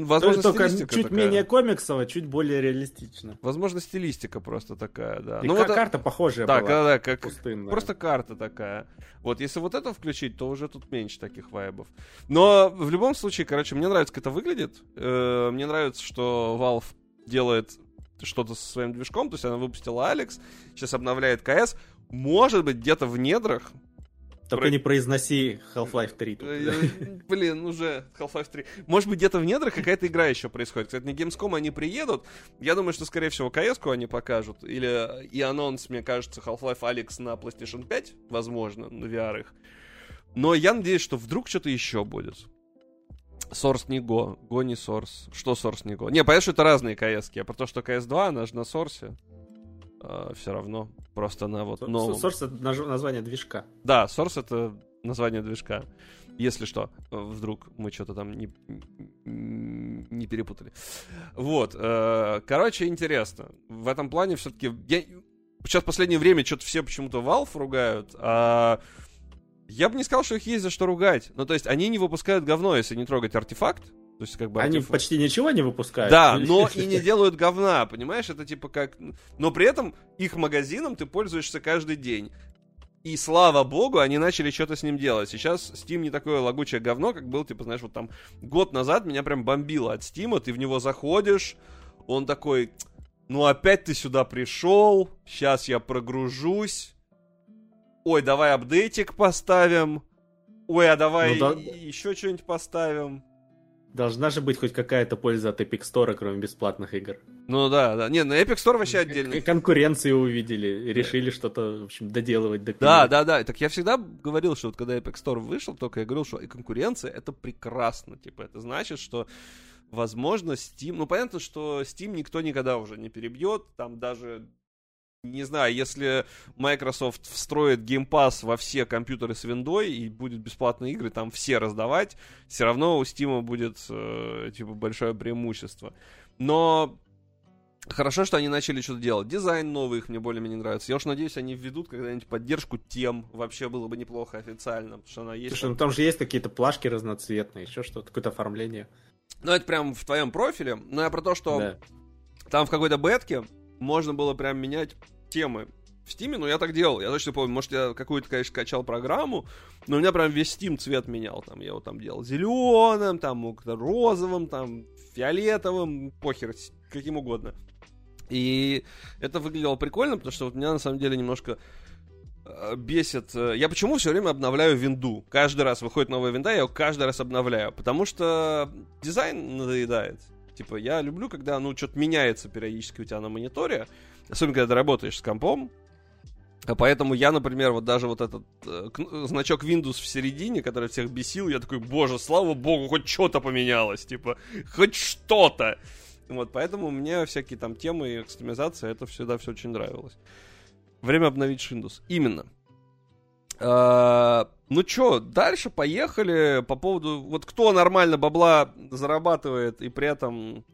Возможно, только чуть такая. менее комиксово, чуть более реалистично. Возможно, стилистика просто такая, да. И ну, вот, карта похожая да, была. Да, как пустынная. Просто карта такая. Вот, если вот это включить, то уже тут меньше таких вайбов. Но в любом случае, короче, мне нравится, как это выглядит. Э, мне нравится, что Valve делает что-то со своим движком, то есть она выпустила Алекс, сейчас обновляет КС, может быть, где-то в недрах только Про... не произноси Half-Life 3. Тут, да. Блин, уже Half-Life 3. Может быть, где-то в недрах какая-то игра еще происходит. Кстати, на Gamescom они приедут. Я думаю, что, скорее всего, кс они покажут. Или и анонс, мне кажется, Half-Life Alyx на PlayStation 5, возможно, на VR их. Но я надеюсь, что вдруг что-то еще будет. Source не Go, Go не Source. Что Source не Go? Не, понятно, что это разные кс -ки. А про то, что CS2, она же на Source. Uh, все равно. Просто на вот новом... Source это название движка. Да, Source это название движка. Если что, вдруг мы что-то там не, не перепутали. Вот. Uh, короче, интересно. В этом плане все-таки... Я... Сейчас в последнее время что-то все почему-то Valve ругают, а я бы не сказал, что их есть за что ругать. Ну, то есть, они не выпускают говно, если не трогать артефакт. То есть, как бы Они артефакт. почти ничего не выпускают. Да, но и не делают говна, понимаешь? Это типа как... Но при этом их магазином ты пользуешься каждый день. И слава богу, они начали что-то с ним делать. Сейчас Steam не такое лагучее говно, как был, типа, знаешь, вот там год назад меня прям бомбило от Steam, ты в него заходишь, он такой, ну опять ты сюда пришел, сейчас я прогружусь, ой, давай апдейтик поставим, ой, а давай ну, да... еще что-нибудь поставим. Должна же быть хоть какая-то польза от Epic Store, кроме бесплатных игр. Ну да, да. Не, на Epic Store вообще отдельно. Конкуренцию увидели, решили что-то, в общем, доделывать, допилить. Да, да, да. Так я всегда говорил, что вот когда Epic Store вышел, только я говорил, что и конкуренция это прекрасно. Типа, это значит, что возможно Steam... Ну, понятно, что Steam никто никогда уже не перебьет. Там даже не знаю, если Microsoft встроит Game Pass во все компьютеры с виндой и будет бесплатные игры там все раздавать, все равно у Steam будет, э, типа, большое преимущество. Но Хорошо, что они начали что-то делать. Дизайн новый их мне более-менее нравится. Я уж надеюсь, они введут когда-нибудь поддержку тем. Вообще было бы неплохо официально, потому что она есть. Слушай, ну там же есть какие-то плашки разноцветные, еще что-то, какое-то оформление. Ну, это прям в твоем профиле. Но я про то, что да. там в какой-то бетке можно было прям менять темы в Стиме, ну я так делал, я точно помню, может я какую-то, конечно, качал программу, но у меня прям весь Steam цвет менял, там я его там делал зеленым, там розовым, там фиолетовым, похер, каким угодно. И это выглядело прикольно, потому что вот меня на самом деле немножко э, бесит. Э, я почему все время обновляю винду? Каждый раз выходит новая винда, я ее каждый раз обновляю. Потому что дизайн надоедает. Типа, я люблю, когда, ну, что-то меняется периодически у тебя на мониторе. Особенно, когда ты работаешь с компом. А поэтому я, например, вот даже вот этот э, значок Windows в середине, который всех бесил, я такой, боже, слава богу, хоть что-то поменялось, типа, хоть что-то. Вот, поэтому мне всякие там темы и экстремизация, это всегда все очень нравилось. Время обновить Windows. Именно. А, ну чё, дальше поехали по поводу... Вот кто нормально бабла зарабатывает и при этом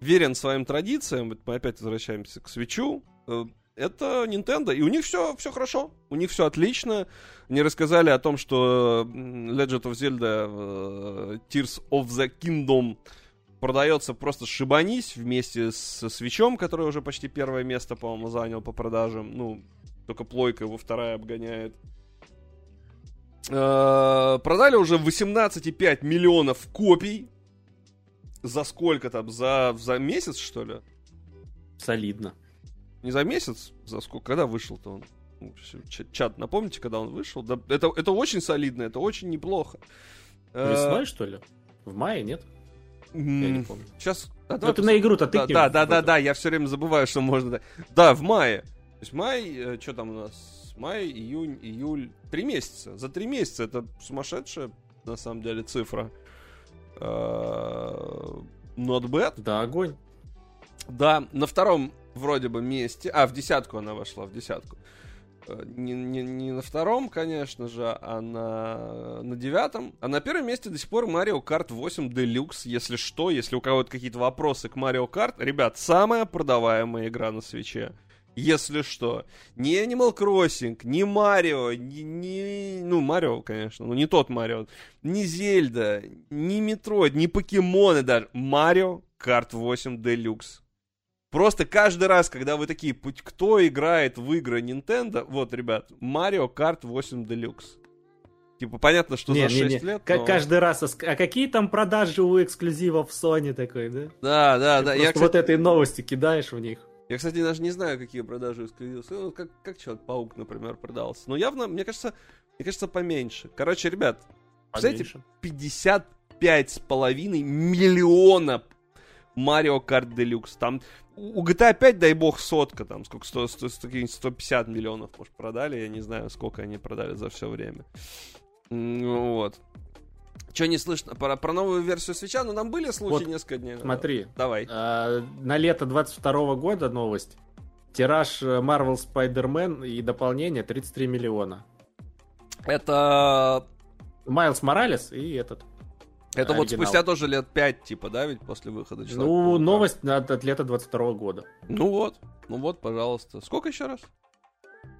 верен своим традициям, мы опять возвращаемся к свечу, э, это Nintendo. И у них все, все хорошо. У них все отлично. Они рассказали о том, что Legend of Zelda uh, Tears of the Kingdom продается просто шибанись вместе с свечом, который уже почти первое место, по-моему, занял по продажам. Ну, только плойка его вторая обгоняет. Э, продали уже 18,5 миллионов копий. За сколько там? За, за месяц, что ли? Солидно. Не за месяц? За сколько? Когда вышел-то он? Ну, чат, напомните, когда он вышел? Да, это, это очень солидно, это очень неплохо. Весной, что ли? В мае, нет? Я не помню. Сейчас. А, ну, ты на игру-то ты. Да, да, да, да, да, я все время забываю, что можно. Да, в мае. То есть май, э, что там у нас? Май, июнь, июль. Три месяца. За три месяца это сумасшедшая, на самом деле, цифра. Uh, not bad. Да, огонь. Да, на втором вроде бы месте. А, в десятку она вошла, в десятку. Э, не, не, не на втором, конечно же, а на, на девятом. А на первом месте до сих пор Mario Kart 8 Deluxe, если что, если у кого-то какие-то вопросы к Mario Kart. Ребят, самая продаваемая игра на свече. Если что. Не Animal Crossing, не Марио, не, не... Ну, Марио, конечно, но не тот Марио. Не Zelda, не Metroid, не Покемоны даже. Mario Kart 8 Deluxe. Просто каждый раз, когда вы такие, кто играет в игры Nintendo, вот, ребят, Mario Kart 8 Deluxe. Типа, понятно, что не, за 6 не, не. лет, но... Каждый раз, а какие там продажи у эксклюзивов Sony такой, да? Да, да, Ты да. Я, кстати... вот этой новости кидаешь в них. Я, кстати, даже не знаю, какие продажи эксклюзивов. Ну, как, как Человек-паук, например, продался. Но явно, мне кажется, мне кажется, поменьше. Короче, ребят, представляете, 55 с половиной миллиона Mario Kart Deluxe. Там у GTA 5, дай бог, сотка, там, сколько, 100, 100, 100, 150 миллионов, может, продали, я не знаю, сколько они продали за все время. Ну, вот. Что не слышно про, про новую версию свеча? Ну, там были случаи вот, несколько дней. Смотри. Давай. А, на лето 22 года новость. Тираж э, Marvel Spider-Man и дополнение 33 миллиона. Это... Майлз Моралес и этот. Это оригинал. вот спустя тоже лет 5, типа, да, ведь после выхода Человека Ну, новость от, от лета 22 года. Ну вот, ну вот, пожалуйста. Сколько еще раз?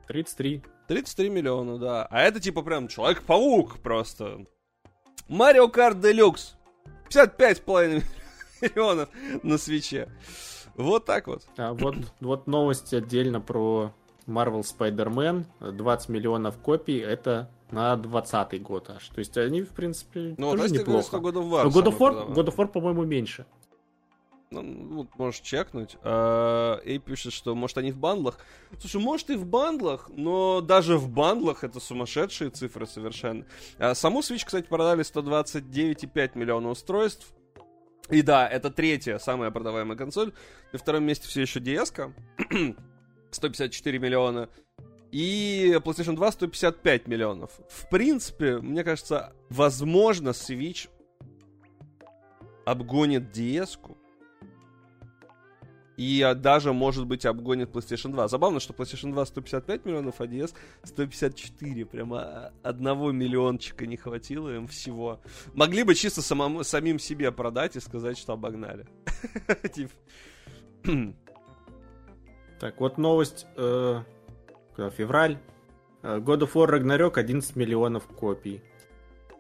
33. 33 миллиона, да. А это типа прям Человек-паук просто. Марио Карт Делюкс. 55,5 миллионов на свече. Вот так вот. А вот, вот новость отдельно про Marvel Spider-Man. 20 миллионов копий. Это на 20 год аж. То есть они, в принципе, ну, тоже неплохо. God of War, God of War, God of War, по-моему, меньше. Ну, можешь чекнуть. А, Эй пишет, что может они в бандлах. Слушай, может и в бандлах, но даже в бандлах это сумасшедшие цифры совершенно. А, саму Switch, кстати, продали 129,5 миллиона устройств. И да, это третья самая продаваемая консоль. На втором месте все еще DS. 154 миллиона. И PlayStation 2 155 миллионов. В принципе, мне кажется, возможно, Switch обгонит DS-ку. И даже, может быть, обгонит PlayStation 2. Забавно, что PlayStation 2 155 миллионов, а DS 154. Прямо одного миллиончика не хватило им всего. Могли бы чисто самому, самим себе продать и сказать, что обогнали. Так, вот новость. Э, февраль. Э, God of War Ragnarok 11 миллионов копий.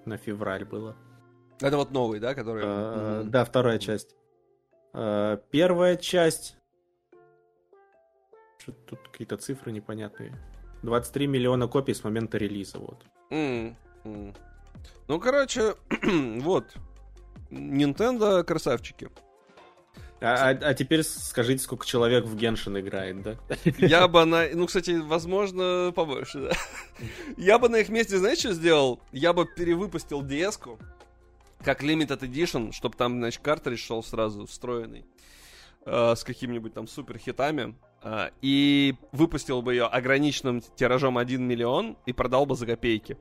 На февраль было. Это вот новый, да, который... Э, да, вторая часть. Э, первая часть... Что тут какие-то цифры непонятные. 23 миллиона копий с момента релиза, вот. Mm, mm. Ну, короче, вот. Nintendo красавчики. А, а, а теперь скажите, сколько человек в Геншин играет, да? Я бы на... Ну, кстати, возможно, побольше, да. Я бы на их месте, знаешь, что сделал? Я бы перевыпустил DS-ку, как Limited Edition, чтобы там, значит, картридж шел сразу встроенный э, с какими-нибудь там супер хитами. Э, и выпустил бы ее ограниченным тиражом 1 миллион и продал бы за копейки.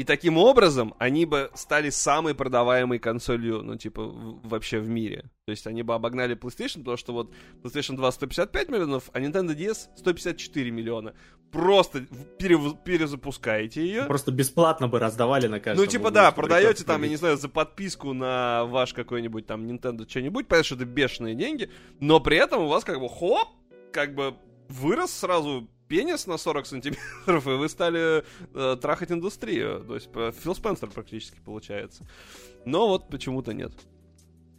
И таким образом они бы стали самой продаваемой консолью, ну, типа, в, вообще в мире. То есть они бы обогнали PlayStation, потому что вот PlayStation 2 155 миллионов, а Nintendo DS 154 миллиона. Просто пере, перезапускаете ее. Просто бесплатно бы раздавали на каждом. Ну, типа, да, продаете там, я не знаю, за подписку на ваш какой-нибудь там Nintendo что-нибудь, понятно, что это бешеные деньги, но при этом у вас как бы хоп, как бы вырос сразу пенис на 40 сантиметров, и вы стали э, трахать индустрию. То есть Фил Спенсер практически получается. Но вот почему-то нет.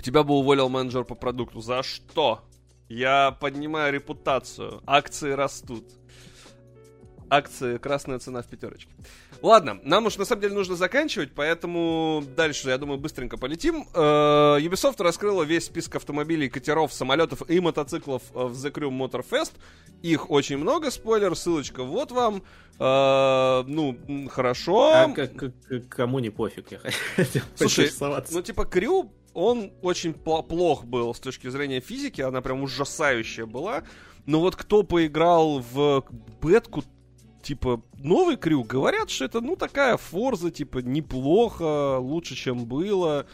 Тебя бы уволил менеджер по продукту. За что? Я поднимаю репутацию. Акции растут. Акции красная цена в пятерочке. Ладно, нам уж на самом деле нужно заканчивать, поэтому дальше, я думаю, быстренько полетим. Э, Ubisoft раскрыла весь список автомобилей, катеров, самолетов и мотоциклов э, в The Crew Motor Fest. Их очень много, спойлер, ссылочка вот вам. Э, ну, хорошо. А к- к- кому не пофиг, я хотел Слушай, ну типа Крю, он очень плох был с точки зрения физики, она прям ужасающая была. Но вот кто поиграл в бетку, типа, новый крюк, говорят, что это, ну, такая форза, типа, неплохо, лучше, чем было.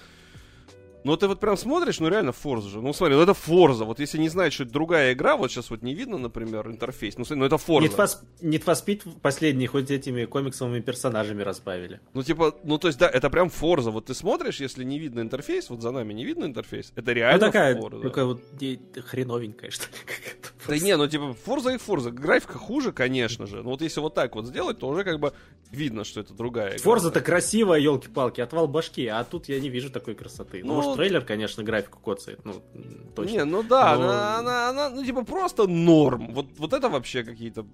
Но ты вот прям смотришь, ну реально Forza же. Ну смотри, ну это Forza. Вот если не знать, что это другая игра, вот сейчас вот не видно, например, интерфейс. Ну смотри, ну это Forza. Need for, Need for Speed последний хоть этими комиксовыми персонажами разбавили. Ну типа, ну то есть да, это прям Forza. Вот ты смотришь, если не видно интерфейс, вот за нами не видно интерфейс, это реально ну, такая, Forza. Такая вот хреновенькая, что ли. Да не, ну типа Forza и Forza. Графика хуже, конечно же. Но вот если вот так вот сделать, то уже как бы видно, что это другая игра. Forza-то красивая, елки-палки, отвал башки, а тут я не вижу такой красоты. Ну, ну может, трейлер, конечно, графику коцает, ну, точно. Не, ну да, но... она, она, она, ну, типа, просто норм. Вот, вот это вообще какие-то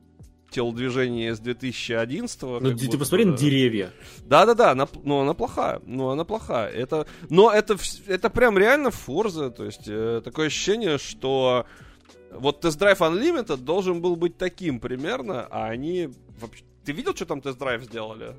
телодвижения с 2011 Ну, ты, ты посмотри на деревья. Да-да-да, она, ну, она плохая. Ну, она плохая. Это, но это, это прям реально Forza. То есть, э, такое ощущение, что вот Test Drive Unlimited должен был быть таким примерно, а они вообще ты видел, что там Test Drive сделали?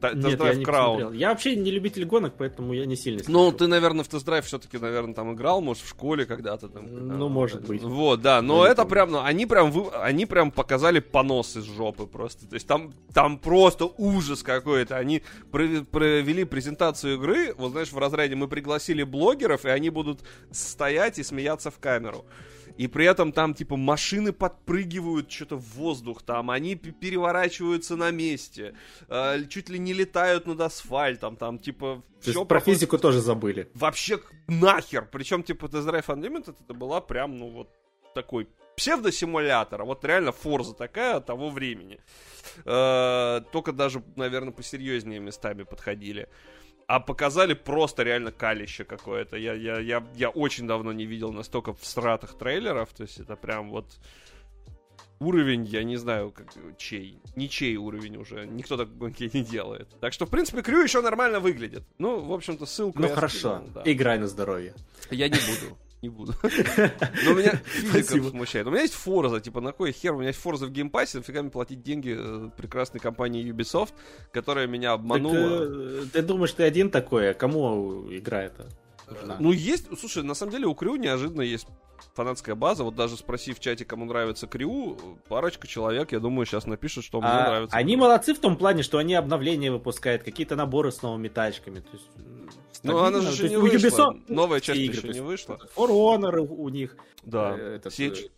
Test Drive Нет, Crown. Я вообще не любитель гонок, поэтому я не сильно. Ну, ты, наверное, в Test Drive все-таки, наверное, там играл, может, в школе когда-то там. Ну, может быть. Вот, да, но ну, это прям, ну, они прям, вы, они прям показали понос из жопы просто. То есть там, там просто ужас какой-то. Они провели презентацию игры, вот знаешь, в разряде мы пригласили блогеров, и они будут стоять и смеяться в камеру. И при этом там, типа, машины подпрыгивают что-то в воздух, там, они переворачиваются на месте, э, чуть ли не летают над асфальтом, там, типа... То есть про физику тоже забыли. Вообще нахер. Причем, типа, Test Drive Unlimited это была прям, ну, вот такой псевдосимулятор. А вот реально Форза такая того времени. Э, только даже, наверное, посерьезнее местами подходили а показали просто реально калище какое-то. Я, я, я, я очень давно не видел настолько всратых трейлеров, то есть это прям вот уровень, я не знаю, как, чей. Ничей уровень уже. Никто так гонки не делает. Так что, в принципе, Crew еще нормально выглядит. Ну, в общем-то, ссылку Ну, хорошо. Скинул, да. Играй на здоровье. Я не буду не буду. Но меня физика смущает. У меня есть Forza, типа, на кой хер? У меня есть Forza в Game Pass е, нафига мне платить деньги э, прекрасной компании Ubisoft, которая меня обманула. Э, ты думаешь, ты один такой, а кому игра это? Ну, есть, слушай, на самом деле у Крю неожиданно есть фанатская база. Вот даже спроси в чате, кому нравится Крю, парочка человек, я думаю, сейчас напишут, что мне а, нравится. Они молодцы в том плане, что они обновления выпускают, какие-то наборы с новыми тачками. То есть Ну, она же еще не вышла. Ubisoft... Новая часть игры, еще не вышла. For Honor у них. Да, э, этот, Siege.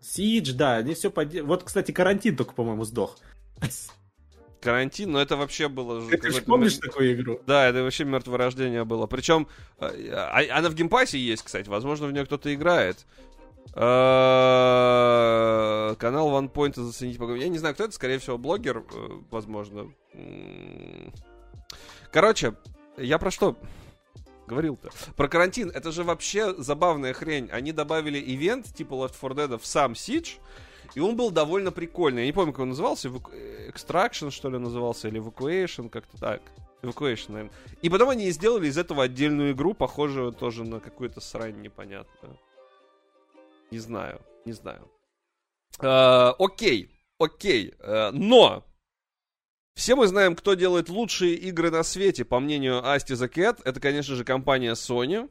Siege, да, они все под... Вот, кстати, карантин только, по-моему, сдох. Карантин, но это вообще было... Ты же помнишь такую игру? Да, это вообще мертворождение было. Причем, а, она в Game Pass е есть, кстати, возможно, в нее кто-то играет. Канал One Point заценить Я не знаю, кто это, скорее всего, блогер, э, возможно. Короче, я про что говорил-то? Про карантин. Это же вообще забавная хрень. Они добавили ивент типа Left 4 Dead в сам Siege, и он был довольно прикольный. Я не помню, как он назывался. Extraction, что ли, назывался, или Evacuation, как-то так. Evacuation, наверное. И потом они сделали из этого отдельную игру, похожую тоже на какую-то срань непонятную. Не знаю, не знаю. Э, окей, окей. Э, но все мы знаем, кто делает лучшие игры на свете, по мнению Asti the Cat. Это, конечно же, компания Sony.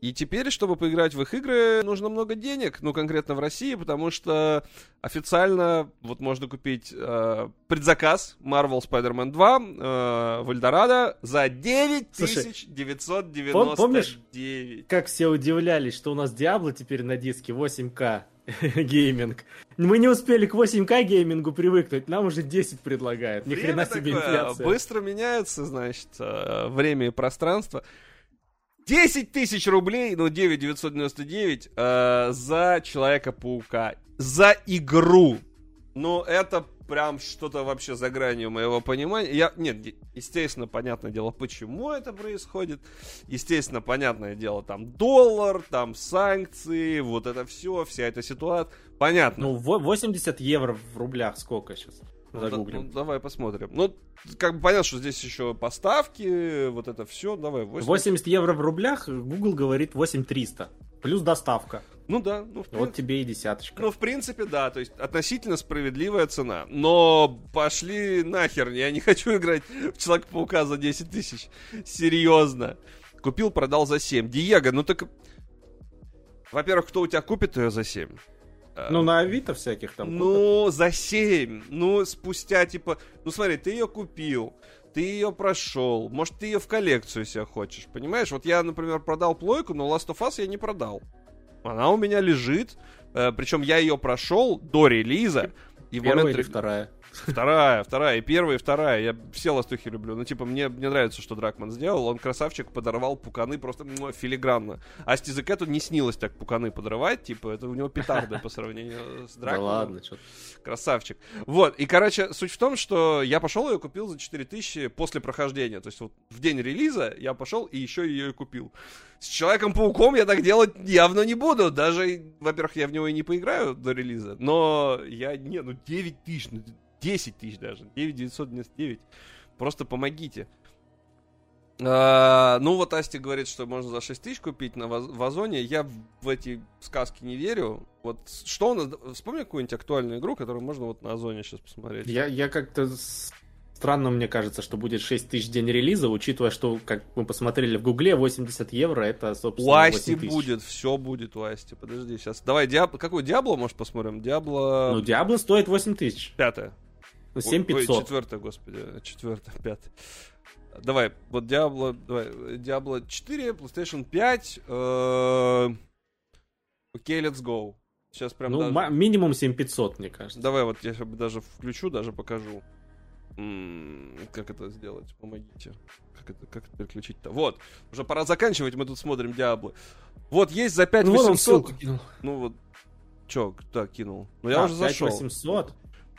И теперь, чтобы поиграть в их игры, нужно много денег, ну, конкретно в России, потому что официально вот можно купить э, предзаказ Marvel Spider-Man 2 э, в Эльдорадо за 9999. Помнишь, как все удивлялись, что у нас Diablo теперь на диске 8К? гейминг. Мы не успели к 8К геймингу привыкнуть, нам уже 10 предлагают. Ни хрена себе инфляция. Быстро меняется, значит, э, время и пространство. 10 тысяч рублей, ну 9 999 э, за Человека-паука. За игру. Ну, это прям что-то вообще за гранью моего понимания. Я, нет, естественно, понятное дело, почему это происходит. Естественно, понятное дело, там доллар, там санкции, вот это все, вся эта ситуация. Понятно. Ну, 80 евро в рублях сколько сейчас? Загуглим. Ну, давай посмотрим. Ну, как бы понятно, что здесь еще поставки, вот это все. Давай, 80. 80 евро в рублях, Google говорит 8300. Плюс доставка. Ну да. Ну, в Вот тебе и десяточка. Ну, в принципе, да. То есть относительно справедливая цена. Но пошли нахер. Я не хочу играть в Человека-паука за 10 тысяч. Серьезно. Купил, продал за 7. Диего, ну так... Во-первых, кто у тебя купит ее за 7? Э, ну, на Авито всяких там. Ну, купят. за 7. Ну, спустя, типа... Ну, смотри, ты ее купил, ты ее прошел. Может, ты ее в коллекцию себе хочешь, понимаешь? Вот я, например, продал плойку, но Last of Us я не продал. Она у меня лежит. Э, причем я ее прошел до релиза. И Первая момент... или вторая? Вторая, вторая, и первая, и вторая. Я все ластухи люблю. Ну, типа, мне, мне нравится, что Дракман сделал. Он красавчик, подорвал пуканы просто ну, филигранно. А Стизекету не снилось так пуканы подрывать. Типа, это у него петарда по сравнению с Дракманом. Да ладно, что Красавчик. Вот, и, короче, суть в том, что я пошел ее купил за 4000 после прохождения. То есть, вот в день релиза я пошел и еще ее и купил. С Человеком-пауком я так делать явно не буду. Даже, во-первых, я в него и не поиграю до релиза. Но я, не, ну 9 тысяч, ну 10 тысяч даже, 9999. Просто помогите. А, ну вот Асти говорит, что можно за 6 тысяч купить на Вазоне. Я в эти сказки не верю. Вот что он... Вспомни какую-нибудь актуальную игру, которую можно вот на Озоне сейчас посмотреть. Я, я как-то... Странно мне кажется, что будет 6 тысяч день релиза, учитывая, что, как мы посмотрели в Гугле, 80 евро это, собственно, У Асти будет, все будет у Асти. Подожди, сейчас. Давай, Диабло... Какой Диабло, может, посмотрим? Диабло... Ну, Диабло стоит 8 тысяч. Пятое. 7500. Ой, четвертое, господи, четвертое, пятое. Давай, вот Diablo, давай, Diablo 4, PlayStation 5. Э... Окей, let's go. Сейчас прям Ну, даже... минимум 7500, мне кажется. Давай, вот я даже включу, даже покажу. М-м, как это сделать? Помогите. Как это, как это переключить-то? Вот, уже пора заканчивать, мы тут смотрим Диабло. Вот есть за 5800. Ну, ну вот, чё, да, кинул. Ну я а, уже зашел. 5800?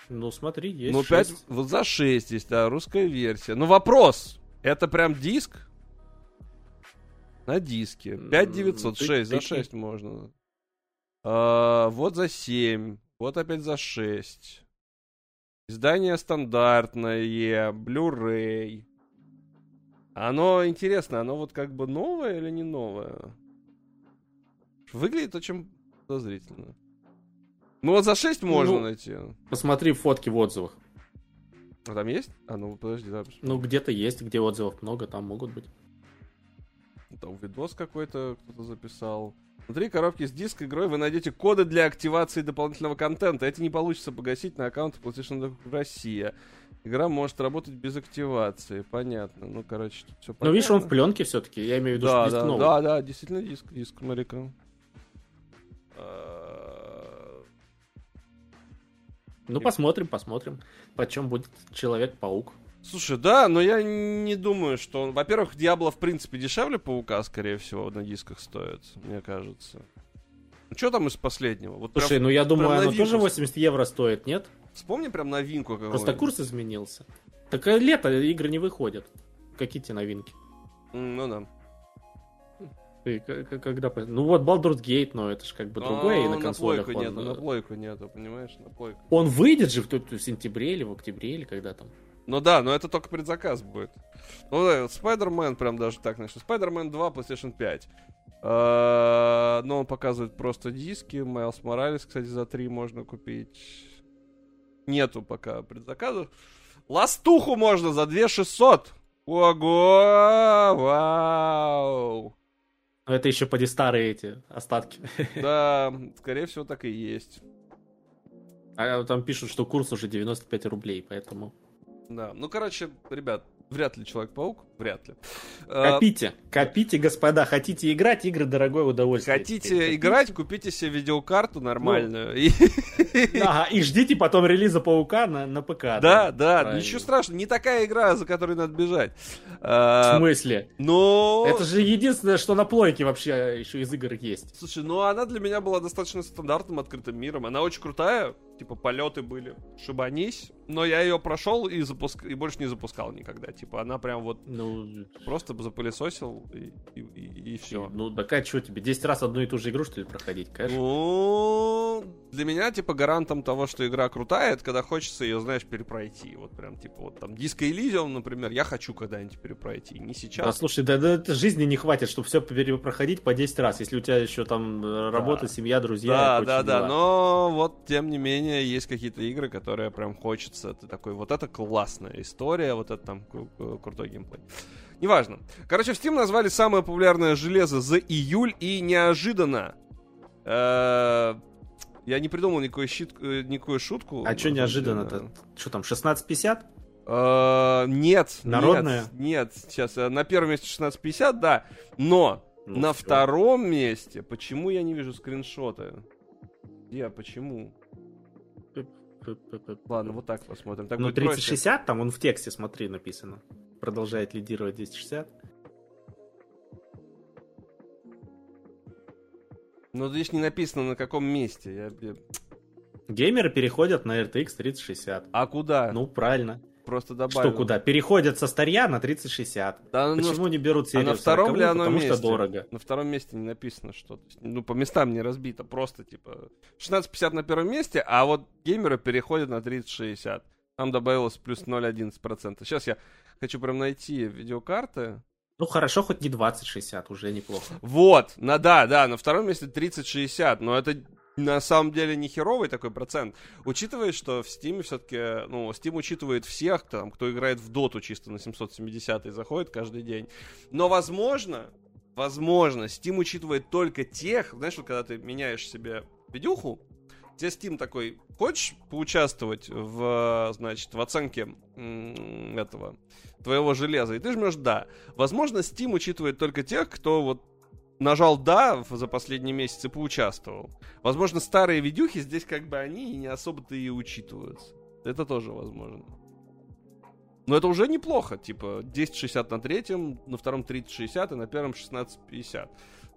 Ну, смотри, есть Ну, 5, 6. вот за 6 есть, да, русская версия. Ну, вопрос, это прям диск? На диске. 5906, за 6 можно. А, вот за 7, вот опять за 6. Издание стандартное, Blu-ray. Оно интересно, оно вот как бы новое или не новое? Выглядит очень подозрительно. Ну вот за 6 можно ну, найти. Посмотри фотки в отзывах. А там есть? А, ну подожди, да. Ну где-то есть, где отзывов много, там могут быть. Там видос какой-то кто-то записал. Внутри коробки с диск игрой вы найдете коды для активации дополнительного контента. Это не получится погасить на аккаунт PlayStation Россия. Игра может работать без активации, понятно. Ну, короче, тут все понятно. Ну, видишь, он в пленке все-таки, я имею в виду, да, что диск да, новый. Да, да, действительно диск, диск, смотри-ка. Ну, посмотрим, посмотрим, почем будет Человек-паук. Слушай, да, но я не думаю, что он... Во-первых, Диабло, в принципе, дешевле Паука, скорее всего, на дисках стоит, мне кажется. Ну, что там из последнего? Вот Слушай, прям, ну я думаю, оно новинку. тоже 80 евро стоит, нет? Вспомни прям новинку какую Просто курс изменился. Так э, лето игры не выходят. Какие те новинки? Ну да. Ты, когда... Ну вот Baldur's Gate, но это же как бы другое, и на консолях на плойку он... нет, на плойку нету, понимаешь, на плойку. Он выйдет же в, в сентябре или в октябре, или когда там. Ну да, но это только предзаказ будет. Ну да, Spider-Man прям даже так начал. Spider-Man 2, PlayStation 5. Uh, но он показывает просто диски. Майлз Моралес, кстати, за 3 можно купить. Нету пока предзаказов. Ластуху можно за 2600. Ого! Вау! Но это еще поди старые эти остатки. Да, скорее всего, так и есть. А там пишут, что курс уже 95 рублей, поэтому... Да, ну, короче, ребят, вряд ли Человек-паук, вряд ли. Копите, копите, господа, хотите играть, игры дорогое удовольствие. Хотите играть, купите себе видеокарту нормальную. Ну, и... Ага, и ждите потом релиза Паука на, на ПК. Да, да, да правильно. ничего страшного, не такая игра, за которой надо бежать. В смысле? Ну... Это же единственное, что на плойке вообще еще из игр есть. Слушай, ну она для меня была достаточно стандартным открытым миром, она очень крутая, типа полеты были, шибанись, но я ее прошел и запуск... и больше не запускал никогда, типа она прям вот ну просто запылесосил и, и, и, и все. Ну так а что тебе 10 раз одну и ту же игру что ли проходить, конечно? Ну для меня типа гарантом того, что игра крутая, это когда хочется ее, знаешь, перепройти, вот прям типа вот там Disco Elysium, например, я хочу когда-нибудь перепройти, не сейчас. Да, слушай, да, да жизни не хватит, чтобы все перепроходить по 10 раз, если у тебя еще там э, работа, да. семья, друзья. Да, да, да, дела. но вот тем не менее менее, есть какие-то игры, которые прям хочется. Ты такой, вот это классная история, вот это там крутой геймплей. Неважно. Короче, в Steam назвали самое популярное железо за июль и неожиданно. Э, я не придумал никакой, щит, э, никакую шутку. А что неожиданно-то? Что там, 1650? Uh, э, нет. Народная? Нет, нет, сейчас. На первом месте 1650, да. Но ну, на все. втором месте, почему я не вижу скриншоты? Где, почему? Ладно, вот так посмотрим. Так ну, 3060, там он в тексте, смотри, написано. Продолжает лидировать 260. Но здесь не написано, на каком месте. Я... Геймеры переходят на RTX 3060. А куда? Ну, правильно просто добавил. Что куда? Переходят со старья на 3060. Да, ну, Почему ну, не берут серию а на втором 40 ли оно Потому месте? что дорого. На втором месте не написано что. Ну, по местам не разбито. Просто, типа, 1650 на первом месте, а вот геймеры переходят на 3060. Там добавилось плюс 0,11%. Сейчас я хочу прям найти видеокарты. Ну хорошо, хоть не 2060, уже неплохо. Вот, на да, да, на втором месте 3060, но это на самом деле не херовый такой процент. Учитывая, что в Steam все-таки, ну, Steam учитывает всех, там, кто играет в доту чисто на 770 и заходит каждый день. Но, возможно, возможно, Steam учитывает только тех, знаешь, вот когда ты меняешь себе видюху, тебе Steam такой, хочешь поучаствовать в, значит, в оценке этого твоего железа? И ты жмешь «да». Возможно, Steam учитывает только тех, кто вот нажал «да» за последний месяц и поучаствовал. Возможно, старые видюхи здесь как бы они не особо-то и учитываются. Это тоже возможно. Но это уже неплохо, типа 1060 на третьем, на втором 3060 и на первом 1650.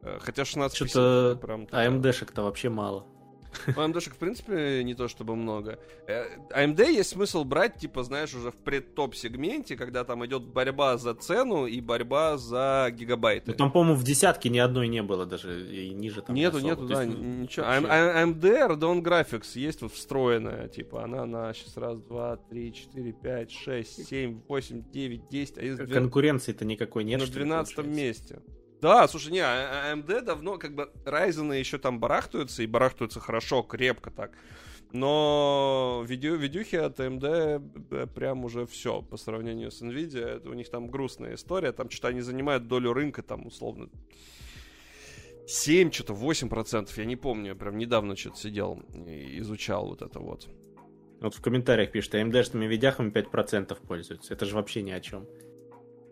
Э, хотя 1650 Что-то прям... AMD-шек-то вообще мало. AMD-шек, в принципе, не то чтобы много. AMD э, есть смысл брать, типа, знаешь, уже в предтоп сегменте, когда там идет борьба за цену и борьба за гигабайты. Ну, там, по-моему, в десятке ни одной не было даже, и ниже там Нету, нету, да, есть, ничего. AMD Radeon Graphics есть вот встроенная, типа, она на сейчас раз, два, три, четыре, пять, шесть, семь, восемь, девять, десять. А Конкуренции-то никакой нет. На двенадцатом месте. Да, слушай, не, AMD а, а давно, как бы, Ryzen еще там барахтаются, и барахтаются хорошо, крепко так. Но видео, видюхи от AMD э, прям уже все по сравнению с Nvidia. Это у них там грустная история. Там что-то они занимают долю рынка, там, условно, 7, что-то 8 процентов. Я не помню, я прям недавно что-то сидел и изучал вот это вот. Вот в комментариях пишут, AMD-шными видяхами 5% пользуются. Это же вообще ни о чем.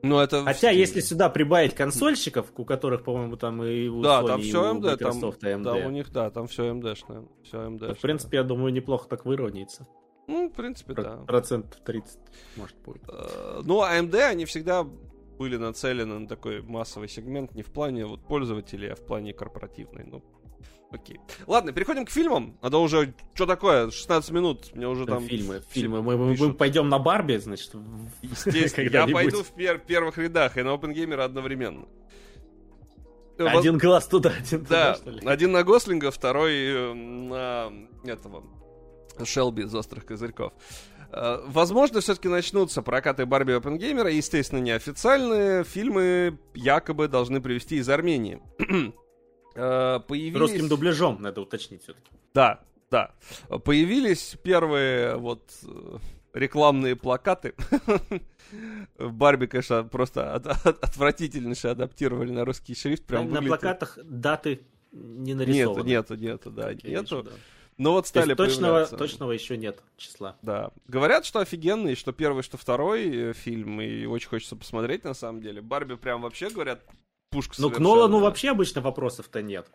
Ну, это Хотя, если сюда прибавить консольщиков, у которых, по-моему, там и у да, Sony, там все AMD, Microsoft там, AMD. Да, у них, да, там все AMD, все. То, в принципе, я думаю, неплохо так выровняется. Ну, в принципе, Про- да. Процентов 30, может, будет. Uh, ну, AMD, они всегда были нацелены на такой массовый сегмент не в плане вот пользователей, а в плане корпоративной. Ну, Окей. Ладно, переходим к фильмам. Надо уже... Что такое? 16 минут. Мне уже там... Фильмы, фильмы. Мы, мы, мы пойдем на Барби, значит, Естественно. Я пойду в пер- первых рядах и на OpenGamer одновременно. Один вот, глаз туда, один да, туда, что ли? один на Гослинга, второй э, на этого Шелби из «Острых козырьков». Э, возможно, все-таки начнутся прокаты Барби Опенгеймера, естественно, неофициальные. Фильмы якобы должны привести из Армении. Э, появились... Русским дубляжом, надо уточнить все-таки. Да, да. Появились первые вот э, рекламные плакаты. Барби, конечно, просто от, от, отвратительнейше адаптировали на русский шрифт. Прям на, выглядит... на плакатах даты не нарисованы. Нету, нету, нету, да, Как нету. да. Но вот стали точного, точного еще нет числа. Да. Говорят, что офигенный, что первый, что второй э, фильм, и очень хочется посмотреть на самом деле. Барби прям вообще, говорят, пушка Ну, к Нолану вообще обычно вопросов-то нет.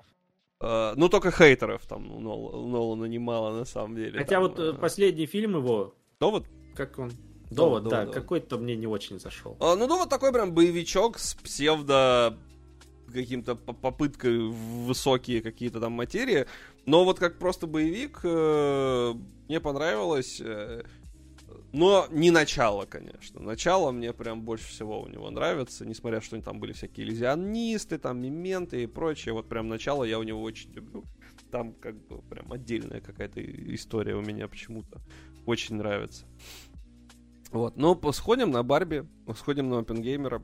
Uh, ну, только хейтеров там у Нол, Нолана немало, на самом деле. Хотя там, вот uh... последний фильм его... Довод? Как он? Довод, Довод да, Довод. какой-то мне не очень зашел. Uh, ну, Довод такой прям боевичок с псевдо каким-то попыткой в высокие какие-то там материи. Но вот как просто боевик э, мне понравилось. Но не начало, конечно. Начало мне прям больше всего у него нравится, несмотря что там были всякие иллюзионисты, там мименты и прочее. Вот прям начало я у него очень люблю. Там как бы прям отдельная какая-то история у меня почему-то очень нравится. Вот, ну, сходим на Барби, сходим на Опенгеймера.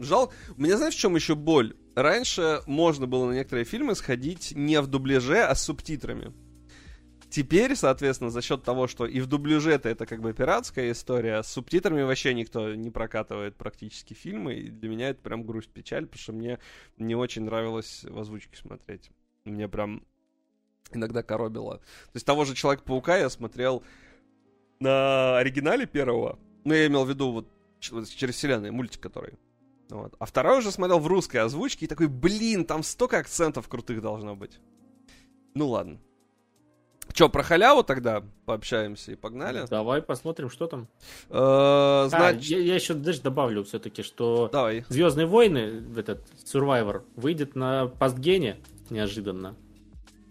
Жал, у меня знаешь, в чем еще боль? Раньше можно было на некоторые фильмы сходить не в дубляже, а с субтитрами. Теперь, соответственно, за счет того, что и в дубляже это как бы пиратская история, с субтитрами вообще никто не прокатывает практически фильмы, и для меня это прям грусть-печаль, потому что мне не очень нравилось в озвучке смотреть. Мне прям иногда коробило. То есть того же Человека-паука я смотрел на оригинале первого, ну, я имел в виду вот через вселенную, мультик который. Вот. А второй уже смотрел в русской озвучке и такой, блин, там столько акцентов крутых должно быть. Ну ладно. Че, про халяву тогда пообщаемся и погнали? Давай посмотрим, что там. Э, значит... а, я, я еще даже добавлю все-таки, что Давай. Звездные войны, этот Survivor, выйдет на постгене неожиданно.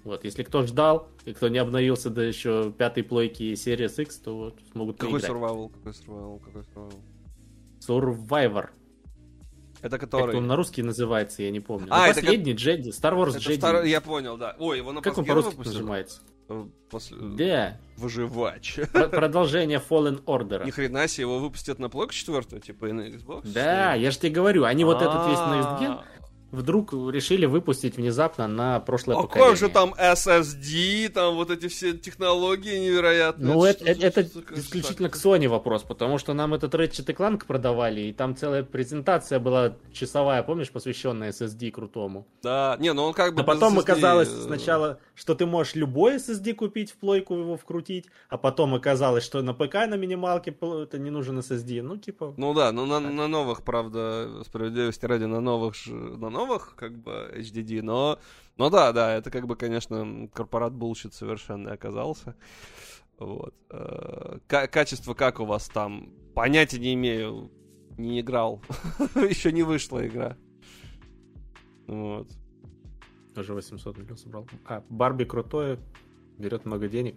Вот, если кто ждал, и кто не обновился до еще пятой плойки Series X, то вот смогут Какой поиграть. survival? Какой survival? Какой survival? Survivor. Это который... Как он на русский называется, я не помню. А, ну, это последний как... Джеди, Star Wars это Jedi. Втор... Я понял, да. Ой, его на Как он по-русски нажимается? Э, после... Да. Выживач. Продолжение Fallen Order. Ни хрена себе, его выпустят на плойку 4, типа и на Xbox. Да, я же тебе говорю, они вот этот весь Next Gen вдруг решили выпустить внезапно на прошлое а поколение. как же там SSD, там вот эти все технологии невероятные. Ну, это, это, это исключительно к Sony вопрос, потому что нам этот Ratchet Clank продавали, и там целая презентация была часовая, помнишь, посвященная SSD крутому. Да, не, ну он как бы... А потом SSD... оказалось э, сначала, что ты можешь любой SSD купить в плойку, его вкрутить, а потом оказалось, что на ПК на минималке это не нужен SSD, ну типа... Ну да, ну на, на новых, правда, справедливости ради, на новых, на новых как бы, HDD, но, но да, да, это как бы, конечно, corporate bullshit совершенно оказался. Вот. Э, качество как у вас там? Понятия не имею. Не играл. Еще не вышла игра. Вот. Даже 800 миллионов собрал. А, Барби крутое, берет много денег.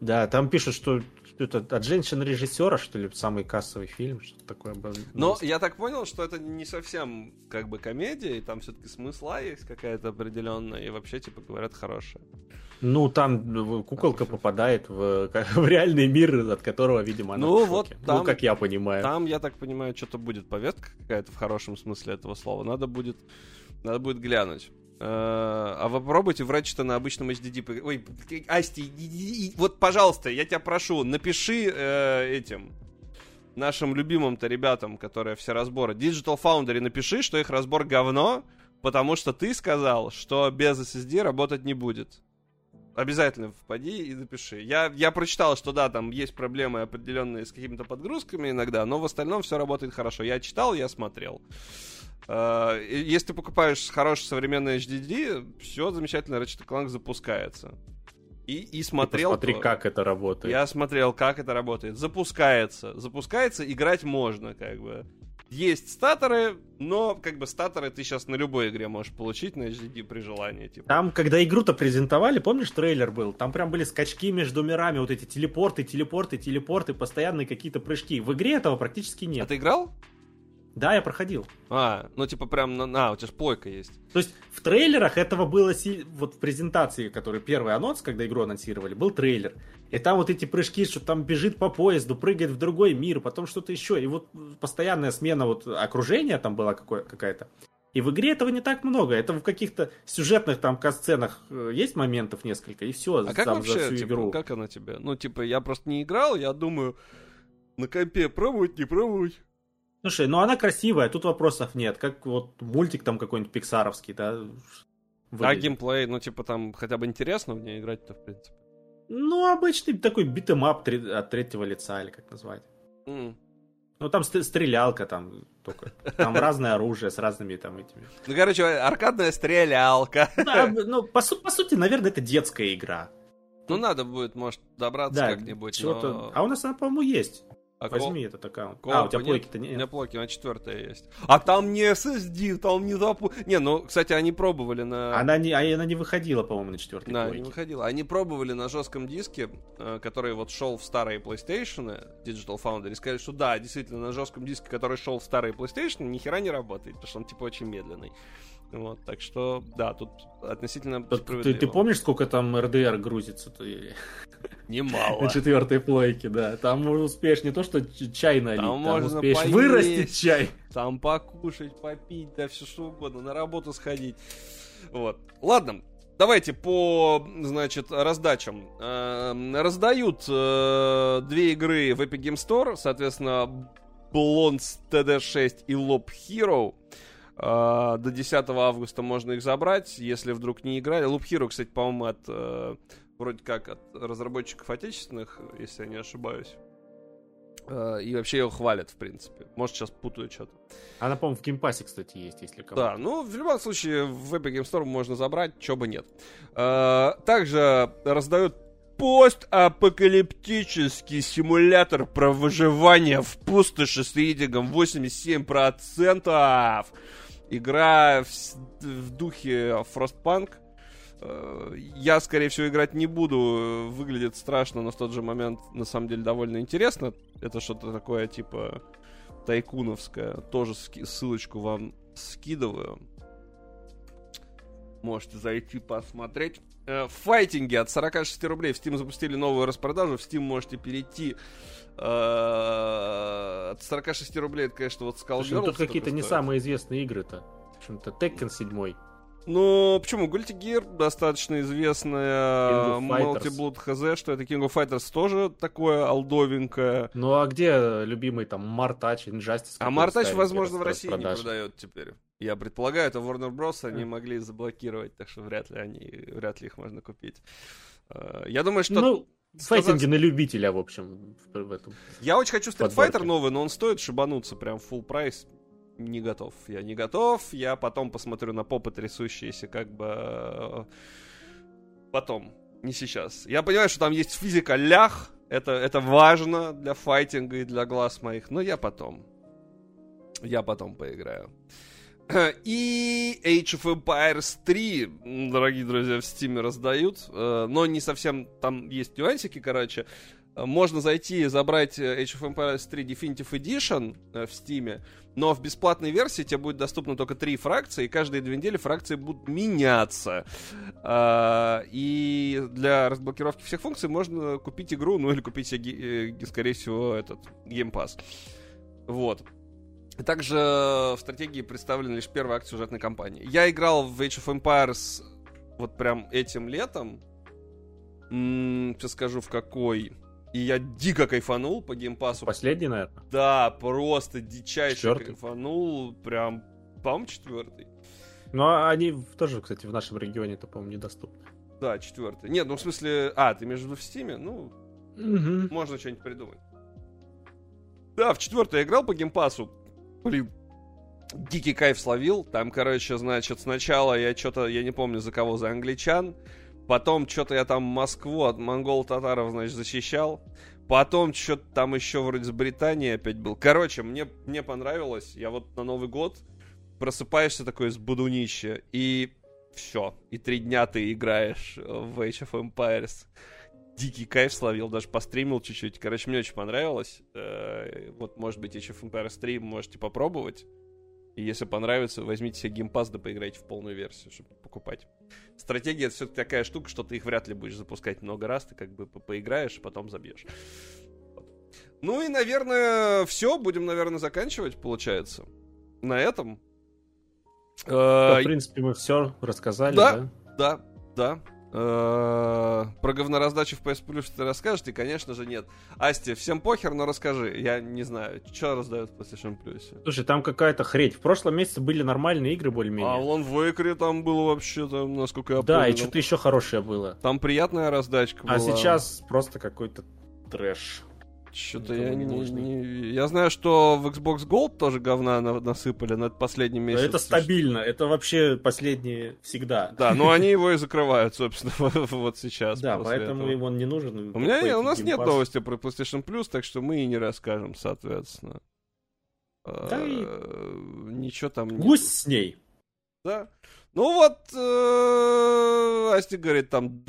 Да, там пишут, что это от женщин-режиссера, что ли, самый кассовый фильм, что-то такое было. Но я так понял, что это не совсем как бы комедия, и там все-таки смысла есть какая-то определенная, и вообще, типа, говорят, хорошая. Ну, там куколка попадает в, в реальный мир, от которого, видимо, она ну, в вот там, ну, как я понимаю. Там, я так понимаю, что-то будет повестка какая-то в хорошем смысле этого слова. Надо будет, надо будет глянуть. Э, а вы попробуйте в Ratchet на обычном HDD. Ой, Асти, вот, пожалуйста, я тебя прошу, напиши э, этим нашим любимым-то ребятам, которые все разборы. Digital Foundry напиши, что их разбор говно, потому что ты сказал, что без SSD работать не будет. Обязательно впади и запиши. Я, я прочитал, что да, там есть проблемы определенные с какими-то подгрузками иногда, но в остальном все работает хорошо. Я читал, я смотрел. Uh, если ты покупаешь хороший современный HDD, все замечательно, Ratchet Clank запускается. И, и смотрел... Смотри, как это работает. Я смотрел, как это работает. Запускается. Запускается, играть можно, как бы. Есть статоры, но как бы статоры ты сейчас на любой игре можешь получить на HDD при желании. Типа. Там, когда игру-то презентовали, помнишь, трейлер был? Там прям были скачки между мирами, вот эти телепорты, телепорты, телепорты, постоянные какие-то прыжки. В игре этого практически нет. А ты играл? Да, я проходил. А, ну типа прям, на, на у тебя же плойка есть. То есть в трейлерах этого было, вот в презентации, который первый анонс, когда игру анонсировали, был трейлер. И там вот эти прыжки, что там бежит по поезду, прыгает в другой мир, потом что-то еще. И вот постоянная смена вот окружения там была какая-то. И в игре этого не так много. Это в каких-то сюжетных там касценах э, есть моментов несколько, и все. А как вообще, за всю типа, игру. как она тебе? Ну, типа, я просто не играл, я думаю, на компе пробовать, не пробовать. Слушай, ну она красивая, тут вопросов нет. Как вот мультик там какой-нибудь пиксаровский, да? Выглядит. А геймплей, ну типа там хотя бы интересно в ней играть-то, в принципе. Ну, обычный такой beat 'em up от третьего лица, или как назвать. Мм. Ну, там стрелялка там только. Там разное оружие с разными там этими. Ну, короче, аркадная стрелялка. Да, ну, по, по сути, наверное, это детская игра. Ну, надо будет, может, добраться да, как-нибудь. Но... А у нас она, по-моему, есть. А Возьми кол... этот аккаунт. Кол... А, у тебя плойки-то нет? У меня плойки на четвертая есть. А там не SSD, там не запу... Не, ну, кстати, они пробовали на... Она не, а она не выходила, по-моему, на четвертой Да, плойке. не выходила. Они пробовали на жестком диске, э, который вот шел в старые PlayStation, Digital Foundry, и сказали, что да, действительно, на жестком диске, который шел в старые PlayStation, ни хера не работает, потому что он, типа, очень медленный. Вот, так что, да, тут относительно ты, ты помнишь, сколько там РДР грузится-то? Немало. На четвертой плойке, да. Там успеешь не то, что чай налить, там, там можно успеешь поесть, вырастить чай. Там покушать, попить, да все что угодно, на работу сходить. Вот. Ладно, Давайте по, значит, раздачам. Э, раздают э, две игры в Epic Game Store, соответственно, Blondes TD6 и Lob Hero. Uh, до 10 августа можно их забрать, если вдруг не играли. Loop Hero, кстати, по-моему, от uh, вроде как от разработчиков отечественных, если я не ошибаюсь. Э, и вообще его хвалят, в принципе. Может, сейчас путаю что-то. Она, по-моему, в Game Pass е, кстати, есть, если кого Да, ну, в любом случае, в Epic Game Store можно забрать, чего бы нет. Также раздают постапокалиптический симулятор про выживание в пустоши с рейтингом 87% игра в, в духе Frostpunk. Э, я, скорее всего, играть не буду. Выглядит страшно, но в тот же момент, на самом деле, довольно интересно. Это что-то такое, типа, тайкуновское. Тоже ссылочку вам скидываю. Можете зайти посмотреть. Э, файтинги от 46 рублей. В Steam запустили новую распродажу. В Steam можете перейти Э, от 46 рублей, это, конечно, вот Skull Girls. Тут какие-то не самые известные игры-то. В общем-то, Tekken 7. Ну, почему? Guilty Gear достаточно известная, Multi Blood HZ, что это King of Fighters тоже такое алдовенькое. Ну, а где любимый там Мартач, Injustice? А Мартач, возможно, в России не продает теперь. Я предполагаю, это Warner Bros. они могли заблокировать, так что вряд ли они, вряд ли их можно купить. Э, я думаю, что... Ну, Файтинги на любителя, в общем, в этом. Я очень хочу Street Fighter новый, но он стоит шибануться прям full прайс. Не готов. Я не готов. Я потом посмотрю на попы трясущиеся, как бы... Э, потом. Не сейчас. Я понимаю, что там есть физика лях. Это, это важно для файтинга и для глаз моих. Но я потом. Я потом поиграю. И Age of Empires 3, дорогие друзья, в Steam раздают. Э, но не совсем там есть нюансики, короче. Можно зайти и забрать Age of Empires 3 Definitive Edition э, в Steam, но в бесплатной версии тебе будет доступно только три фракции, и каждые две недели фракции будут меняться. Э, и для разблокировки всех функций можно купить игру, ну или купить скорее всего, этот Game. Вот. Также в стратегии представлена лишь первая акт сюжетной кампании. Я играл в Age of Empires вот прям этим летом. Сейчас скажу в какой. И я дико кайфанул по геймпасу. Последний, наверное? Да, просто дичайше Четвертый? кайфанул. Прям, по-моему, четвертый. Ну, а они тоже, кстати, в нашем регионе-то, по-моему, недоступны. Да, четвертый. Нет, ну в смысле... А, ты между в Стиме? Ну, угу. можно что-нибудь придумать. Да, в четвертый я играл по геймпасу. Блин, дикий кайф словил. Там, короче, значит, сначала я что-то, я не помню за кого, за англичан. Потом что-то я там Москву от монгол-татаров, значит, защищал. Потом что-то там еще вроде с Британией опять был. Короче, мне, мне понравилось. Я вот на Новый год просыпаешься такой с будунища, и все. И три дня ты играешь в Age of Empires. Дикий кайф словил, даже постримил чуть-чуть. Короче, мне очень понравилось. Э, вот, может быть, Age of Empires 3 можете попробовать. И если понравится, возьмите себе геймпас, да поиграйте в полную версию, чтобы покупать. Стратегия это все-таки такая штука, что ты их вряд ли будешь запускать много раз, ты как бы поиграешь, а потом забьешь. Ну и, наверное, все. Будем, наверное, заканчивать, получается. На этом. Да, в принципе, мы все рассказали, да? Да, да, да. Э, про говнораздачу в PS Plus ты расскажешь? И, конечно же, нет. Асти, всем похер, но расскажи. Я не знаю, что раздают в PlayStation Plus. Слушай, там какая-то хрень. В прошлом месяце были нормальные игры более-менее. А Лон Вейкере там было вообще, там, насколько я да, помню. Да, и что-то еще хорошее было. Там приятная раздачка а была. А сейчас просто какой-то трэш. Что-то я не, не... Я знаю, что в Xbox Gold тоже говна насыпали над последним месяцем. Это стабильно, это вообще последние всегда. Да, но они его и закрывают, собственно, вот сейчас. Да, поэтому им он не нужен. У меня у нас нет новости про PlayStation Plus, так что мы и не расскажем, соответственно. Да и... А, ничего там нет. Гусь с ней. Да. Ну вот, э, Асти говорит, там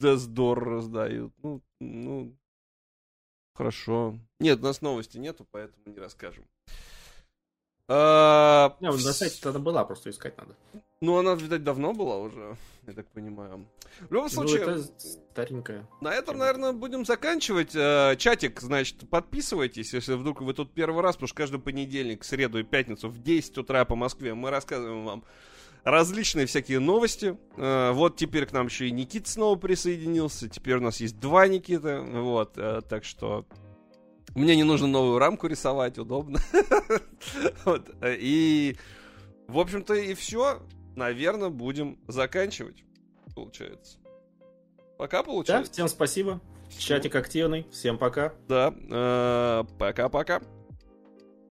Дездор раздают. Ну, ну, Хорошо. Нет, у нас новости нету, поэтому не расскажем. А... Не, на сайте тогда была, просто искать надо. Ну, она, видать, давно была уже, я так понимаю. В любом ну, случае... Ну, это старенькая. На этом, наверное, будем заканчивать. Э, чатик, значит, подписывайтесь, если вдруг вы тут первый раз, потому что каждый понедельник, среду и пятницу в 10 утра по Москве мы рассказываем вам различные всякие новости. Э, вот теперь к нам еще и Никит снова присоединился. Теперь у нас есть два Никиты. Вот, э, так что мне не нужно новую рамку рисовать, удобно. вот, и, в общем-то, и все. Наверное, будем заканчивать, получается. Пока получается. Да, всем спасибо. Чатик активный. Всем пока. Да, э, пока-пока.